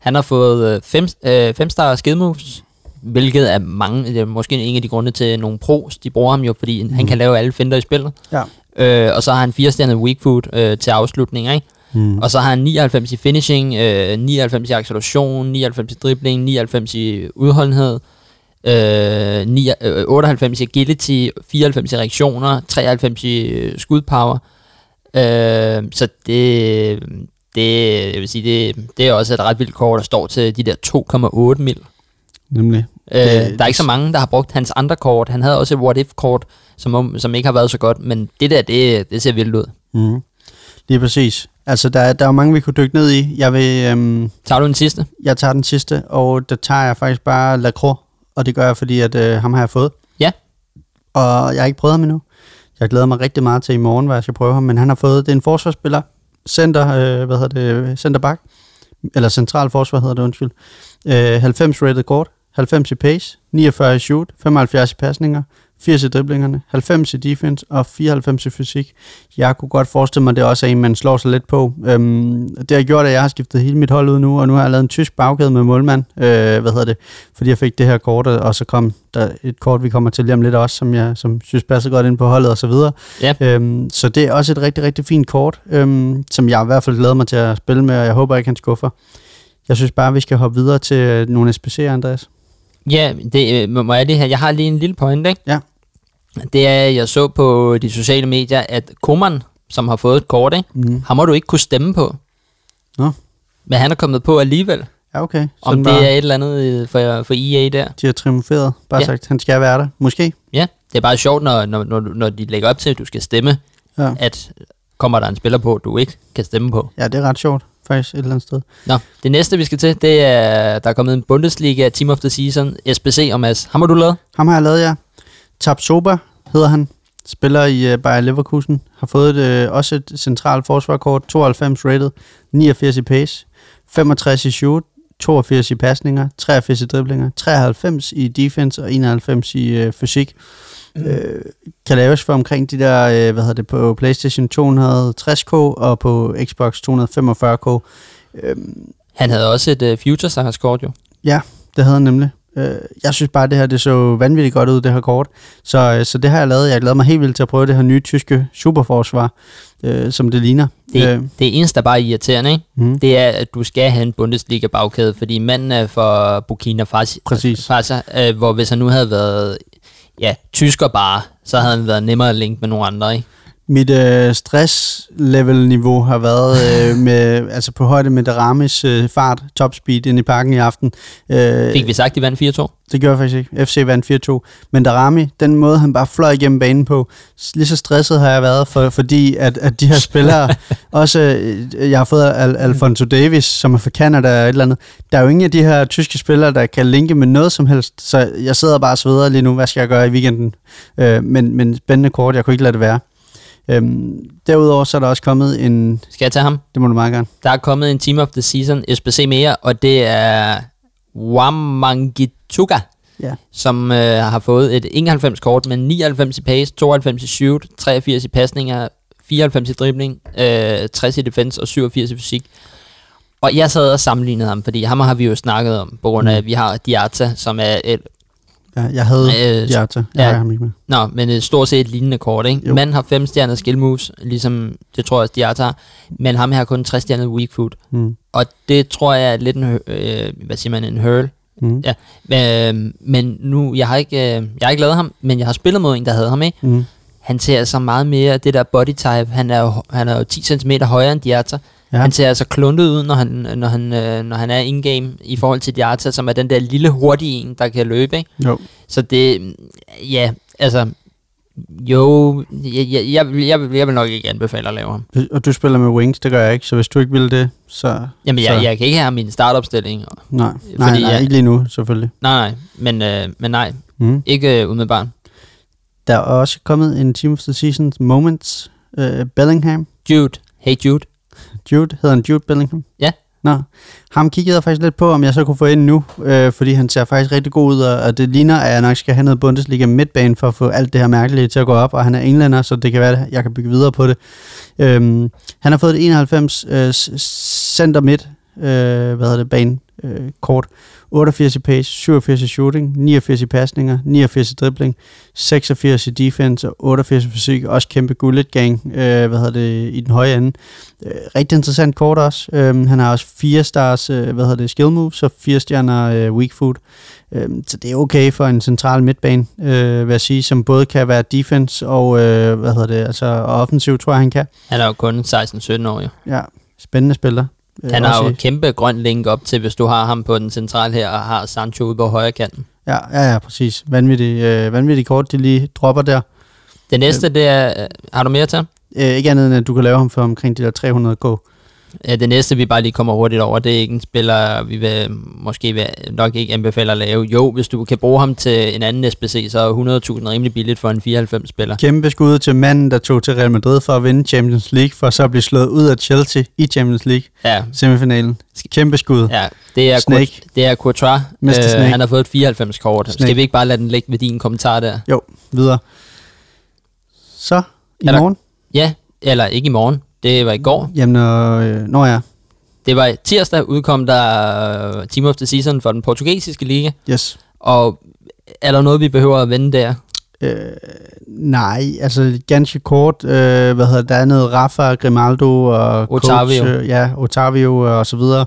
Han har fået 5 øh, fem star skill moves, hvilket er mange, det er måske en af de grunde til nogle pros, de bruger ham jo, fordi mm. han kan lave alle finder i spillet. Ja. Øh, og så har han 4 stjernet weak food øh, til afslutning, ikke? Mm. Og så har han 99 i finishing, øh, 99 i acceleration, 99 i dribling, 99 i udholdenhed, øh, 9, øh, 98 i agility, 94 i reaktioner, 93 i øh, skudpower. Øh, så det, det, jeg vil sige, det, det er også et ret vildt kort, der står til de der 2,8 mil. Nemlig. Øh, Det- der er ikke så mange, der har brugt hans andre kort. Han havde også et what-if-kort, som, om- som ikke har været så godt, men det der, det, det ser vildt ud. Mm. Lige præcis. Altså, der, er- der er jo mange, vi kunne dykke ned i. Jeg vil... Øhm, tager du den sidste? Jeg tager den sidste, og der tager jeg faktisk bare Lacroix, og det gør jeg, fordi at, øh, ham har jeg fået. Ja. Og jeg har ikke prøvet ham endnu. Jeg glæder mig rigtig meget til i morgen, hvad jeg skal prøve ham, men han har fået, det er en forsvarsspiller, center, øh, hvad hedder det, center back, eller central forsvar hedder det, undskyld. Øh, 90 rated kort, 90 i pace, 49 i shoot, 75 i pasninger, 80 i driblingerne, 90 i defense og 94 i fysik. Jeg kunne godt forestille mig, at det også er en, man slår sig lidt på. Øhm, det har gjort, at jeg har skiftet hele mit hold ud nu, og nu har jeg lavet en tysk bagkæde med målmand, øh, hvad hedder det, fordi jeg fik det her kort, og så kom der et kort, vi kommer til lige om lidt også, som jeg som synes passer godt ind på holdet og så videre. Ja. Øhm, så det er også et rigtig, rigtig fint kort, øhm, som jeg i hvert fald glæder mig til at spille med, og jeg håber ikke, han skuffer. Jeg synes bare, vi skal hoppe videre til nogle SPC'er, Andreas. Ja, det, øh, må jeg det her. Jeg har lige en lille point, ikke? Ja. Det er, jeg så på de sociale medier, at Koman, som har fået et kort, ikke? Mm. ham må du ikke kunne stemme på. Nå. Men han er kommet på alligevel. Ja, okay. Om Sådan det bare- er et eller andet øh, for, for EA der. De har triumferet, bare ja. sagt, han skal være der. Måske. Ja, det er bare sjovt, når, når, når, når de lægger op til, at du skal stemme, Ja. at kommer der en spiller på, du ikke kan stemme på. Ja, det er ret sjovt, faktisk, et eller andet sted. Nå, det næste vi skal til, det er, der er kommet en Bundesliga Team of the Season, SBC og Mads. Ham har du lavet? Ham har jeg lavet, ja. Tab Soba hedder han. Spiller i uh, Bayer Leverkusen. Har fået et, uh, også et centralt forsvarkort. 92 rated. 89 i pace. 65 i shoot. 82 i pasninger. 83 i driblinger. 93 i defense og 91 i uh, fysik. Mm. Øh, kan laves for omkring de der, øh, hvad hedder det, på Playstation 260k og på Xbox 245k. Øhm, Han havde også et uh, Future Stars kort jo. Ja, det havde han nemlig. Øh, jeg synes bare, det her det så vanvittigt godt ud, det her kort. Så, øh, så det har jeg lavet. Jeg glæder mig helt vildt til at prøve det her nye tyske superforsvar, øh, som det ligner. Det, Øh, det eneste, der bare er irriterende, ikke? Mhm. det er, at du skal have en Bundesliga-bagkæde, fordi manden er for Burkina Faso, Præcis. Faso øh, hvor hvis han nu havde været ja, tysker bare, så havde han været nemmere at linke med nogle andre, ikke? Mit øh, stress-level-niveau har været øh, med, altså på højde med Daramis øh, fart, topspeed ind i parken i aften. Øh, Fik vi sagt, de vandt 4-2? Det gjorde jeg faktisk ikke. FC vandt 4-2. Men Darami, den måde han bare fløj igennem banen på, lige så stresset har jeg været, for, fordi at, at de her spillere, også, øh, jeg har fået Al- Alfonso Davis, som er fra Canada og et eller andet, der er jo ingen af de her tyske spillere, der kan linke med noget som helst, så jeg sidder bare og sveder lige nu, hvad skal jeg gøre i weekenden? Øh, men, men spændende kort, jeg kunne ikke lade det være. Øhm, derudover så er der også kommet en... Skal jeg tage ham? Det må du meget gerne. Der er kommet en Team of the Season SBC mere, og det er Wamangituka, Ja. som øh, har fået et 91 kort med 99 i pace, 92 i shoot, 83 i pasninger, 94 i dribling, øh, 60 i defense og 87 i fysik. Og jeg sad og sammenlignede ham, fordi ham har vi jo snakket om, på grund af, at vi har Diata, som er et Ja, jeg havde Øh, Diata. Jeg har ham ikke med. Nå, men et stort set lignende kort, ikke? Jo. Manden har fem stjerner skill moves, ligesom det tror jeg også Diata har, men ham her har kun tre stjerner weak foot. Mm. Og det tror jeg er lidt en, øh, hvad siger man, en hurl. Mm. Ja, øh, men nu, jeg har, ikke, øh, jeg har ikke lavet ham, men jeg har spillet mod en, der havde ham, ikke? Mm. Han ser altså meget mere det der body type. Han er jo, han er jo 10 cm højere end Diata. Ja. Han ser altså kluntet ud, når han, når han, øh, når han er in-game i forhold til Diata, som er den der lille hurtige en, der kan løbe, ikke? Jo. Så det, ja, altså, jo, jeg, jeg, jeg, vil- jeg, vil- jeg vil nok ikke anbefale at lave ham. Og du spiller med wings, det gør jeg ikke, så hvis du ikke vil det, så... Jamen, så, jeg, jeg kan ikke have min startopstilling. og- Nej, nej, nej, jeg, ikke lige nu, selvfølgelig. Nej, nej, men, øh, men nej, Mm. ikke øh, umiddelbart. Der er også kommet en Team of the Season Moments. Uh, Bellingham. Jude. Hey Jude. Jude. Hedder han Jude Bellingham? Ja. Nå, ham kiggede jeg faktisk lidt på, om jeg så kunne få ind nu, øh, fordi han ser faktisk rigtig god ud, og, det ligner, at jeg nok skal have noget Bundesliga midtbane for at få alt det her mærkelige til at gå op, og han er englænder, så det kan være, at jeg kan bygge videre på det. Øhm, han har fået et 91 øh, center midt, øh, hvad hedder det, bane, øh, kort, 88 i pace, 87 i shooting, 89 i pasninger, 89 i dribling, 86 i defense og 88 i fysik. Også kæmpe gullet gang, øh, hvad hedder det, i den høje ende. Øh, rigtig interessant kort også. Øh, han har også fire stars, øh, hvad hedder det, skill moves og fire stjerner øh, weak foot. Øh, så det er okay for en central midtbane, øh, vil jeg sige, som både kan være defense og, øh, hvad hedder det, altså offensiv, tror jeg, han kan. Han er jo kun 16-17 år, jo. Ja, spændende spiller. Øh, Han har jo i- kæmpe grøn link op til, hvis du har ham på den central her, og har Sancho ude på højre kanten. Ja, ja, ja, præcis. Vanvittigt, øh, vanvittigt kort, de lige dropper der. Det næste, det er... øh, Har du mere til? Øh, ikke andet end, at du kan lave ham for omkring de der 300k. Det næste, vi bare lige kommer hurtigt over, det er ikke en spiller, vi vil måske vil nok ikke anbefale at lave. Jo, hvis du kan bruge ham til en anden SBC, så er 100.000 rimelig billigt for en 94-spiller. Kæmpe skud til manden, der tog til Real Madrid for at vinde Champions League, for så at blive slået ud af Chelsea i Champions League Ja. semifinalen. Kæmpe skud. Ja, det er, Snake. Court, det er Courtois. Snake. han har fået et 94-kort. Skal vi ikke bare lade den ligge ved din kommentar der? Jo, videre. Så, i Er der- morgen? Ja, eller ikke i morgen. Det var i går. Jamen, øh, når jeg... Det var tirsdag udkom der øh, Team of the Season for den portugisiske liga. Yes. Og er der noget, vi behøver at vende der? Øh, nej, altså ganske kort. Øh, hvad hedder? Der er noget Rafa, Grimaldo og Otavio. Coach, øh, ja, Otavio og så videre.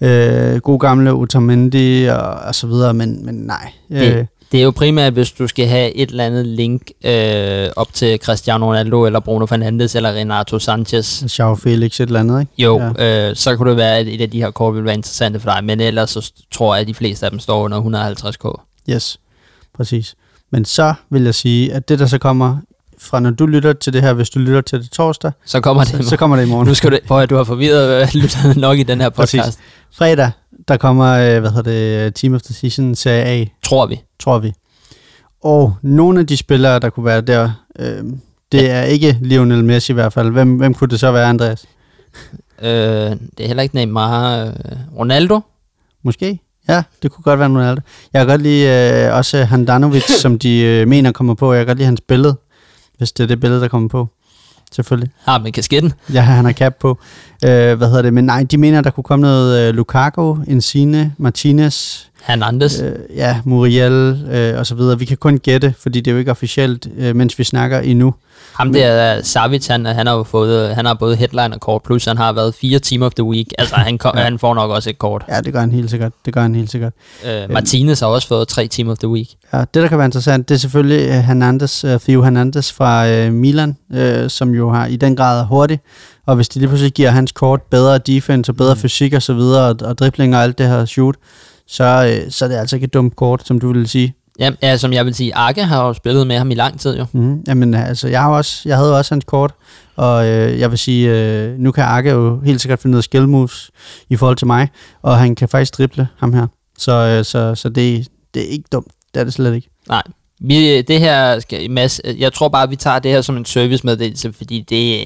Øh, god gamle Otamendi og, og så videre, men, men nej. Øh, Det, det er jo primært, hvis du skal have et eller andet link øh, op til Cristiano Ronaldo, eller Bruno Fernandes, eller Renato Sanchez. Joao Felix et eller andet, ikke? Jo, ja. øh, så kunne det være, at et af de her kort vil være interessante for dig, men ellers så tror jeg, at de fleste af dem står under 150k. Yes, præcis. Men så vil jeg sige, at det der så kommer fra når du lytter til det her, hvis du lytter til det torsdag, Så kommer det så, så kommer det i morgen. Nu skal du, prøv at du har forvirret øh, lytterne nok i den her podcast. Præcis. Fredag, der kommer, øh, hvad hedder det, Team of the Season Serie A. Tror vi. Tror vi. Og nogle af de spillere, der kunne være der, øh, det ja. er ikke Lionel Messi i hvert fald. Hvem, hvem kunne det så være, Andreas? Øh, det er heller ikke Neymar. Øh, Ronaldo? Måske. Ja, det kunne godt være Ronaldo. Jeg kan godt lide øh, også Handanovic, som de øh, mener kommer på. Jeg kan godt lide hans billede, hvis det er det billede, der kommer på. Selvfølgelig. Har med kasketten? Ja, han har cap på. Øh, hvad hedder det? Men nej, de mener, der kunne komme noget øh, Lukaku, Insigne, Martinez, Hernandez. Øh, ja, Muriel øh, og så videre. Vi kan kun gætte, fordi det er jo ikke officielt, øh, mens vi snakker endnu. Ham der, Savic, han, han har jo fået, han har både headline og kort, plus han har været fire team of the week. Altså, han, kom, ja. han får nok også et kort. Ja, det gør han helt sikkert. Det gør han helt sikkert. Øh, Martinez har også fået tre team of the week. Ja, det, der kan være interessant, det er selvfølgelig øh, Hernandez, uh, Theo Hernandez fra uh, Milan, uh, som jo har i den grad er hurtig. Og hvis de lige pludselig giver hans kort bedre defense og bedre mm. fysik og så videre, og, og dribling og alt det her shoot, så, uh, så er det altså ikke et dumt kort, som du vil sige. Ja, ja, som jeg vil sige, Arke har jo spillet med ham i lang tid jo. Mm, jamen altså, jeg, har også, jeg havde også hans kort, og øh, jeg vil sige, øh, nu kan Arke jo helt sikkert finde noget skill moves i forhold til mig, og han kan faktisk drible ham her. Så, øh, så, så det, det er ikke dumt. Det er det slet ikke. Nej. Vi, det her skal, Mads, jeg tror bare, vi tager det her som en servicemeddelelse, fordi det, ja,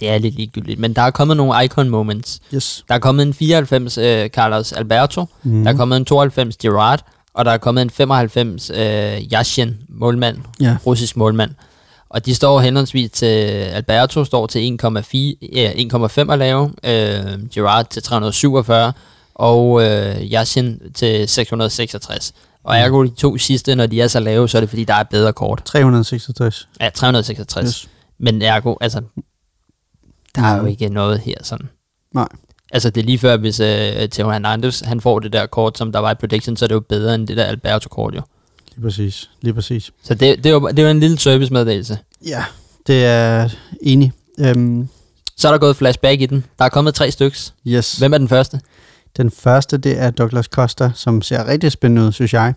det er lidt ligegyldigt. Men der er kommet nogle icon moments. Yes. Der er kommet en 94 øh, Carlos Alberto, mm. der er kommet en 92 Gerard, og der er kommet en 95 øh, Yashin målmand, Ja. russisk målmand. Og de står henholdsvis til, Alberto står til 1,4 ja, 1,5 at lave, øh, Gerard til 347, og øh, Yashin til 666. Og ergo de to sidste, når de er så lave, så er det fordi, der er bedre kort. 366. Ja, 366. Yes. Men ergo, altså, der er jo ikke noget her sådan. Nej. Altså, det er lige før, hvis øh, Theo Hernandez, han får det der kort, som der var i prediction, så er det jo bedre end det der Alberto-kort, jo. Lige præcis. Lige præcis. Så det, det, er jo, det er jo en lille servicemeddelelse. Ja, det er enig. Øhm, Så er der gået flashback i den. Der er kommet tre styks. yes. Hvem er den første? Den første, det er Douglas Costa, som ser rigtig spændende ud, synes jeg.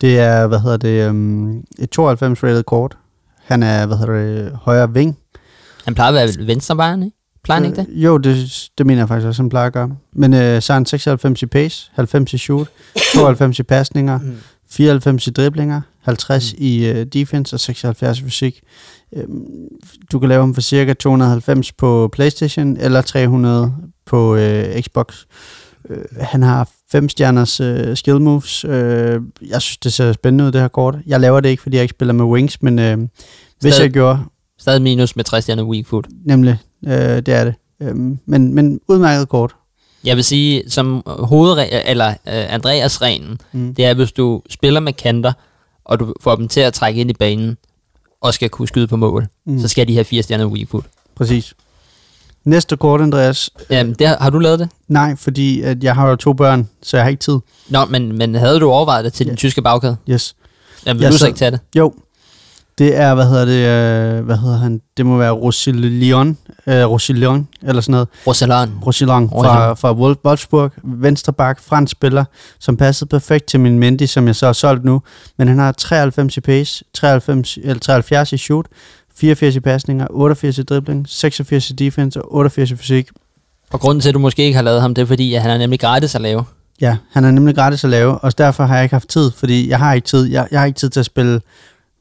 Det er, hvad hedder det, um, et 92 rated kort. Han er, hvad hedder det, højre ving. Han plejer at være venstrebejen, ikke? Plejer han ikke det? Øh, jo, det, det mener jeg faktisk også, han plejer at gøre. Men øh, så er han 96 i pace, 90 i shoot, 92 i pasninger, 94 i driblinger, 50 mm. i øh, defense og 76 i fysik. Øhm, du kan lave ham for cirka 290 på Playstation eller 300 på øh, Xbox. Øh, han har 5 stjerners øh, skill moves. Øh, jeg synes, det ser spændende ud, det her kort. Jeg laver det ikke, fordi jeg ikke spiller med wings, men øh, hvis Stadig- jeg gjorde, Stadig minus med 60 stjerner weak foot. nemlig, øh, det er det. Øhm, men, men udmærket kort. Jeg vil sige, som hovedregel, eller øh, Andreas-reglen, Mm. det er, hvis du spiller med kanter, og du får dem til at trække ind i banen, og skal kunne skyde på mål, Mm. så skal de have fire stjerner weak foot. Præcis. Næste kort, Andreas. Jamen, det, har, du lavet det? Nej, fordi at jeg har jo to børn, så jeg har ikke tid. Nå, men, men havde du overvejet det til den tyske bagkæde? Yes. Jamen, vil Jeg du så ikke tage det? Jo. Det er, hvad hedder det, øh, hvad hedder han? Det må være Roussillon, øh, Roussillon, eller sådan noget. Roussillon. Roussillon fra, fra Wolf- Wolfsburg, vensterbak, fransk spiller, som passede perfekt til min Mendy, som jeg så har solgt nu. Men han har 93 i pace, 93, eller 73 i shoot, 84 i pasninger, 88 i dribling, 86 i defense og 88 i fysik. Og grunden til, at du måske ikke har lavet ham, det er fordi, at han er nemlig gratis at lave. Ja, han er nemlig gratis at lave, og derfor har jeg ikke haft tid, fordi jeg har ikke tid. Jeg, jeg har ikke tid til at spille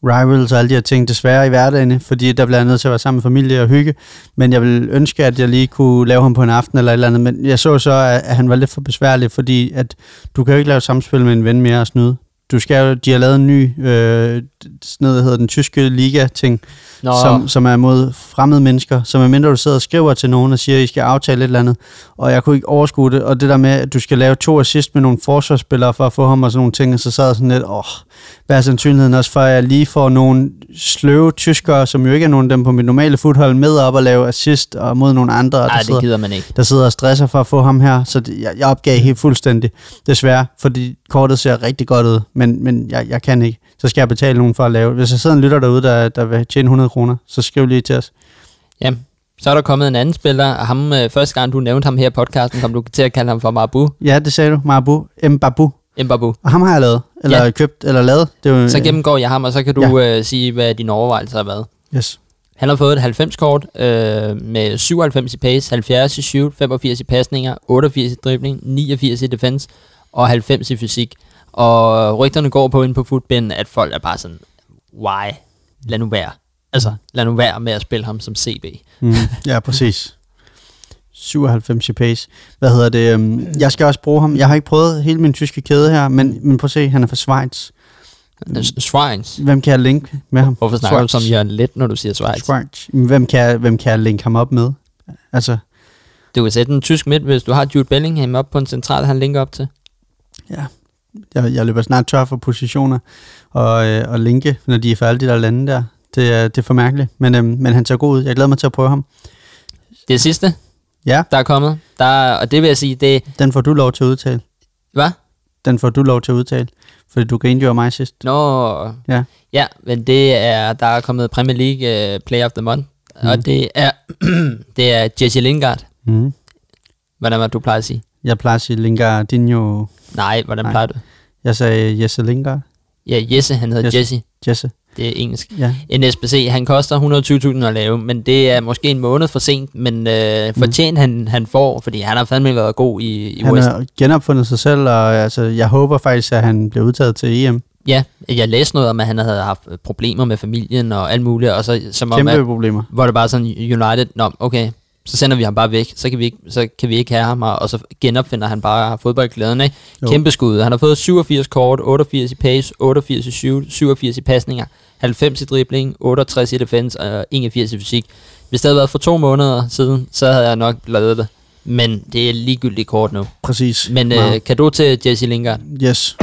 rivals og alle de her ting, desværre i hverdagen, fordi der bliver jeg nødt til at være sammen med familie og hygge. Men jeg vil ønske, at jeg lige kunne lave ham på en aften eller et eller andet. Men jeg så så, at, at han var lidt for besværlig, fordi at du kan jo ikke lave samspil med en ven mere og snyde. Du skal jo, de har lavet en ny, øh, sådan noget, der hedder den tyske liga-ting, Nå. som, som er mod fremmede mennesker, som er mindre, du sidder og skriver til nogen og siger, at I skal aftale et eller andet, og jeg kunne ikke overskue det, og det der med, at du skal lave to assist med nogle forsvarsspillere for at få ham og sådan nogle ting, og så sad jeg sådan lidt, åh, hvad er sandsynligheden også for, at jeg lige får nogle sløve tyskere, som jo ikke er nogen af dem på mit normale fodhold, med op og lave assist og mod nogle andre, Nej, der, det sidder, gider man ikke. der sidder og stresser for at få ham her, så det, jeg, jeg opgav helt fuldstændig, desværre, fordi kortet ser rigtig godt ud, men, men jeg, jeg kan ikke. Så skal jeg betale nogen for at lave. Hvis jeg sidder en lytter derude, der, der vil tjene 100 kroner, så skriv lige til os. Ja, så er der kommet en anden spiller. Ham, øh, første gang du nævnte ham her i podcasten, kom du til at kalde ham for Marabu. Ja, det sagde du. Marabu. Mbabu. Mbabu. Og ham har jeg lavet. Eller Ja. ja. købt, eller lavet. Det er jo, Så gennemgår jeg ham, og så kan du ja. øh, sige, hvad dine overvejelser har været. Yes. Han har fået et 90-kort øh, med 97 i pace, 70 i shoot, 85 i pasninger, 88 i dribling, 89 i defense og 90 i fysik. Og rygterne går på inde på footbind, at folk er bare sådan, why? Lad nu være. Altså, lad nu være med at spille ham som CB. Mm, ja, præcis. 97 i pace. Hvad hedder det? øhm, Jeg skal også bruge ham. Jeg har ikke prøvet hele min tyske kæde her, men, men prøv at se, han er fra Schweiz. Schweiz. Hvem kan jeg linke med ham? Hvorfor snakker du Schweiz. som Jørgen Let, når du siger Schweiz? Schweiz. Hvem kan, jeg- hvem kan jeg linke ham op med? Altså, Du kan sætte en tysk midt, hvis du har Jude Bellingham op på en central, han linker op til. ja, jeg, jeg løber snart tør for positioner og, øh, og linke, når de er alle de der lande der. Det, er- det er for mærkeligt, men, øh, men han ser god ud. Jeg glæder mig til at prøve ham. Det sidste, Ja, der er kommet, der, og det vil jeg sige, det... den får du lov til at udtale. Hvad? Den får du lov til at udtale, fordi du grinte mig sidst. Nå, Ja. ja, men det er, der er kommet Premier League uh, Player of the Month, mm. og det er, det er Jesse Lingard. Mm. Hvordan var du plejer at sige? Jeg plejer at sige Lingardinho. Nej, hvordan Nej. plejer du? Jeg sagde Jesse Lingard. Ja, Jesse, han hedder Jesse. Jesse. Jesse. Det er engelsk. Ja. NSBC, han koster 120.000 at lave, men det er måske en måned for sent, men øh, fortjent han, han får, fordi han har fandme været god i, i Han West. har genopfundet sig selv, og altså, jeg håber faktisk, at han bliver udtaget til EM. Ja, jeg læste noget om, at han havde haft problemer med familien og alt muligt, og så som om, Kæmpe at, problemer. hvor det bare sådan, United, nå, okay, så sender vi ham bare væk, så kan vi ikke, så kan vi ikke have ham, og så genopfinder han bare fodboldglæden, ikke? Jo. Kæmpe skud. Han har fået 87 kort, 88 i pace, 88 i shoot, 87 i pasninger, 90 i dribling, 68 i defense og 81 i fysik. Hvis det havde været for to måneder siden, så havde jeg nok lavet det. Men det er ligegyldigt kort nu. Præcis. Men Meget. øh, kado til Jesse Lingard. Yes.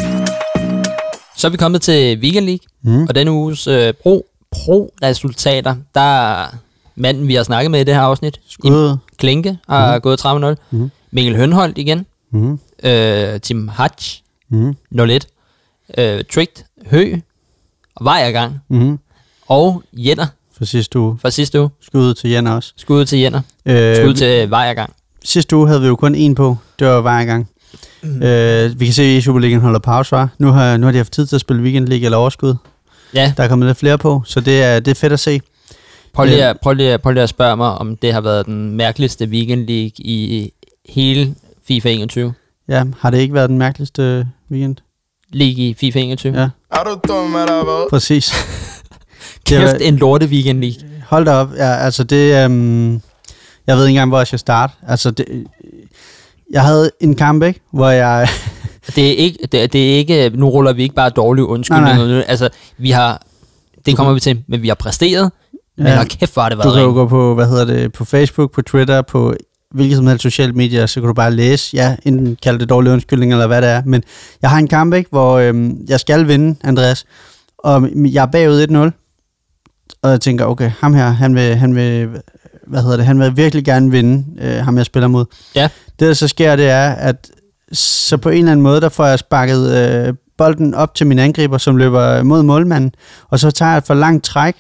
Så er vi kommet til Weekend League, Mm. og denne uges øh, pro, pro-resultater, der er manden, vi har snakket med i det her afsnit, Skud. Klinke, har Mhm. gået 30-0. Mhm. Mikkel Hønholdt igen. Mm. Øh, Tim Hatch, Mm. 0-1. Øh, Tricked, Hø, og Vejergang, Mm. og Jenner For sidste uge. fra sidste uge. Skud til Jan også. Skud til Jenner. Øh, Skud til Vejergang. Sidste uge havde vi jo kun én på. Det var hver gang. Mm. Øh, vi kan se, at i Superligaen holder pause, var. Nu har, nu har de haft tid til at spille Weekend League eller overskud. Ja, Der er kommet lidt flere på, så det er, det er fedt at se. Prøv lige, at, prøv, lige, at- prøv lige at spørge mig, om det har været den mærkeligste Weekend League i hele FIFA 21. Ja, har det ikke været den mærkeligste weekend? League i FIFA 21. Ja, Er du dum, eller hvad? præcis. Det Kæft, var- en lorte Weekend League. Hold da op. Ja, altså det... Øhm, jeg ved ikke engang, hvor jeg skal starte. Altså det, jeg havde en kamp, ikke? Hvor jeg... Det er ikke, det, det er ikke, nu ruller vi ikke bare dårlige undskyldninger. Nej. Altså, vi har, det kommer vi til, men vi har præsteret, men Ja. kæft, har det Du været kan jo gå på, hvad hedder det, på Facebook, på Twitter, på hvilket som helst sociale medier, så kan du bare læse, ja, enten kalde det dårlig undskyldning, eller hvad det er. Men jeg har en kamp, ikke, hvor øhm, jeg skal vinde, Andreas, og jeg er bagud 1-0, og jeg tænker, okay, ham her, han vil, han vil, hvad hedder det, han vil virkelig gerne vinde, øh, ham jeg spiller mod. Ja. Det, der så sker, det er, at så på en eller anden måde, der får jeg sparket øh, bolden op til min angriber, som løber mod målmanden, og så tager jeg et for langt træk,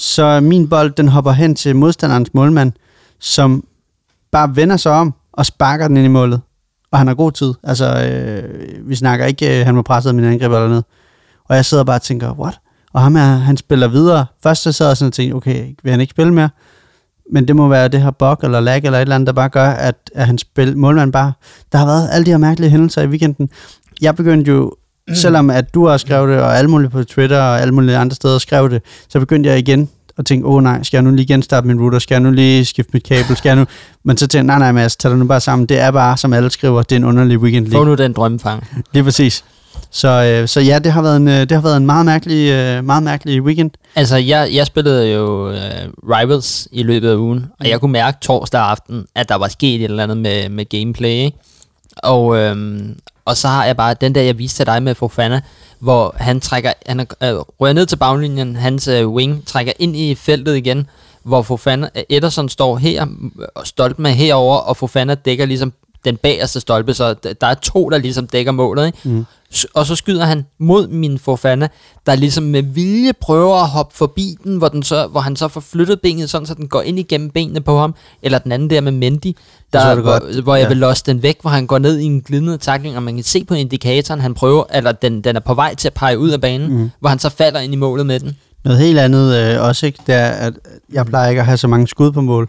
så min bold, den hopper hen til modstanderens målmand, som bare vender sig om og sparker den ind i målet. Og han har god tid. Altså, øh, vi snakker ikke, øh, han var presset af min angriber eller noget. Og jeg sidder bare og tænker, what? Og ham her, han spiller videre. Først så sad jeg sådan og tænkte, okay, vil han ikke spille mere? Men det må være det her bug eller lag eller et eller andet, der bare gør, at, at han spil, målmand bare... Der har været alle de her mærkelige hændelser i weekenden. Jeg begyndte jo, mm. selvom at du har skrevet det, og alle mulige på Twitter og alle mulige andre steder skrev det, så begyndte jeg igen at tænke, åh oh, nej, skal jeg nu lige genstarte min router? Skal jeg nu lige skifte mit kabel? Skal jeg nu... Men så tænkte jeg, nej, nej, Mads, tag dig nu bare sammen. Det er bare, som alle skriver, det er en underlig weekend Få nu den drømmefang. Lige præcis. Så, øh, så ja, det har været en, øh, det har været en meget mærkelig, øh, meget mærkelig weekend. Altså, jeg, jeg spillede jo uh, Rivals i løbet af ugen, og jeg kunne mærke torsdag aften, at der var sket et eller andet med, med gameplay, ikke? Og, øhm, og så har jeg bare den der, jeg viste til dig med Fofana, hvor han trækker, han øh, rører ned til baglinjen, hans øh, wing trækker ind i feltet igen, hvor Fofana, øh, Ederson står her, og Stolpen er herover og Fofana dækker ligesom den bagerste stolpe, så der er to, der ligesom dækker målet, ikke? Mm. Og så skyder han mod min Fofana, der ligesom med vilje prøver at hoppe forbi den, hvor, den så, hvor han så får flyttet benet, sådan så den går ind igennem benene på ham, eller den anden der med Mendy, der, hvor, godt. hvor jeg Ja. vil losse den væk, hvor han går ned i en glidende takling, og man kan se på indikatoren, han prøver, eller den, den er på vej til at pege ud af banen, mm. hvor han så falder ind i målet med den. Noget helt andet øh, også, ikke? Det er, at jeg plejer ikke at have så mange skud på mål.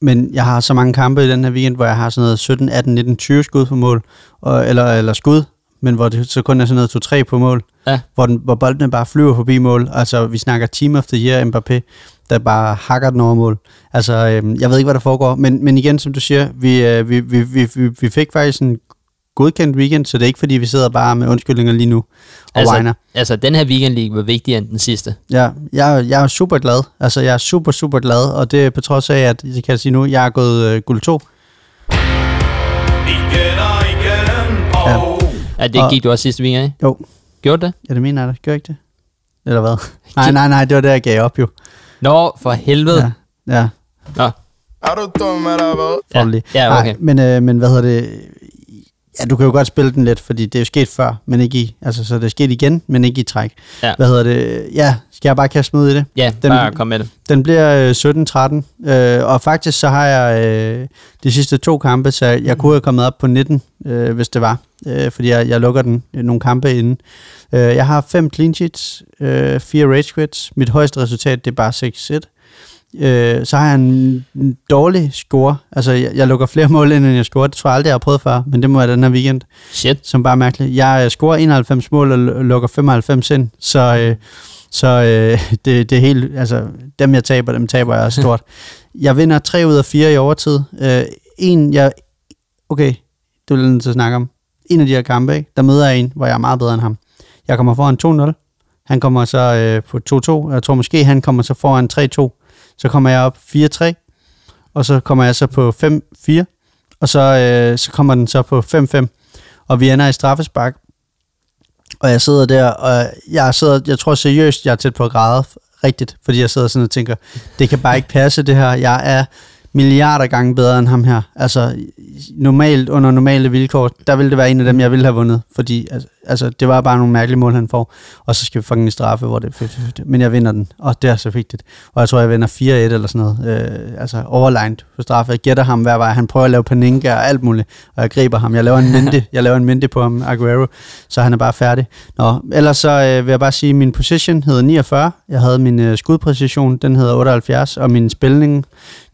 Men jeg har så mange kampe i den her weekend, hvor jeg har sådan noget 17, 18, 19, 20 skud på mål. Og, eller, eller skud, men hvor det så kun er sådan noget 2-3 på mål. Ja. Hvor, den, hvor bolden bare flyver forbi mål. Altså, vi snakker Team of the Year Mbappé, der bare hakker den over mål. Altså, øh, jeg ved ikke, hvad der foregår. Men, men igen, som du siger, vi, øh, vi, vi, vi, vi, vi fik faktisk en godkendt weekend, så det er ikke, fordi vi sidder bare med undskyldninger lige nu og Altså, whiner. altså, den her weekend league var vigtigere end den sidste. Ja, jeg, jeg er super glad. Altså, jeg er super, super glad, og det er på trods af, at, det kan jeg sige nu, jeg er gået øh, guld 2. Igen og igen, og Ja, det gik du også sidste weekend, ikke? Jo. Gjorde det? Ja, det mener jeg da. Gør jeg ikke det? Eller hvad? nej, nej, nej, det var det, jeg gav op jo. Nå, for helvede. Ja. ja. Nå. Er du dum, eller hvad? Ja, ja, okay. Nej, men, øh, men hvad hedder det? Ja, du kan jo godt spille den lidt, fordi det er jo sket før, men ikke i, altså så det er sket igen, men ikke i træk. Ja. Hvad hedder det? Ja, skal jeg bare kaste mig ud i det? Ja, den, bare kom med det. Den bliver øh, 17-13, øh, og faktisk så har jeg øh, de sidste to kampe, så jeg kunne have kommet op på 19, øh, hvis det var, øh, fordi jeg, jeg lukker den øh, nogle kampe inden. Øh, jeg har fem clean sheets, øh, fire rage quits, mit højeste resultat det er bare 6-1. Øh, så har jeg en, dårlig score. Altså, jeg, jeg lukker flere mål ind, end jeg scorer. Det tror jeg aldrig, jeg har prøvet før, men det må være den her weekend. Shit. Som bare er mærkeligt. Jeg øh, scorer 91 mål og lu- lukker 95 ind, så, øh, så øh, det, det er helt... Altså, dem jeg taber, dem taber jeg stort. jeg vinder 3 ud af 4 i overtid. Øh, en, jeg... Okay, det vil jeg til at snakke om. En af de her kampe, ikke? der møder jeg en, hvor jeg er meget bedre end ham. Jeg kommer foran 2-0. Han kommer så øh, på 2-2. Jeg tror måske, han kommer så foran 3-2 så kommer jeg op 4-3, og så kommer jeg så på 5-4, og så, øh, så kommer den så på 5-5, og vi ender i straffespark, og jeg sidder der, og jeg, sidder, jeg tror seriøst, jeg er tæt på at græde rigtigt, fordi jeg sidder sådan og tænker, det kan bare ikke passe det her, jeg er milliarder gange bedre end ham her. Altså, normalt, under normale vilkår, der ville det være en af dem, jeg ville have vundet, fordi altså, altså, det var bare nogle mærkelige mål, han får. Og så skal vi fucking straffe, hvor det er 50 Men jeg vinder den, og det er så vigtigt. Og jeg tror, jeg vinder 4-1 eller sådan noget. Øh, altså, overlined på straffe. Jeg gætter ham hver vej. Han prøver at lave paninka og alt muligt, og jeg griber ham. Jeg laver en mente, jeg laver en mente på ham, Aguero, så han er bare færdig. Nå, ellers så øh, vil jeg bare sige, at min position hedder 49. Jeg havde min øh, skudpræcision, den hedder 78, og min spilning,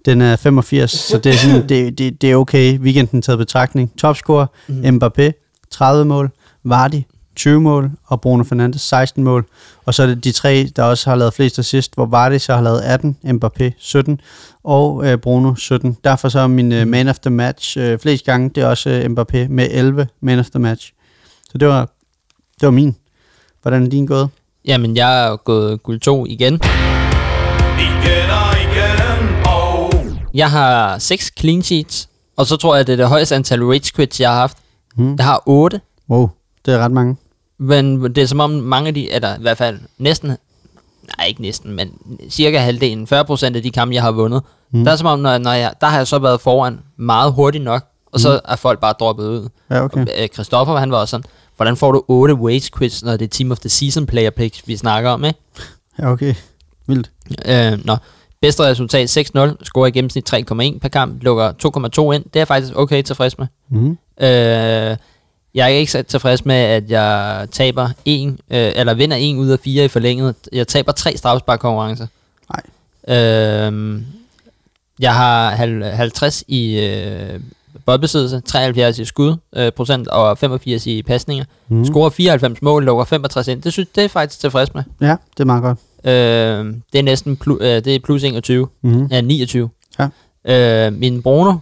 den er 85, så det er, sådan, det, det, det er okay. Weekenden taget betragtning. Topscorer, mm. Mbappé, 30 mål. Vardy, 20 mål, og Bruno Fernandes 16 mål. Og så er det de tre, der også har lavet flest assist, hvor Vardy så har lavet 18, Mbappé 17, og øh, Bruno 17. Derfor så er min øh, man of the match øh, flest gange, det er også øh, Mbappé med 11 man of the match. Så det var, det var min. Hvordan er din gået? Jamen, jeg er gået guld 2 igen. Igen og igen, og... Jeg har 6 clean sheets, og så tror jeg, det er det højeste antal rage quits, jeg har haft. Hmm. Jeg har 8. Wow, det er ret mange. Men det er som om mange af de, eller i hvert fald næsten, nej ikke næsten, men cirka halvdelen, 40% af de kampe, jeg har vundet, Mm. mm. der er som om, når, når jeg, der har jeg så været foran meget hurtigt nok, og så Mm. er folk bare droppet ud. Ja, okay. Og, øh, Christoffer, han var også sådan, hvordan får du 8 wage quits, når det er Team of the Season player picks, vi snakker om, ikke? Ja, okay. Vildt. Øh, nå. Bedste resultat 6-0, scorer i gennemsnit 3,1 per kamp, lukker 2,2 ind. Det er jeg faktisk okay tilfreds med. Mhm. Øh, jeg er ikke så tilfreds med, at jeg taber en, øh, eller vinder en ud af fire i forlænget. Jeg taber tre straffesparkkonkurrencer. Nej. Øh, jeg har hal- 50 i øh, boldbesiddelse, 73 i skud øh, procent og 85 i pasninger. Mm. Scorer 94 mål, lukker 65 ind. Det synes det er faktisk tilfreds med. Ja, det er meget godt. Øh, det er næsten plu, øh, det er plus 21. Mhm. Ja, 29. Ja. Øh, min Bruno,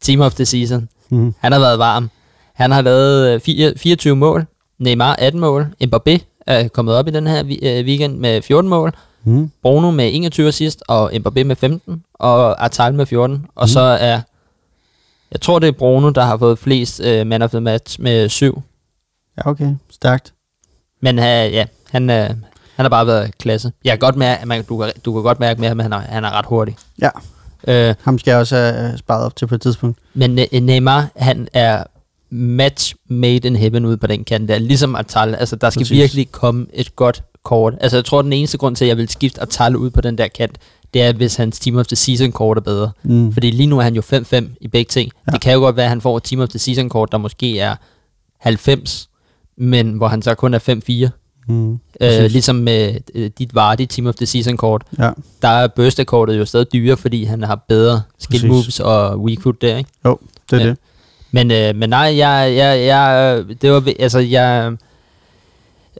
team of the season, Mhm. han har været varm. Han har lavet øh, fire- 24 mål, Neymar 18 mål, Mbappé er kommet op i den her øh, weekend med 14 mål, Mhm. Bruno med 21 assist, og Mbappé med 15, og Atal med 14. Og Mhm. så er, jeg tror det er Bruno, der har fået flest øh, man of the match med 7. Ja, okay. Stærkt. Men øh, ja, han, øh, han har bare været klasse. Jeg kan godt mærke, man, du, kan, du kan godt mærke med ham, at han er, han er ret hurtig. Ja. Øh, Ham skal jeg også have sparet op til på et tidspunkt. Men Ne- Neymar, han er match made in heaven ude på den kant der. Ligesom Atal. Altså, der skal Præcis. Præcis. virkelig komme et godt kort. Altså, jeg tror, den eneste grund til, at jeg vil skifte Atal ud på den der kant, det er, hvis hans Team of the Season kort er bedre. Mm. Fordi lige nu er han jo 5-5 i begge ting. Ja. Det kan jo godt være, at han får et Team of the Season kort, der måske er 90, men hvor han så kun er 5-4. Mm. Øh, ligesom med øh, dit Vardy Team of the Season kort. Ja. Der er Børste-kortet jo stadig dyre, fordi han har bedre skill Præcis. moves og weak foot der, ikke? Jo, det er Ja. det. Men, øh, men nej, jeg, jeg, jeg, det var, altså, jeg,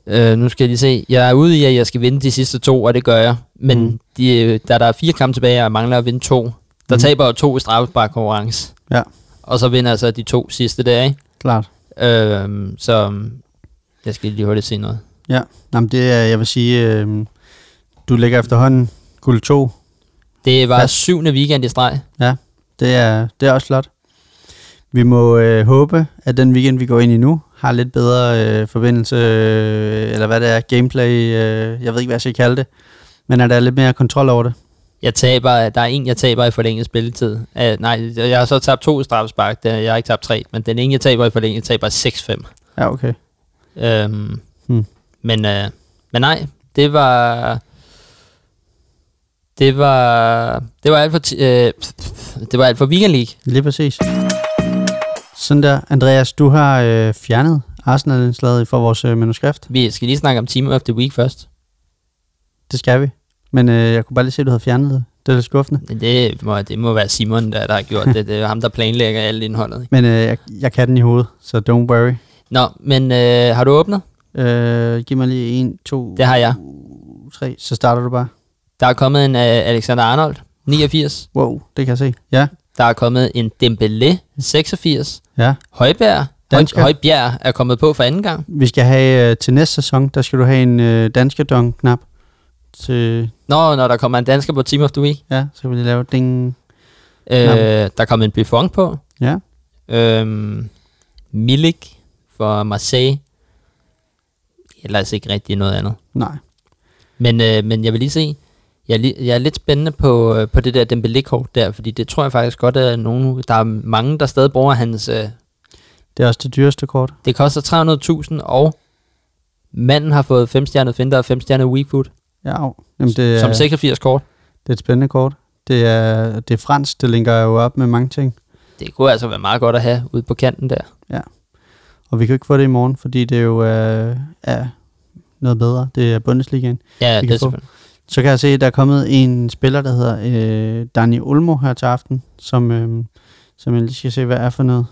øh, nu skal jeg lige se, jeg er ude i, at jeg skal vinde de sidste to, og det gør jeg. Men Mm. de, øh, da der er fire kampe tilbage, og jeg mangler at vinde to, der Mm. taber jeg to i straffespark-konkurrence. Ja. Og så vinder jeg så de to sidste der, ikke? Klart. Øh, så jeg skal lige hurtigt se noget. Ja, Jamen, det er, jeg vil sige, øh, du ligger efterhånden guld 2. Det var Fast. syvende weekend i streg. Ja, det er, det er også flot. Vi må øh, håbe, at den weekend, vi går ind i nu, har lidt bedre øh, forbindelse, øh, eller hvad det er, gameplay, øh, jeg ved ikke, hvad jeg skal kalde det, men at der er lidt mere kontrol over det. Jeg taber, der er en, jeg taber i forlænget spilletid. Uh, nej, jeg har så tabt to straffespark, jeg har ikke tabt tre, men den ene, jeg taber i forlænget, jeg taber 6-5. Ja, okay. Øhm. Men, øh, men nej, det var... Det var, det var alt for, øh, det var alt for Weekend League. Lige præcis. Sådan der. Andreas, du har øh, fjernet Arsenal-indslaget fra vores øh, manuskript. Vi skal lige snakke om Team of the Week først. Det skal vi. Men øh, jeg kunne bare lige se, at du havde fjernet det. Det er lidt skuffende. Det må, det må være Simon, der, der har gjort det. Det er ham, der planlægger alt indholdet. Men øh, jeg, jeg kan den i hovedet, så don't worry. Nå, men øh, har du åbnet? Øh, giv mig lige en, to, Det har jeg. tre, så starter du bare. Der er kommet en uh, Alexander Arnold, 89. Wow, det kan jeg se. Ja, Der er kommet en Dembélé, 86. ja. Højbjerg, Høj, Dansker. Højbjerg er kommet på for anden gang. Vi skal have øh, til næste sæson, der skal du have en øh, danske knap til, Nå, når der kommer en dansker på Team of the Week. ja, så vil jeg lave ding. Øh, der er kommet en Buffon på. Ja, Øhm, Milik for Marseille. Ellers ikke rigtig noget andet. nej. Men, øh, men jeg vil lige se, jeg er, li- jeg er lidt spændende på, øh, på det der Dembélé-kort der, fordi det tror jeg faktisk godt, at nogen, der er mange, der stadig bruger hans... Øh, Det er også det dyreste kort. det koster 300.000, og manden har fået 5-stjernet Finder og 5-stjernet Weakfoot, Ja. Jamen, det er, som 86 kort. det er et spændende kort. Det er, det er fransk, det linker jo op med mange ting. Det kunne altså være meget godt at have ude på kanten der. Og vi kan ikke få det i morgen, fordi det jo øh, er noget bedre. Det er Bundesligaen. Ja, det er selvfølgelig. Så kan jeg se, at der er kommet en spiller, der hedder øh, Dani Olmo her til aften, som, øh, som jeg lige skal se, hvad er for noget.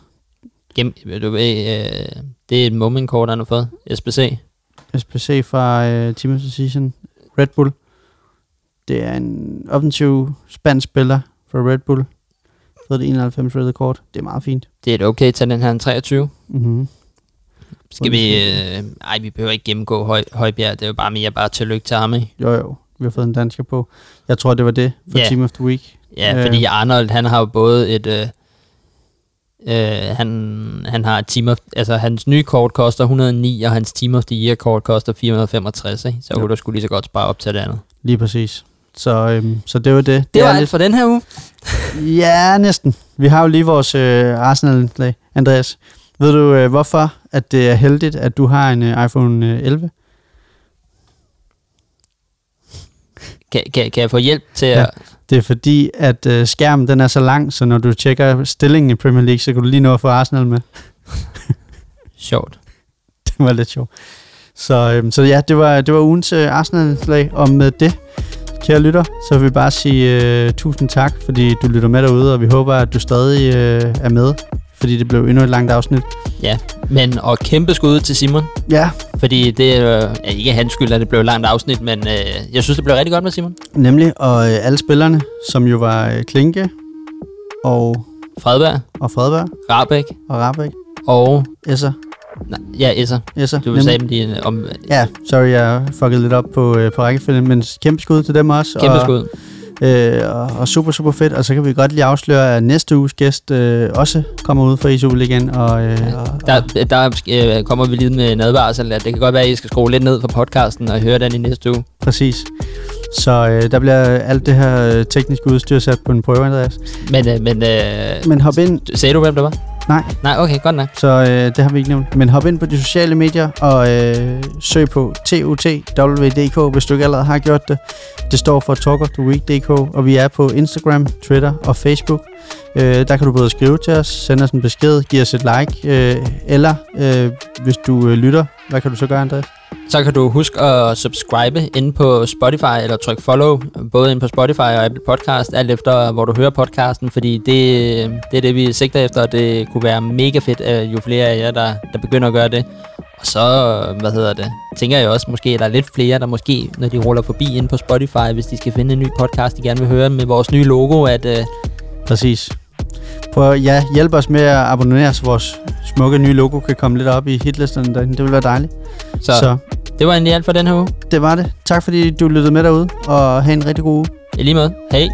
Gem, ved du, hvad, øh, det er et moment-kort, han har fået. SBC. SPC fra øh, Team of the Season, Red Bull. Det er en offensiv spansk spiller fra Red Bull. Fået det 91 rated kort. Det er meget fint. Det er et okay talent, han er 23. Mm-hmm. Skal vi... Øh, ej, vi behøver ikke gennemgå Høj, Højbjerg. Det er jo bare mere bare tillykke til ham, ikke? Jo jo, vi har fået en dansker på. Jeg tror, det var det for Ja. Team of the Week. Ja, Øh. fordi Arnold, han har jo både et... Øh, øh, han, han har et team of, altså hans nye kort koster 109, og hans Team of the Year kort koster 465, ikke? Så kunne du skulle lige så godt spare op til det andet. Lige præcis. Så, øhm, så det var det. Det var er alt for den her uge. Ja, næsten. Vi har jo lige vores øh, Arsenal-lag. Andreas, ved du øh, hvorfor at det er heldigt, at du har en øh, iPhone øh, 11? Kan, kan, kan jeg få hjælp til Ja. at... Det er fordi, at øh, skærmen den er så lang, så når du tjekker stillingen i Premier League, så kan du lige nå at få Arsenal med. Sjovt. det var lidt sjovt. Så, øhm, så ja, det var, det var ugens øh, Arsenal-slag, og med det, kære lytter, så vil vi bare sige øh, tusind tak, fordi du lytter med derude, og vi håber, at du stadig øh, er med, fordi det blev endnu et langt afsnit. Ja, men og kæmpe skud til Simon. Ja. Fordi det er øh, ikke hans skyld, at det blev et langt afsnit, men øh, jeg synes, det blev rigtig godt med Simon. Nemlig, og øh, alle spillerne, som jo var øh, Klinke og, Fredberg, og Fredberg Rabæk og Rabeck. og... Esser. Nej, ja, Esser. Esser. Du nemlig. sagde dem lige øh, om... Ja, sorry, jeg fuckede lidt op på, øh, på rækkefølgen, men kæmpe skud til dem også. Kæmpe og, skud. Øh, og, og super, super fedt. Og så kan vi godt lige afsløre, at næste uges gæst øh, også kommer ud fra i Superligaen. Og, øh, og, Der, der øh, kommer vi lige med en advarsel, at det kan godt være, at I skal skrue lidt ned for podcasten og høre den i næste uge. Præcis. Så øh, der bliver alt det her øh, tekniske udstyr sat på en prøve, Andreas. Men, øh, men, øh, Men hop ind. Sagde du, hvem det var? Nej. Nej, okay, godt nok. Så øh, det har vi ikke nævnt. Men hop ind på de sociale medier og øh, søg på TUTWDK, hvis du ikke allerede har gjort det. Det står for talkoftheweek.dk, og vi er på Instagram, Twitter og Facebook. Øh, der kan du både skrive til os, sende os en besked, give os et like, øh, eller øh, hvis du øh, lytter, hvad kan du så gøre, Andreas? Så kan du huske at subscribe inde på Spotify, eller trykke follow, både inde på Spotify og Apple Podcast, alt efter hvor du hører podcasten, fordi det, det er det, vi sigter efter, og det kunne være mega fedt, jo flere af jer, der, der begynder at gøre det. Og så, hvad hedder det, tænker jeg også måske, at der er lidt flere, der måske, når de ruller forbi inde på Spotify, hvis de skal finde en ny podcast, de gerne vil høre med vores nye logo, at øh, Præcis. Prøv ja, hjælp os med at abonnere, så vores smukke nye logo kan komme lidt op i hitlisterne derinde. Det vil være dejligt. så, så det var egentlig alt for den her uge. det var det. Tak fordi du lyttede med derude, og have en rigtig god uge. I lige måde. Hej.